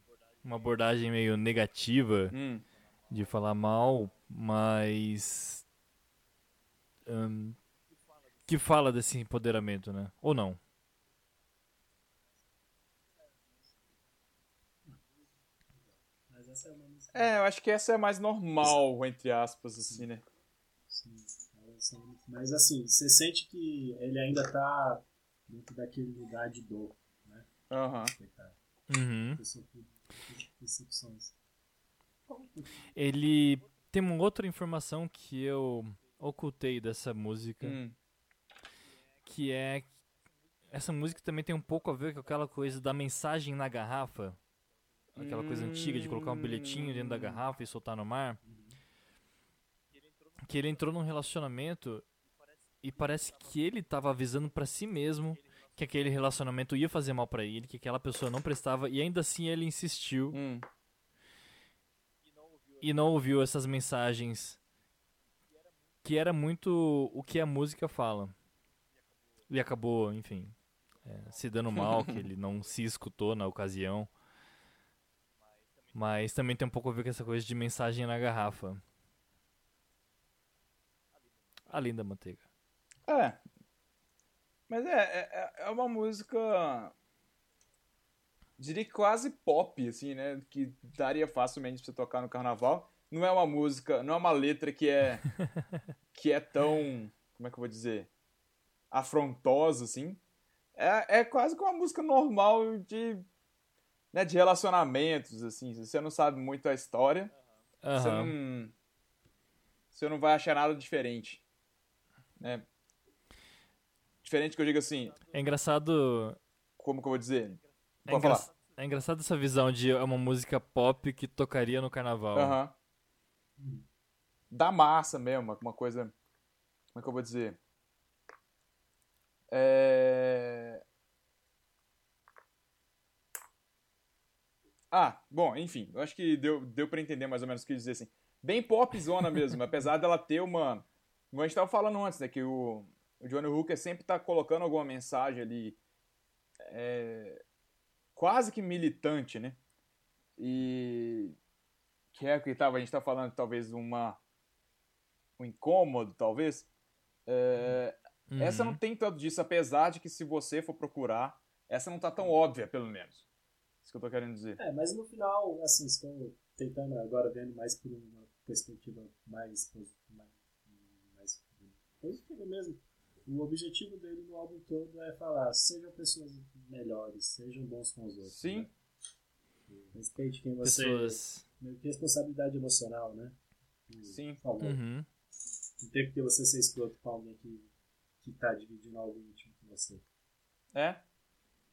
uma abordagem meio negativa, Hum. de falar mal, mas. hum, que fala desse empoderamento, né? Ou não? É. É, eu acho que essa é mais normal, entre aspas, assim, né? Sim, ela é uma música Mas assim, você sente que ele ainda tá dentro daquele lugar de dor, né? Aham. Uhum. Decepções. Ele tem uma outra informação que eu ocultei dessa música, Hum. que é essa música também tem um pouco a ver com aquela coisa da mensagem na garrafa, aquela coisa antiga de colocar um bilhetinho dentro da garrafa e soltar no mar. Que ele entrou num relacionamento e parece que ele tava avisando pra si mesmo que aquele relacionamento ia fazer mal pra ele, que aquela pessoa não prestava e ainda assim ele insistiu Hum. e não ouviu essas mensagens que era muito o que a música fala. E acabou, enfim, é, se dando mal, que ele não se escutou na ocasião. Mas também tem um pouco a ver com essa coisa de mensagem na garrafa. A linda manteiga. É. Mas é, é, é uma música. Diria que quase pop, assim, né? Que daria facilmente pra você tocar no carnaval. Não é uma música, não é uma letra que é. que é tão. Como é que eu vou dizer? Afrontosa, assim. É, é quase que uma música normal de. Né, de relacionamentos, assim. Você não sabe muito a história, você Aham. não. Você não vai achar nada diferente. Né? Diferente que eu digo assim, É engraçado. como que eu vou dizer? É, engra- falar. é engraçado essa visão de é uma música pop que tocaria no carnaval. Aham. Da massa mesmo, uma coisa. Como é que eu vou dizer? É... Ah, bom, enfim, eu acho que deu, deu pra entender mais ou menos o que dizer assim. Bem popzona mesmo, apesar dela ter uma. Como a gente tava falando antes, né? Que o, o Johnny Hooker sempre tá colocando alguma mensagem ali. é, quase que militante, né? E. Que é o que tava, a gente tá falando talvez uma. Um incômodo, talvez. É, Uhum. essa não tem tanto disso, apesar de que se você for procurar, essa não tá tão óbvia, pelo menos. Isso que eu tô querendo dizer. É, mas no final, assim, estou tentando agora vendo mais por uma perspectiva mais, mais, mais positiva mesmo. O objetivo dele no álbum todo é falar, sejam pessoas melhores, sejam bons com os outros. Sim. né? Respeite quem você Pessoas. responsabilidade emocional, né? Que Sim. Falou. Uhum. Não tem porque você ser escroto com alguém que, que tá dividindo algo íntimo com você. É?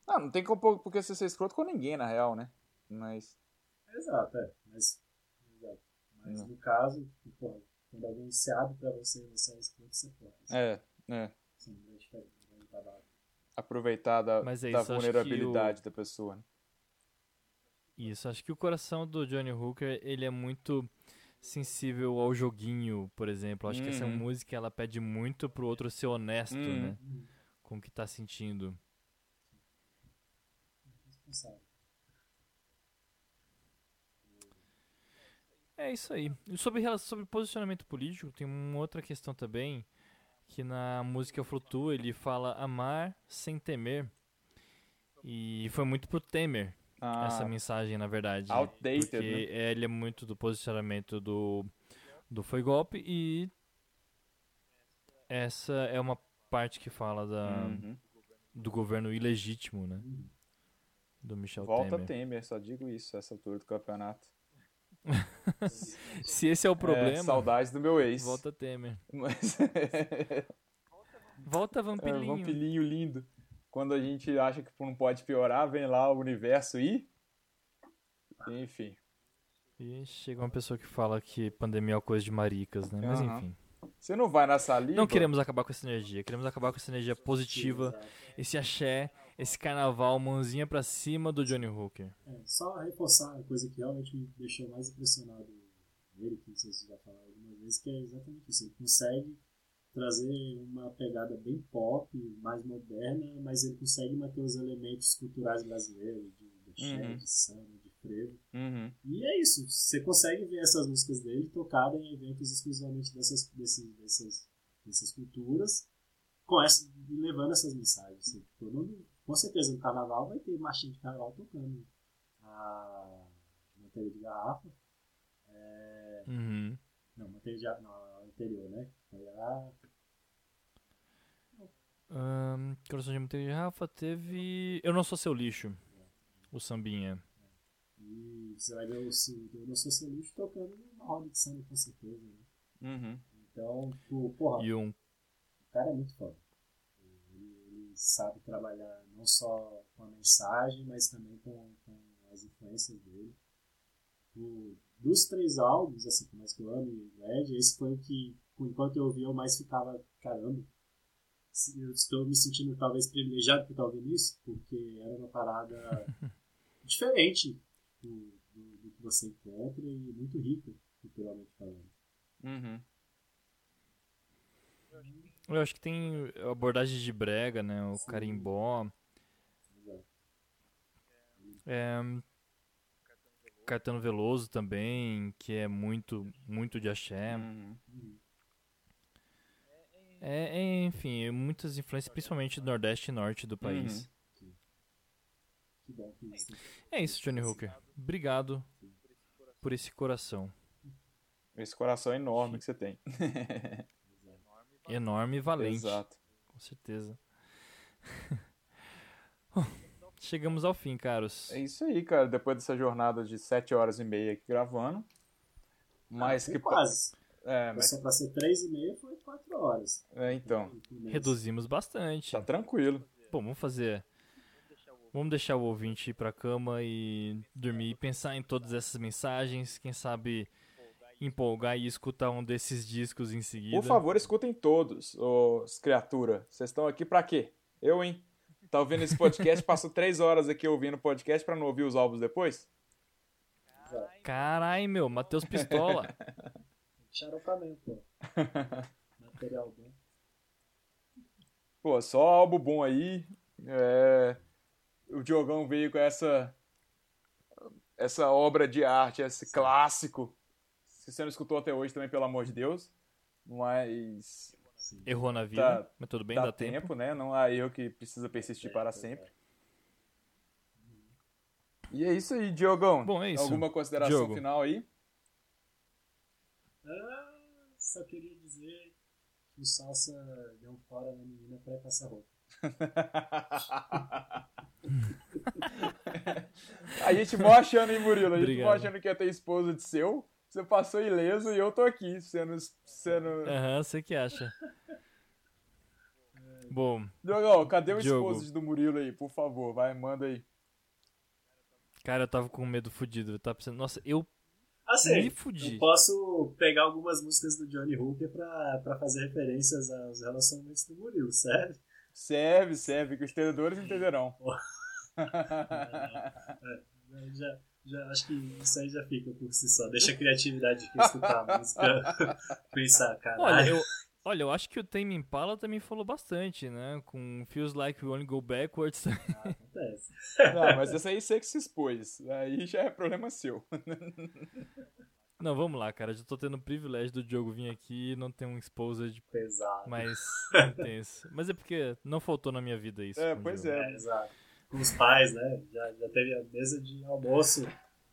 Não, não tem como porque você ser escroto com ninguém, na real, né? Mas. Exato, é. Mas, exato. mas Não. no caso, porra, quando alguém se abre pra você e você é escroto, você pode. É, é. Sim, é diferente, babado. Aproveitar da, Mas é da isso, vulnerabilidade da pessoa, né? Isso, acho que o coração do Johnny Hooker, ele é muito sensível ao joguinho, por exemplo. Acho que essa Uhum. música, ela pede muito pro outro ser honesto, Uhum. né? Com o que tá sentindo. É isso aí. E sobre, sobre posicionamento político, tem uma outra questão também, que na música Flutua ele fala amar sem temer. E foi muito pro Temer Ah, essa mensagem, na verdade. Outdated, porque né? ele é muito do posicionamento do, do Foi Golpe e essa é uma parte que fala da, uhum. do governo ilegítimo, né? Do Michel Volta Temer. Temer, só digo isso, essa altura do campeonato. Se esse é o É, problema, saudades do meu ex. volta Temer. Mas... Volta É, Vampilinho. um vampilinho lindo. Quando a gente acha que não pode piorar, vem lá o universo e. Enfim. E chega uma pessoa que fala que pandemia é uma coisa de maricas, né? Mas enfim. Você não vai na saliva. Não queremos acabar com essa energia. Queremos acabar com essa energia positiva, esse axé, esse carnaval, mãozinha pra cima do Johnny Hooker. É, só reforçar a coisa que realmente me deixou mais impressionado nele, que vocês já falaram algumas vezes, que é exatamente isso. Ele consegue trazer uma pegada bem pop, mais moderna, mas ele consegue manter os elementos culturais brasileiros, de, de axé, Uhum. de samba, de frevo. Uhum. E é isso. Você consegue ver essas músicas dele tocadas em eventos exclusivamente dessas, desse, dessas, dessas culturas, com essa, levando essas mensagens. Assim. Todo mundo, com certeza no carnaval vai ter marchinha de carnaval tocando a manteiga de garrafa. Uhum. Não, manteiga de garrafa, não, a anterior, né? Foi a Ahn, Coração de Manteiga de Rafa teve. Eu não sou seu lixo. O sambinha. E você vai ver o eu não sou seu lixo tocando na roda de samba, com certeza. Né? Uhum. Então, tipo, porra, E um. o cara é muito foda. Sabe trabalhar não só com a mensagem, mas também com, com as influências dele. O- dos três álbuns, assim, mais que eu ame o Ed, esse foi o que, enquanto eu ouvia, eu mais ficava, caramba, se- eu estou me sentindo talvez privilegiado por estar ouvindo isso, porque era uma parada diferente do, do, do que você encontra e muito rica, culturalmente falando. Uhum. Eu acho que tem abordagem de brega, né? O carimbó. Exato. É, Caetano Veloso também, que é muito, muito de axé. Uhum. É, é, enfim, muitas influências, principalmente do Nordeste e Norte do país. Que bom que isso. É isso, Johnny Hooker. Obrigado por esse coração. Esse coração enorme que você tem. Enorme e valente. Exato. Com certeza. Chegamos ao fim, caros. É isso aí, cara. Depois dessa jornada de 7 horas e meia aqui gravando. Mas Foi que. quase. É, mas. só pra ser 3 e meia foi 4 horas. É, então. Reduzimos bastante. Tá tranquilo. Bom, vamos fazer. Vamos deixar o ouvinte ir pra cama e dormir e pensar em todas essas mensagens. Quem sabe empolgar e escutar um desses discos em seguida. Por favor, escutem todos, os criatura. Vocês estão aqui pra quê? Eu, hein? Tá ouvindo esse podcast, passo 3 horas aqui ouvindo o podcast pra não ouvir os álbuns depois? Carai, meu, Matheus Pistola. Xaropamento, pô. Material bom. Pô, só álbum bom aí. É, O Diogão veio com essa essa obra de arte, esse clássico. Se você não escutou até hoje também, pelo amor de Deus. Mas Errou na vida, Tá- mas tudo bem, dá, dá, tempo, né? Não há erro que precisa persistir para sempre. E é isso aí, Diogão. Bom, é isso. Alguma consideração Diogo. final aí? Ah, só queria dizer que o Salsa deu um fora na menina pra ir passar roupa. a gente mó achando, hein, Murilo? A gente mó achando que ia ter esposa de seu. Você passou ileso e eu tô aqui, sendo. sendo... Aham, você que acha. Bom, Diogão, cadê o Diogo. esposo do Murilo aí? Por favor, vai, manda aí. cara, eu tava com medo fudido. Eu tava pensando, nossa, eu Assim, me fudi. eu posso pegar algumas músicas do Johnny Hooker pra, pra fazer referências aos relacionamentos do Murilo, sério? Serve, serve, que os entendedores entenderão. Eu Já, já acho que isso aí já fica por si só. Deixa a criatividade de quem escutar a música pensar, Olha, caralho. eu, olha, eu acho que o Tame Impala também falou bastante, né? Com Feels Like We Only Go Backwards. Acontece. Não, mas essa aí você que se expôs. Aí já é problema seu. Não, vamos lá, cara. Já tô tendo o privilégio do Diogo vir aqui e não ter um exposed Pesado. mais intenso. Mas é porque não faltou na minha vida isso. É, pois Diogo. é. É, exato. Com os pais, né? Já, já teve a mesa de almoço.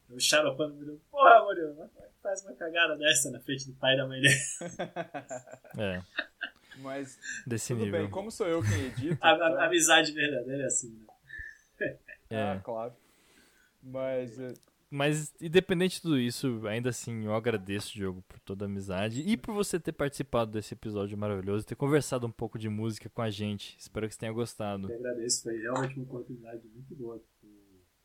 O xaropando me deu, porra, Murilo, mas faz uma cagada dessa na frente do pai e da mãe dele? É, Mas desse tudo nível. bem, como sou eu quem edita. A, a- então- a amizade verdadeira é assim, né? É. Ah, claro. Mas é, Mas, independente de tudo isso, ainda assim, eu agradeço, Diogo, por toda a amizade e por você ter participado desse episódio maravilhoso, ter conversado um pouco de música com a gente. Espero que você tenha gostado. Eu agradeço, foi realmente uma oportunidade muito boa tipo,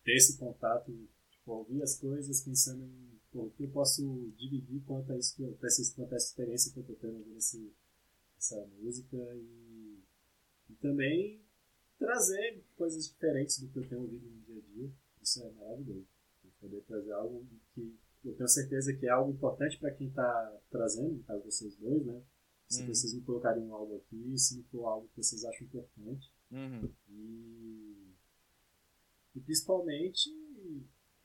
ter esse contato, tipo, ouvir as coisas pensando em o que eu posso dividir quanto a isso, quanto a essa experiência que eu tô tendo ouvindo esse, essa música e, e também trazer coisas diferentes do que eu tenho ouvido no dia a dia. Isso é maravilhoso. Poder trazer algo que eu tenho certeza que é algo importante para quem está trazendo, no caso vocês dois, né? Se Uhum. vocês me colocarem algo aqui, se não for algo que vocês acham importante. uhum. E, e principalmente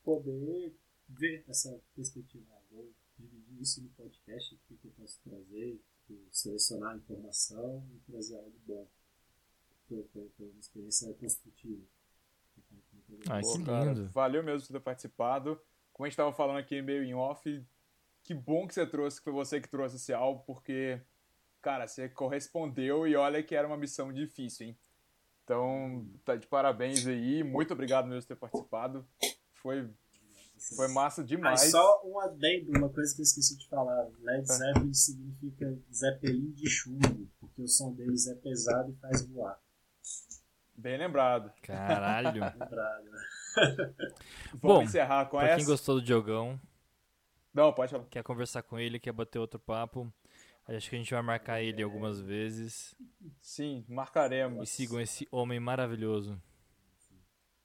poder ver essa perspectiva. Ah, vou dividir isso no podcast, o que eu posso trazer, tipo, selecionar a informação e trazer algo bom. Foi uma experiência construtiva. Ah, Pô, que cara, lindo. valeu mesmo por ter participado. Como a gente tava falando aqui meio em off, que bom que você trouxe, que foi você que trouxe esse álbum, porque cara, você correspondeu e olha que era uma missão difícil, hein? Então, tá de parabéns aí. Muito obrigado mesmo por ter participado. Foi, foi massa Ah, demais. só um adendo, uma coisa que eu esqueci de falar. Led Zeppelin significa Zeppelin de chumbo, porque o som deles é pesado e faz voar. Bem lembrado. Caralho. Lembrado. né? Vamos Bom, encerrar com pra essa. quem gostou do Diogão, Não, pode falar. quer conversar com ele, quer bater outro papo, acho que a gente vai marcar ele algumas vezes. Sim, marcaremos. E sigam esse homem maravilhoso.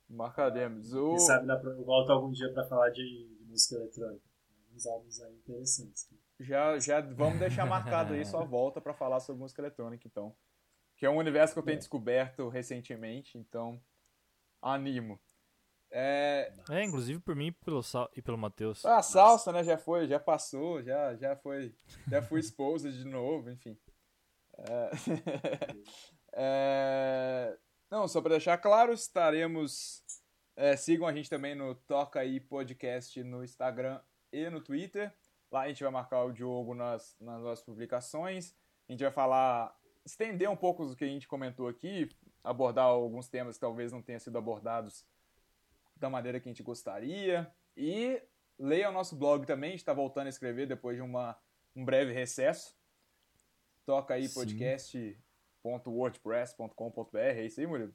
Marcaremos. O... Quem sabe dá pra- eu volto algum dia pra falar de, de música eletrônica. Uns álbuns aí interessantes. Já, já vamos deixar marcado aí sua volta pra falar sobre música eletrônica, então. Que é um universo que eu tenho É. descoberto recentemente, então animo. É... É, inclusive por mim e pelo, Sal e pelo Matheus. A salsa, né? Já foi, já passou, já, já foi, já fui exposed de novo, enfim. É... É, Não, só para deixar claro, estaremos. é, sigam a gente também no Toca aí Podcast no Instagram e no Twitter. Lá a gente vai marcar o Diogo nas, nas nossas publicações. A gente vai falar, estender um pouco do que a gente comentou aqui, abordar alguns temas que talvez não tenham sido abordados da maneira que a gente gostaria. E leia o nosso blog também, a gente está voltando a escrever depois de uma, um breve recesso. Toca aí podcast.wordpress.com.br, é isso aí, Murilo?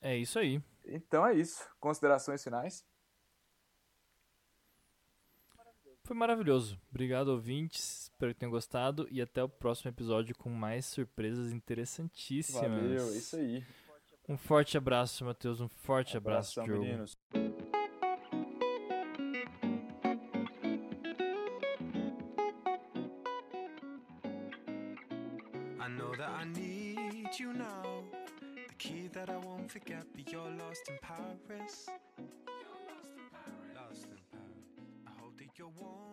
É isso aí. Então é isso. Considerações finais? Foi maravilhoso. Obrigado, ouvintes. Espero que tenham gostado. E até o próximo episódio com mais surpresas interessantíssimas. Valeu, é isso aí. Um forte abraço, Matheus. Um forte abraço, Abração, Diogo. meninos. I know that I need you now. The key that I won't forget, but you're lost in Paris. I hope